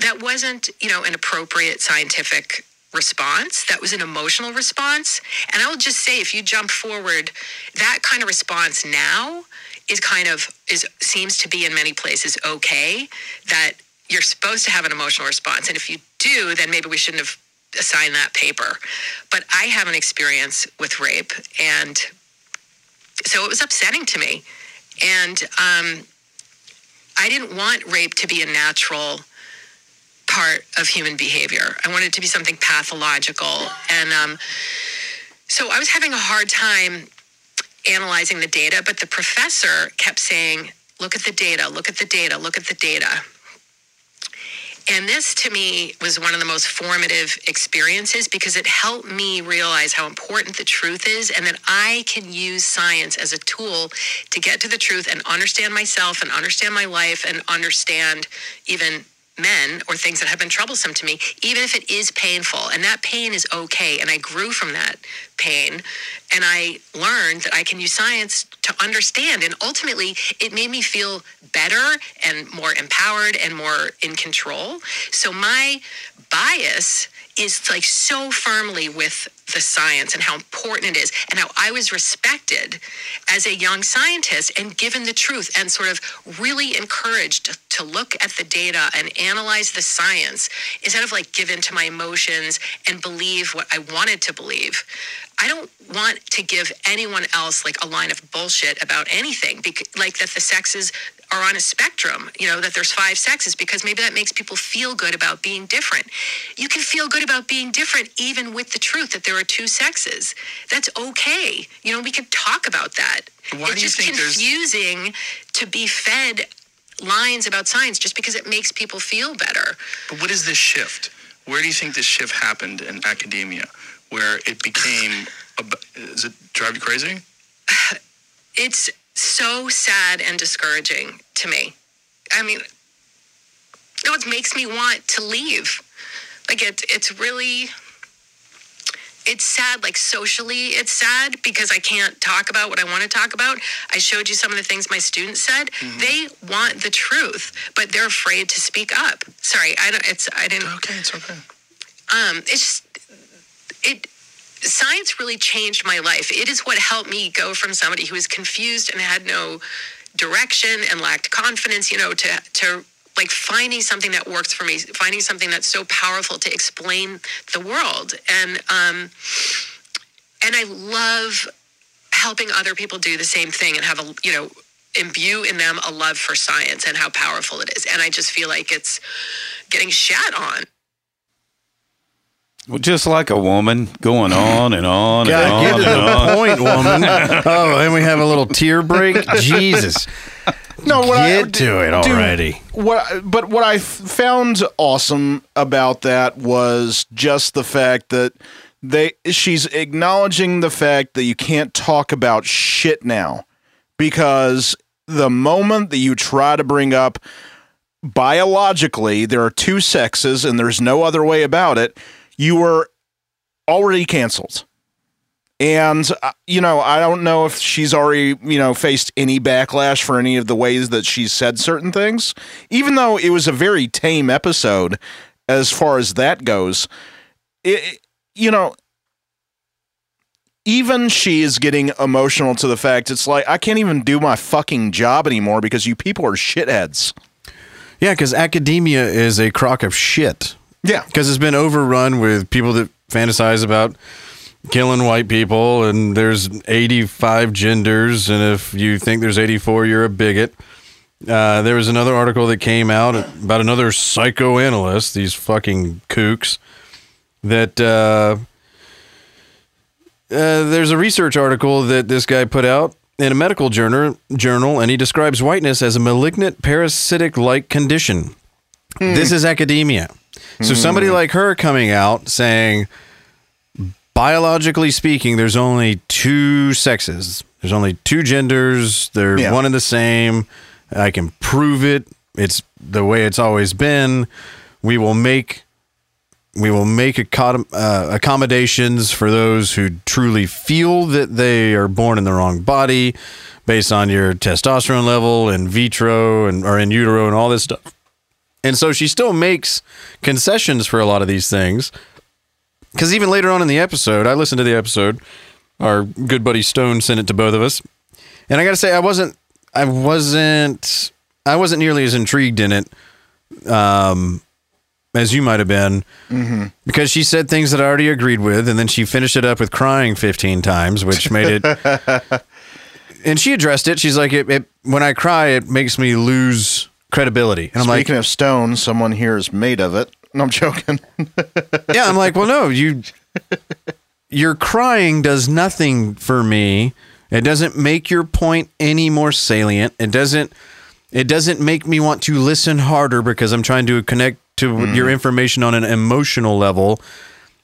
that wasn't, you know, an appropriate scientific response. That was an emotional response. And I will just say, if you jump forward, that kind of response now is kind of is seems to be in many places okay. That you're supposed to have an emotional response, and if you do, then maybe we shouldn't have assigned that paper. But I have an experience with rape, and so it was upsetting to me. And um, I didn't want rape to be a natural part of human behavior. I wanted it to be something pathological. And um, so I was having a hard time analyzing the data, but the professor kept saying, look at the data, look at the data, look at the data. And this to me was one of the most formative experiences because it helped me realize how important the truth is and that I can use science as a tool to get to the truth and understand myself and understand my life and understand even men or things that have been troublesome to me, even if it is painful. And that pain is okay. And I grew from that pain. And I learned that I can use science to understand. And ultimately, it made me feel better and more empowered and more in control. So my bias is like so firmly with the science and how important it is and how I was respected as a young scientist and given the truth and sort of really encouraged to look at the data and analyze the science instead of like give in to my emotions and believe what I wanted to believe. I don't want to give anyone else like a line of bullshit about anything, because, like that the sexes are on a spectrum, you know, that there's five sexes, because maybe that makes people feel good about being different. You can feel good about being different even with the truth that there are two sexes. That's okay. You know, we can talk about that. Why it's do you just think there's- confusing to be fed lines about science just because it makes people feel better. But what is this shift? Where do you think this shift happened in academia, where it became? A, does it drive you crazy? it's so sad and discouraging to me. I mean, know, it makes me want to leave. Like it, it's really, it's sad. Like socially, it's sad because I can't talk about what I want to talk about. I showed you some of the things my students said. They want the truth, but they're afraid to speak up. Sorry, I don't. It's I didn't. Okay, it's okay. Um, it's just it. Science really changed my life. It is what helped me go from somebody who was confused and had no direction and lacked confidence, you know, to to like finding something that works for me, finding something that's so powerful to explain the world. And um, and I love helping other people do the same thing and have a you know imbue in them a love for science and how powerful it is. And I just feel like it's getting shat on. Well, just like a woman going on and on and Gotta on get to and on. point, woman. oh, and we have a little tear break. Jesus. No, what I, Get to it dude, already. What, but what I found awesome about that was just the fact that they she's acknowledging the fact that you can't talk about shit now because the moment that you try to bring up biologically there are two sexes and there's no other way about it, you were already canceled. And uh, you know, I don't know if she's already, you know, faced any backlash for any of the ways that she said certain things, even though it was a very tame episode as far as that goes. It, you know, even she is getting emotional to the fact it's like I can't even do my fucking job anymore because you people are shitheads. Yeah, because academia is a crock of shit. Yeah. Because it's been overrun with people that fantasize about killing white people, and there's 85 genders, and if you think there's 84, you're a bigot. Uh, there was another article that came out about another psychoanalyst, these fucking kooks, that uh, uh, there's a research article that this guy put out in a medical journal, journal, and he describes whiteness as a malignant parasitic like condition. This is academia. So somebody like her coming out saying, biologically speaking, there's only two sexes. There's only two genders. They're Yeah. one and the same. I can prove it. It's the way it's always been. We will make we will make accom- uh, accommodations for those who truly feel that they are born in the wrong body based on your testosterone level in vitro and or in utero and all this stuff. And so she still makes concessions for a lot of these things. Because even later on in the episode, I listened to the episode. Our good buddy Stone sent it to both of us, and I got to say, I wasn't, I wasn't, I wasn't nearly as intrigued in it, um, as you might have been, because she said things that I already agreed with, and then she finished it up with crying fifteen times, which made it. and she addressed it. She's like, it, it, when I cry, it makes me lose credibility, and I'm like, Speaking of stone, someone here is made of it. No, I'm joking. yeah, I'm like, well, no, you, your crying does nothing for me. It doesn't make your point any more salient. It doesn't, it doesn't make me want to listen harder because I'm trying to connect to your mm. information on an emotional level.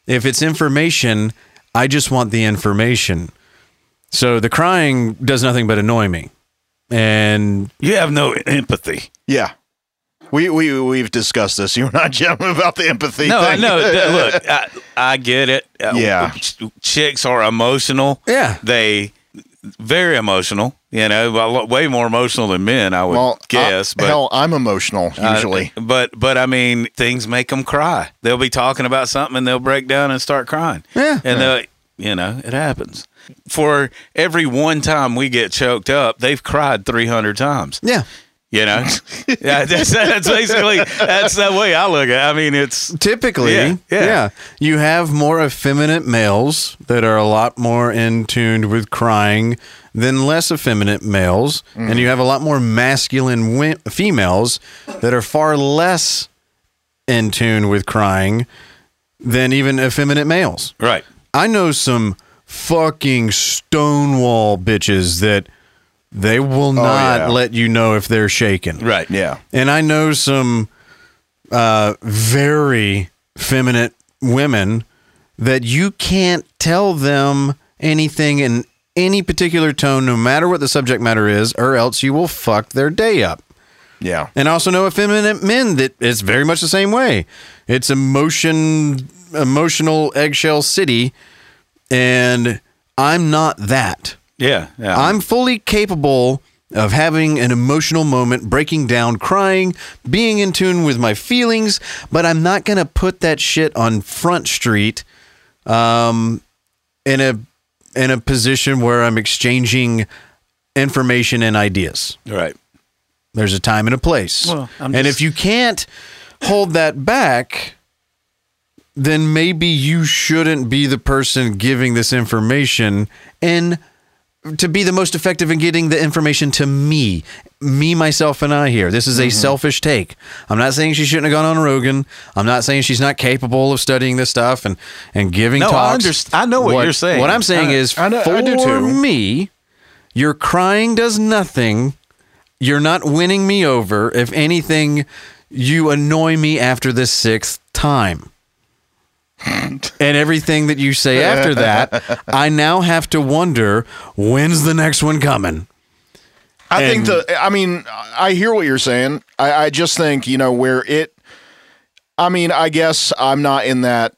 If it's information, I just want the information. So the crying does nothing but annoy me. And You have no empathy. yeah. We, we, we've discussed this. You and I, gentlemen, about the empathy No, I thing. know. Th- Look, I, I get it. Uh, Yeah. ch- chicks are emotional. Yeah. they very emotional. You know, way more emotional than men, I would well, guess. I- but hell, I'm emotional uh, usually. but but I mean, things make them cry. They'll be talking about something and they'll break down and start crying. Yeah. and they'll you know it happens. For every one time we get choked up, they've cried three hundred times. yeah, You know, yeah, that's, that's basically that's the way I look at. it. I mean, it's Typically, Yeah, yeah, yeah. You have more effeminate males that are a lot more in tuned with crying than less effeminate males, and mm. you have a lot more masculine females that are far less in tune with crying than even effeminate males. right. I know some fucking stonewall bitches that they will not yeah. let you know if they're shaken. Right. yeah. And I know some uh, very feminine women that you can't tell them anything in any particular tone, no matter what the subject matter is, or else you will fuck their day up. Yeah. And I also know effeminate men that it's very much the same way. It's emotion, emotional eggshell city, and I'm not that. Yeah. Yeah. I'm fully capable of having an emotional moment, breaking down, crying, being in tune with my feelings, but I'm not going to put that shit on Front Street um, in a in a position where I'm exchanging information and ideas. right. There's a time and a place. Well, and just- if you can't hold that back, then maybe you shouldn't be the person giving this information and to be the most effective in getting the information to me, me, myself, and I here. This is a Mm-hmm. selfish take. I'm not saying she shouldn't have gone on Rogan. I'm not saying she's not capable of studying this stuff and, and giving No, I talks. underst- I know what you're saying. What I'm saying I- is, I know- for I do too. me, your crying does nothing. You're not winning me over. If anything, you annoy me after the sixth time. and everything that you say after that, I now have to wonder when's the next one coming? I And- think the. I mean, I hear what you're saying. I, I just think you know where it. I mean, I guess I'm not in that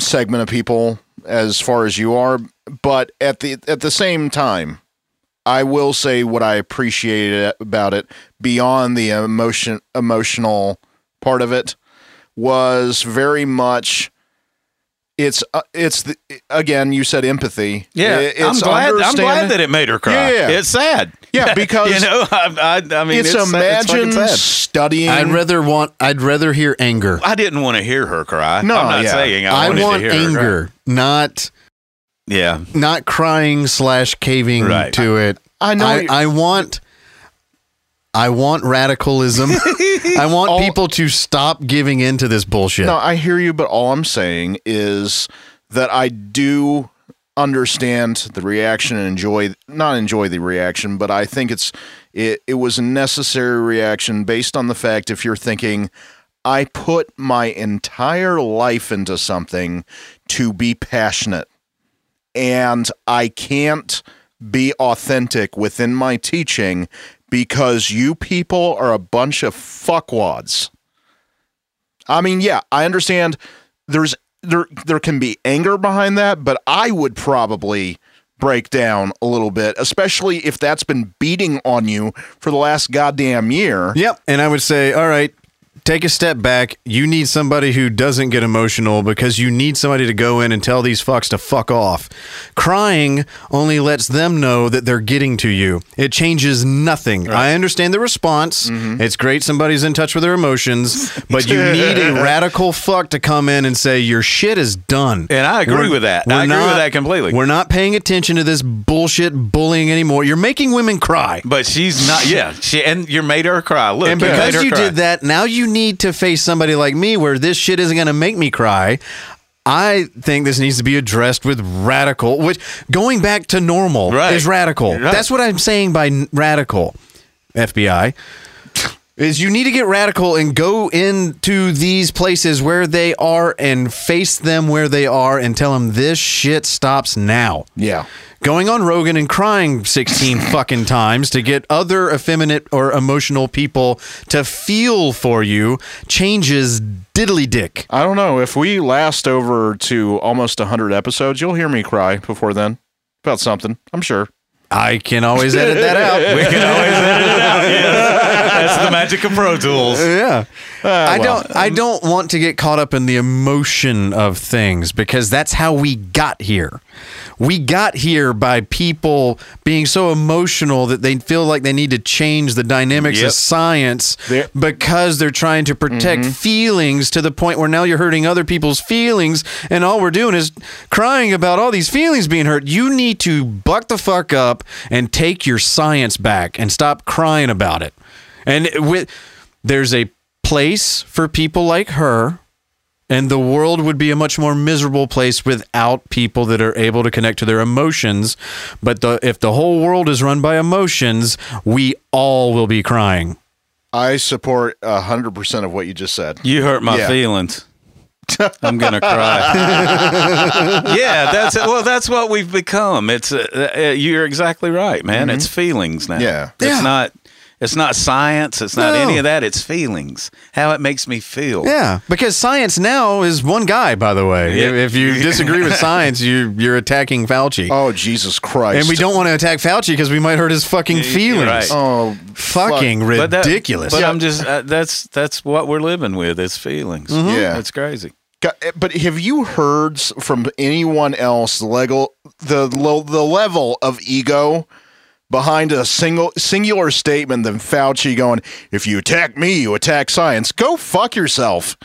segment of people as far as you are, but at the at the same time, I will say what I appreciated about it beyond the emotion emotional part of it was very much. It's uh, it's the, again. You said empathy. Yeah, It- I'm glad. I'm glad that it made her cry. Yeah, yeah. It's sad. Yeah, because- you know, I, I, I mean, it's, it's, sad- it's imagine sad. studying. I'd rather want. I'd rather hear anger. I didn't want to hear her cry. No, I'm not yeah. saying I, I, wanted want to hear her cry. anger, not Yeah, not crying slash caving Right. to it. I know I, I want. I want radicalism. I want All- people to stop giving into this bullshit. No, I hear you, but all I'm saying is that I do understand the reaction and enjoy not enjoy the reaction, but I think it's it, it was a necessary reaction based on the fact if you're thinking I put my entire life into something to be passionate and I can't be authentic within my teaching because you people are a bunch of fuckwads. I mean, yeah, I understand there's there there can be anger behind that, but I would probably break down a little bit, especially if that's been beating on you for the last goddamn year. Yep. And I would say, all right, take a step back. You need somebody who doesn't get emotional because you need somebody to go in and tell these fucks to fuck off. Crying only lets them know that they're getting to you. It changes nothing. I understand the response. Mm-hmm. It's great somebody's in touch with their emotions, but you need a radical fuck to come in and say your shit is done. And I agree with that. I agree with that completely. We're not paying attention to this bullshit bullying anymore. You're making women cry. But she's not. Yeah, she and you made her cry. Look, And because you cry. did that, now you need to face somebody like me where this shit isn't going to make me cry. I think this needs to be addressed with radical, which going back to normal Right. is radical. Right. That's what I'm saying by n- radical. FBI is you need to get radical and go into these places where they are and face them where they are and tell them this shit stops now Yeah. Going on Rogan and crying 16 fucking times to get other effeminate or emotional people to feel for you changes diddly dick. I don't know. If we last over to almost 100 episodes, you'll hear me cry before then about something, I'm sure. I can always edit that out. We can always edit it out. Yes. That's the magic of Pro Tools. yeah. Ah, I well. don't I don't want to get caught up in the emotion of things because that's how we got here. We got here by people being so emotional that they feel like they need to change the dynamics Yep. of science They're- because they're trying to protect mm-hmm. feelings to the point where now you're hurting other people's feelings and all we're doing is crying about all these feelings being hurt. You need to buck the fuck up and take your science back and stop crying about it. And with there's a place for people like her and the world would be a much more miserable place without people that are able to connect to their emotions but the, if the whole world is run by emotions we all will be crying I support 100% of what you just said. You hurt my Yeah. feelings. I'm gonna cry. yeah, that's it. Well, that's what we've become. It's uh, uh, you're exactly right, man. It's feelings now. Yeah. it's Yeah. not. It's not science. It's not No. any of that. It's feelings. How it makes me feel. yeah because science now is one guy by the way Yeah. if, if you disagree with science you, you're attacking fauci Oh, Jesus Christ. and we don't want to attack fauci because we might hurt his fucking feelings right. Oh, fucking But that- ridiculous But I'm just. Uh, that's that's what we're living with. It's feelings. Yeah. it's crazy. But have you heard from anyone else the legal the the level of ego behind a single singular statement than Fauci going, "If you attack me, you attack science." Go fuck yourself.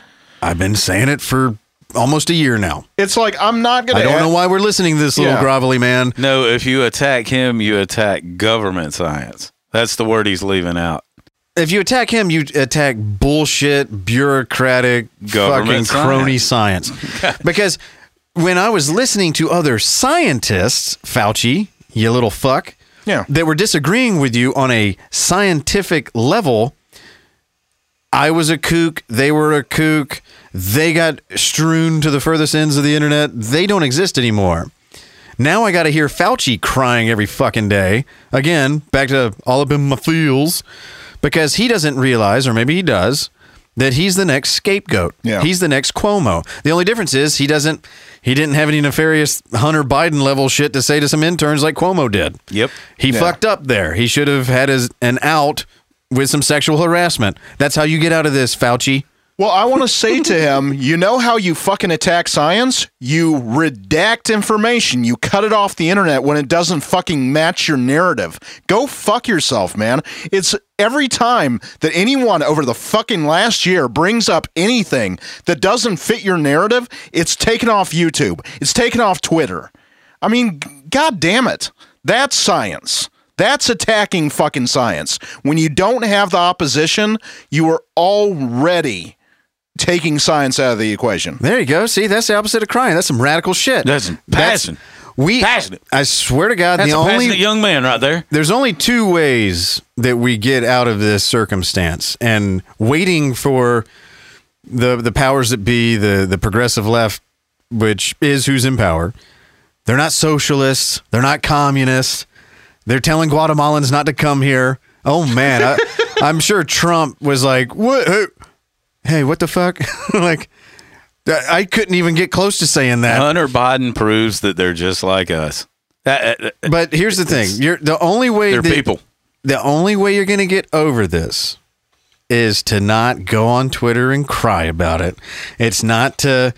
i've been saying it for almost a year now It's like I'm not gonna. i don't a- know why we're listening to this little Yeah. grovelly man No, if you attack him, you attack government science. That's the word he's leaving out. if you attack him, you attack bullshit, bureaucratic, Government fucking crony science. because when I was listening to other scientists, Fauci, you little fuck, Yeah. that were disagreeing with you on a scientific level, I was a kook, they were a kook, they got strewn to the furthest ends of the internet. They don't exist anymore. Now I got to hear Fauci crying every fucking day. Again, back to all up in my feels, because he doesn't realize, or maybe he does, that he's the next scapegoat. Yeah. He's the next Cuomo. The only difference is he doesn't. He didn't have any nefarious Hunter Biden level shit to say to some interns like Cuomo did. Yep. He fucked up there. He should have had his, an out with some sexual harassment. That's how you get out of this, Fauci. Well, I want to say to him, you know how you fucking attack science? You redact information. You cut it off the internet when it doesn't fucking match your narrative. Go fuck yourself, man. It's every time that anyone over the fucking last year brings up anything that doesn't fit your narrative, it's taken off YouTube. It's taken off Twitter. I mean, god damn it. That's science. That's attacking fucking science. When you don't have the opposition, you are already taking science out of the equation. There you go. See, that's the opposite of crying. That's some radical shit. That's passion. We Passionate. I swear to God, That's the a only passionate young man right there. there's only two ways that we get out of this circumstance and waiting for the the powers that be the the progressive left which is who's in power. They're not socialists. They're not communists. They're telling guatemalans not to come here. Oh man I, i'm sure trump was like what? Hey, hey what the fuck? Like i couldn't even get close to saying that Hunter Biden proves that they're just like us. That- uh, uh, but here's the thing you're the only way they're that, people. the only way you're going to get over this is to not go on Twitter and cry about it. It's not to,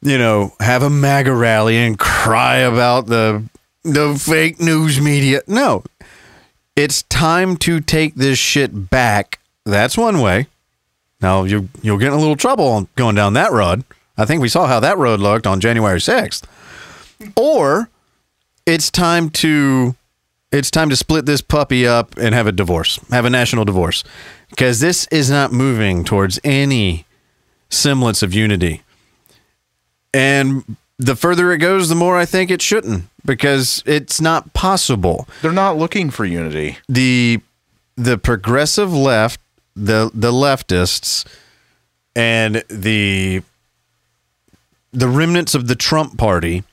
you know, have a MAGA rally and cry about the the fake news media. No. It's time to take this shit back. That's one way. Now you you'll get in a little trouble going down that road. I think we saw how that road looked on January 6th. Or it's time to it's time to split this puppy up and have a divorce, have a national divorce, because this is not moving towards any semblance of unity. And the further it goes, the more I think it shouldn't, because it's not possible. They're not looking for unity. the The progressive left, the the leftists, and the the remnants of the Trump party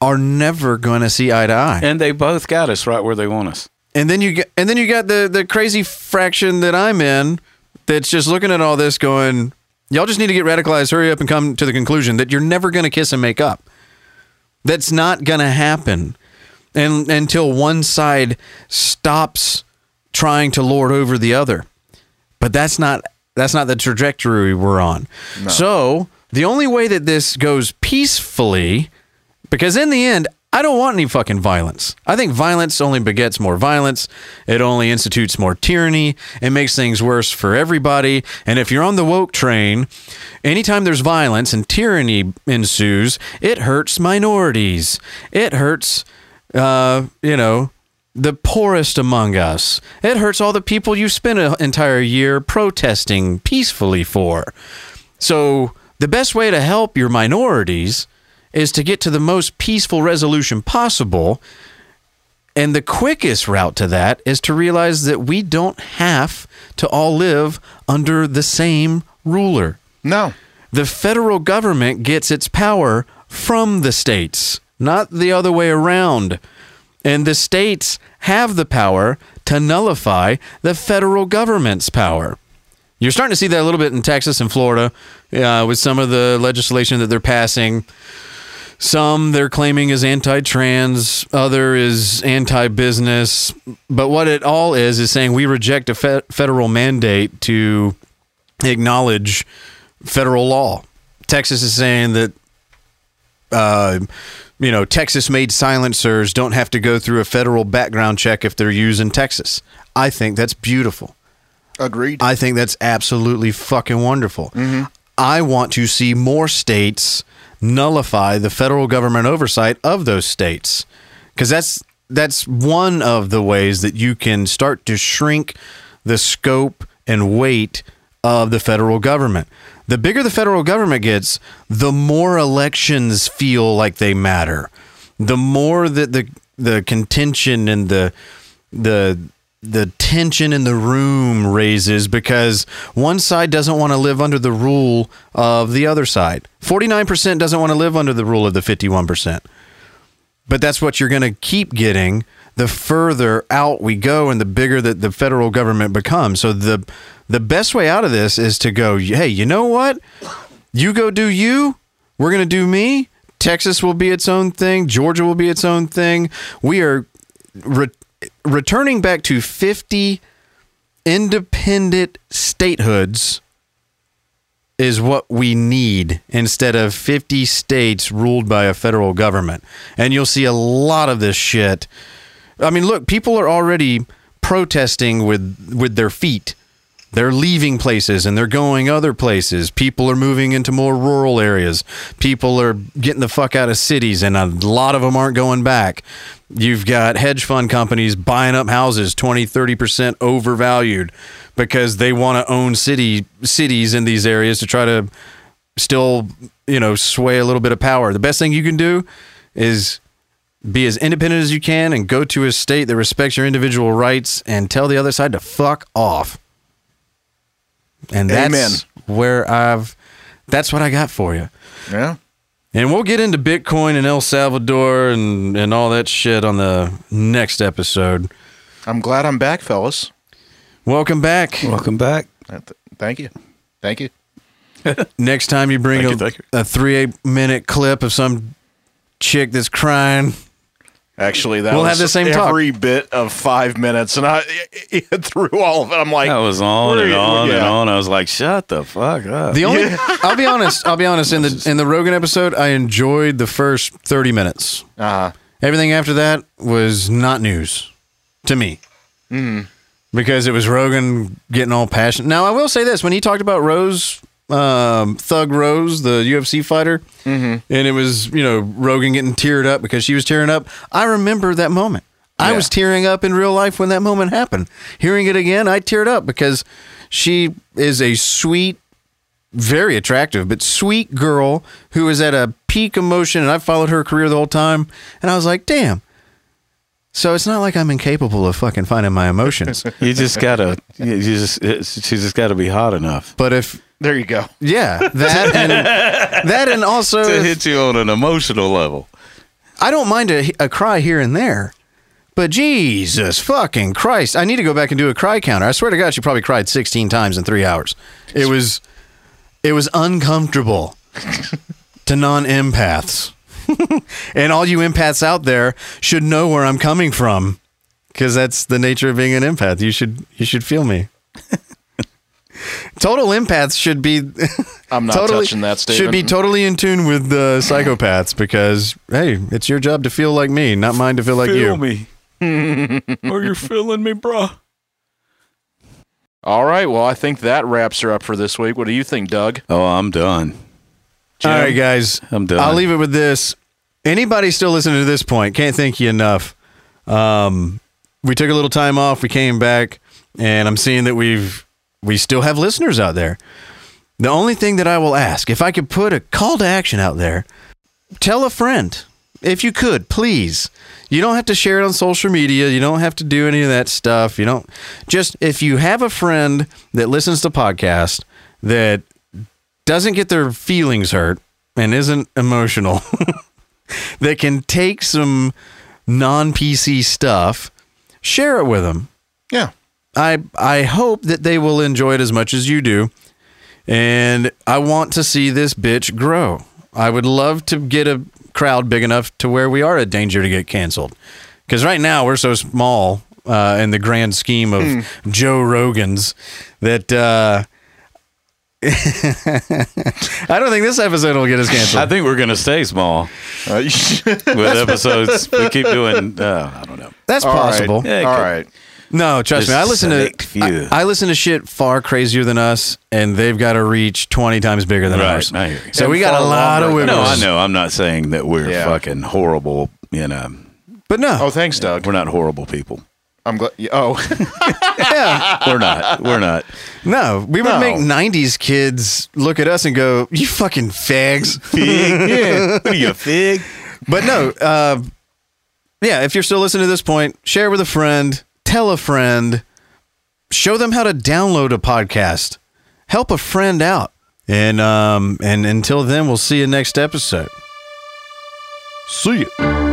are never going to see eye to eye. And they both got us right where they want us. And then you get, and then you got the the crazy fraction that I'm in, that's just looking at all this, going, "Y'all just need to get radicalized. Hurry up and come to the conclusion that you're never going to kiss and make up. That's not going to happen, and until one side stops trying to lord over the other. But that's not that's not the trajectory we're on. So the only way that this goes peacefully because in the end, I don't want any fucking violence. I think violence only begets more violence. It only institutes more tyranny. It makes things worse for everybody. And if you're on the woke train, anytime there's violence and tyranny ensues, it hurts minorities. It hurts, uh, you know, the poorest among us. It hurts all the people you spent an entire year protesting peacefully for. So, the best way to help your minorities is to get to the most peaceful resolution possible. And the quickest route to that is to realize that we don't have to all live under the same ruler. No. The federal government gets its power from the states, not the other way around. And the states have the power to nullify the federal government's power. You're starting to see that a little bit in Texas and Florida uh, with some of the legislation that they're passing. Some they're claiming is anti trans, other is anti business. But what it all is is saying we reject a fe- federal mandate to acknowledge federal law. Texas is saying that, uh, you know, Texas made silencers don't have to go through a federal background check if they're used in Texas. I think that's beautiful. Agreed. I think that's absolutely fucking wonderful. I want to see more states nullify the federal government oversight of those states because that's that's one of the ways that you can start to shrink the scope and weight of the federal government. The bigger the federal government gets, the more elections feel like they matter. The more that the the contention and the the the tension in the room raises because one side doesn't want to live under the rule of the other side. 49% doesn't want to live under the rule of the 51%. But that's what you're going to keep getting the further out we go and the bigger that the federal government becomes. So the the best way out of this is to go, hey, you know what? You go do you. We're going to do me. Texas will be its own thing. Georgia will be its own thing. We are re- returning back to 50 independent statehoods is what we need instead of 50 states ruled by a federal government. And you'll see a lot of this shit. I mean, look, people are already protesting with with their feet. They're leaving places and they're going other places. People are moving into more rural areas. People are getting the fuck out of cities, and a lot of them aren't going back. You've got hedge fund companies buying up houses 20, 30% overvalued because they want to own city cities in these areas to try to still, you know, sway a little bit of power. The best thing you can do is be as independent as you can and go to a state that respects your individual rights and tell the other side to fuck off. And that's where I've that's what I got for you. Yeah. And we'll get into Bitcoin and El Salvador and, and all that shit on the next episode. I'm glad I'm back, fellas. Welcome back. Welcome back. Uh, Thank you. Thank you. Next time you bring Thank a, you, thank you. a three minute clip of some chick that's crying. Actually, that We'll was have the same talk. every bit of five minutes, and I through all of it. I'm like, I was on and on and on. I was like, shut the fuck up. The only I'll be honest, I'll be honest, in the in the Rogan episode, I enjoyed the first thirty minutes. Uh, Everything after that was not news to me. Because it was Rogan getting all passionate. Now, I will say this when he talked about Rose, um, Thug Rose, the UFC fighter, and it was, you know, Rogan getting teared up because she was tearing up, I remember that moment. I was tearing up in real life when that moment happened. Hearing it again, I teared up because she is a sweet, very attractive, but sweet girl who is at a peak emotion, and I followed her career the whole time, and I was like, damn. So it's not like I'm incapable of fucking finding my emotions. You just gotta. You just. It's, she just got to be hot enough but if there you go. yeah, that and that and also to if- hit you on an emotional level. I don't mind a, a cry here and there. But Jesus fucking Christ, I need to go back and do a cry counter. I swear to God, she probably cried 16 times in 3 hours. It was it was uncomfortable to non-empaths. and all you empaths out there should know where I'm coming from cuz that's the nature of being an empath. You should you should feel me. Total empaths should be I'm not totally, touching that statement. Should be totally in tune with the psychopaths because hey, it's your job to feel like me, not mine to feel like you. me. Are you're feeling me, bro? All right. Well, I think that wraps her up for this week. What do you think, Doug? Oh, I'm done. All right, guys. I'm done. I'll leave it with this. Anybody still listening to this point, can't thank you enough. Um, we took a little time off. We came back, and I'm seeing that we've we still have listeners out there. The only thing that I will ask, if I could put a call to action out there, tell a friend. If you could, please. You don't have to share it on social media. You don't have to do any of that stuff. You don't just if you have a friend that listens to podcast that doesn't get their feelings hurt and isn't emotional that can take some non-PC stuff, share it with them. Yeah. I I hope that they will enjoy it as much as you do. And I want to see this bitch grow. I would love to get a crowd big enough to where we are a danger to get canceled. Because right now we're so small uh, in the grand scheme of Joe Rogan's that uh, I don't think this episode will get us canceled. I think we're gonna stay small Uh, with episodes. we keep doing. Uh, I don't know. That's all right. possible. Yeah, it All could- right. No, trust Just me. I listen to few. I, I listen to shit far crazier than us, and they've got to reach twenty times bigger than Right, ours. I hear you. So And we got a far lot of longer wiggle. No. I know. I'm not saying that we're Yeah. fucking horrible. You know, But no, Oh, thanks, Doug. we're not horrible people. I'm glad. Oh, yeah, We're not. We're not. no. We would No. make '90s kids look at us and go, "You fucking fags." Fig. Yeah. What are you, a fig? but no, uh, yeah. If you're still listening to this point, share with a friend, tell a friend, show them how to download a podcast, help a friend out, and um, and until then, we'll see you next episode. See you.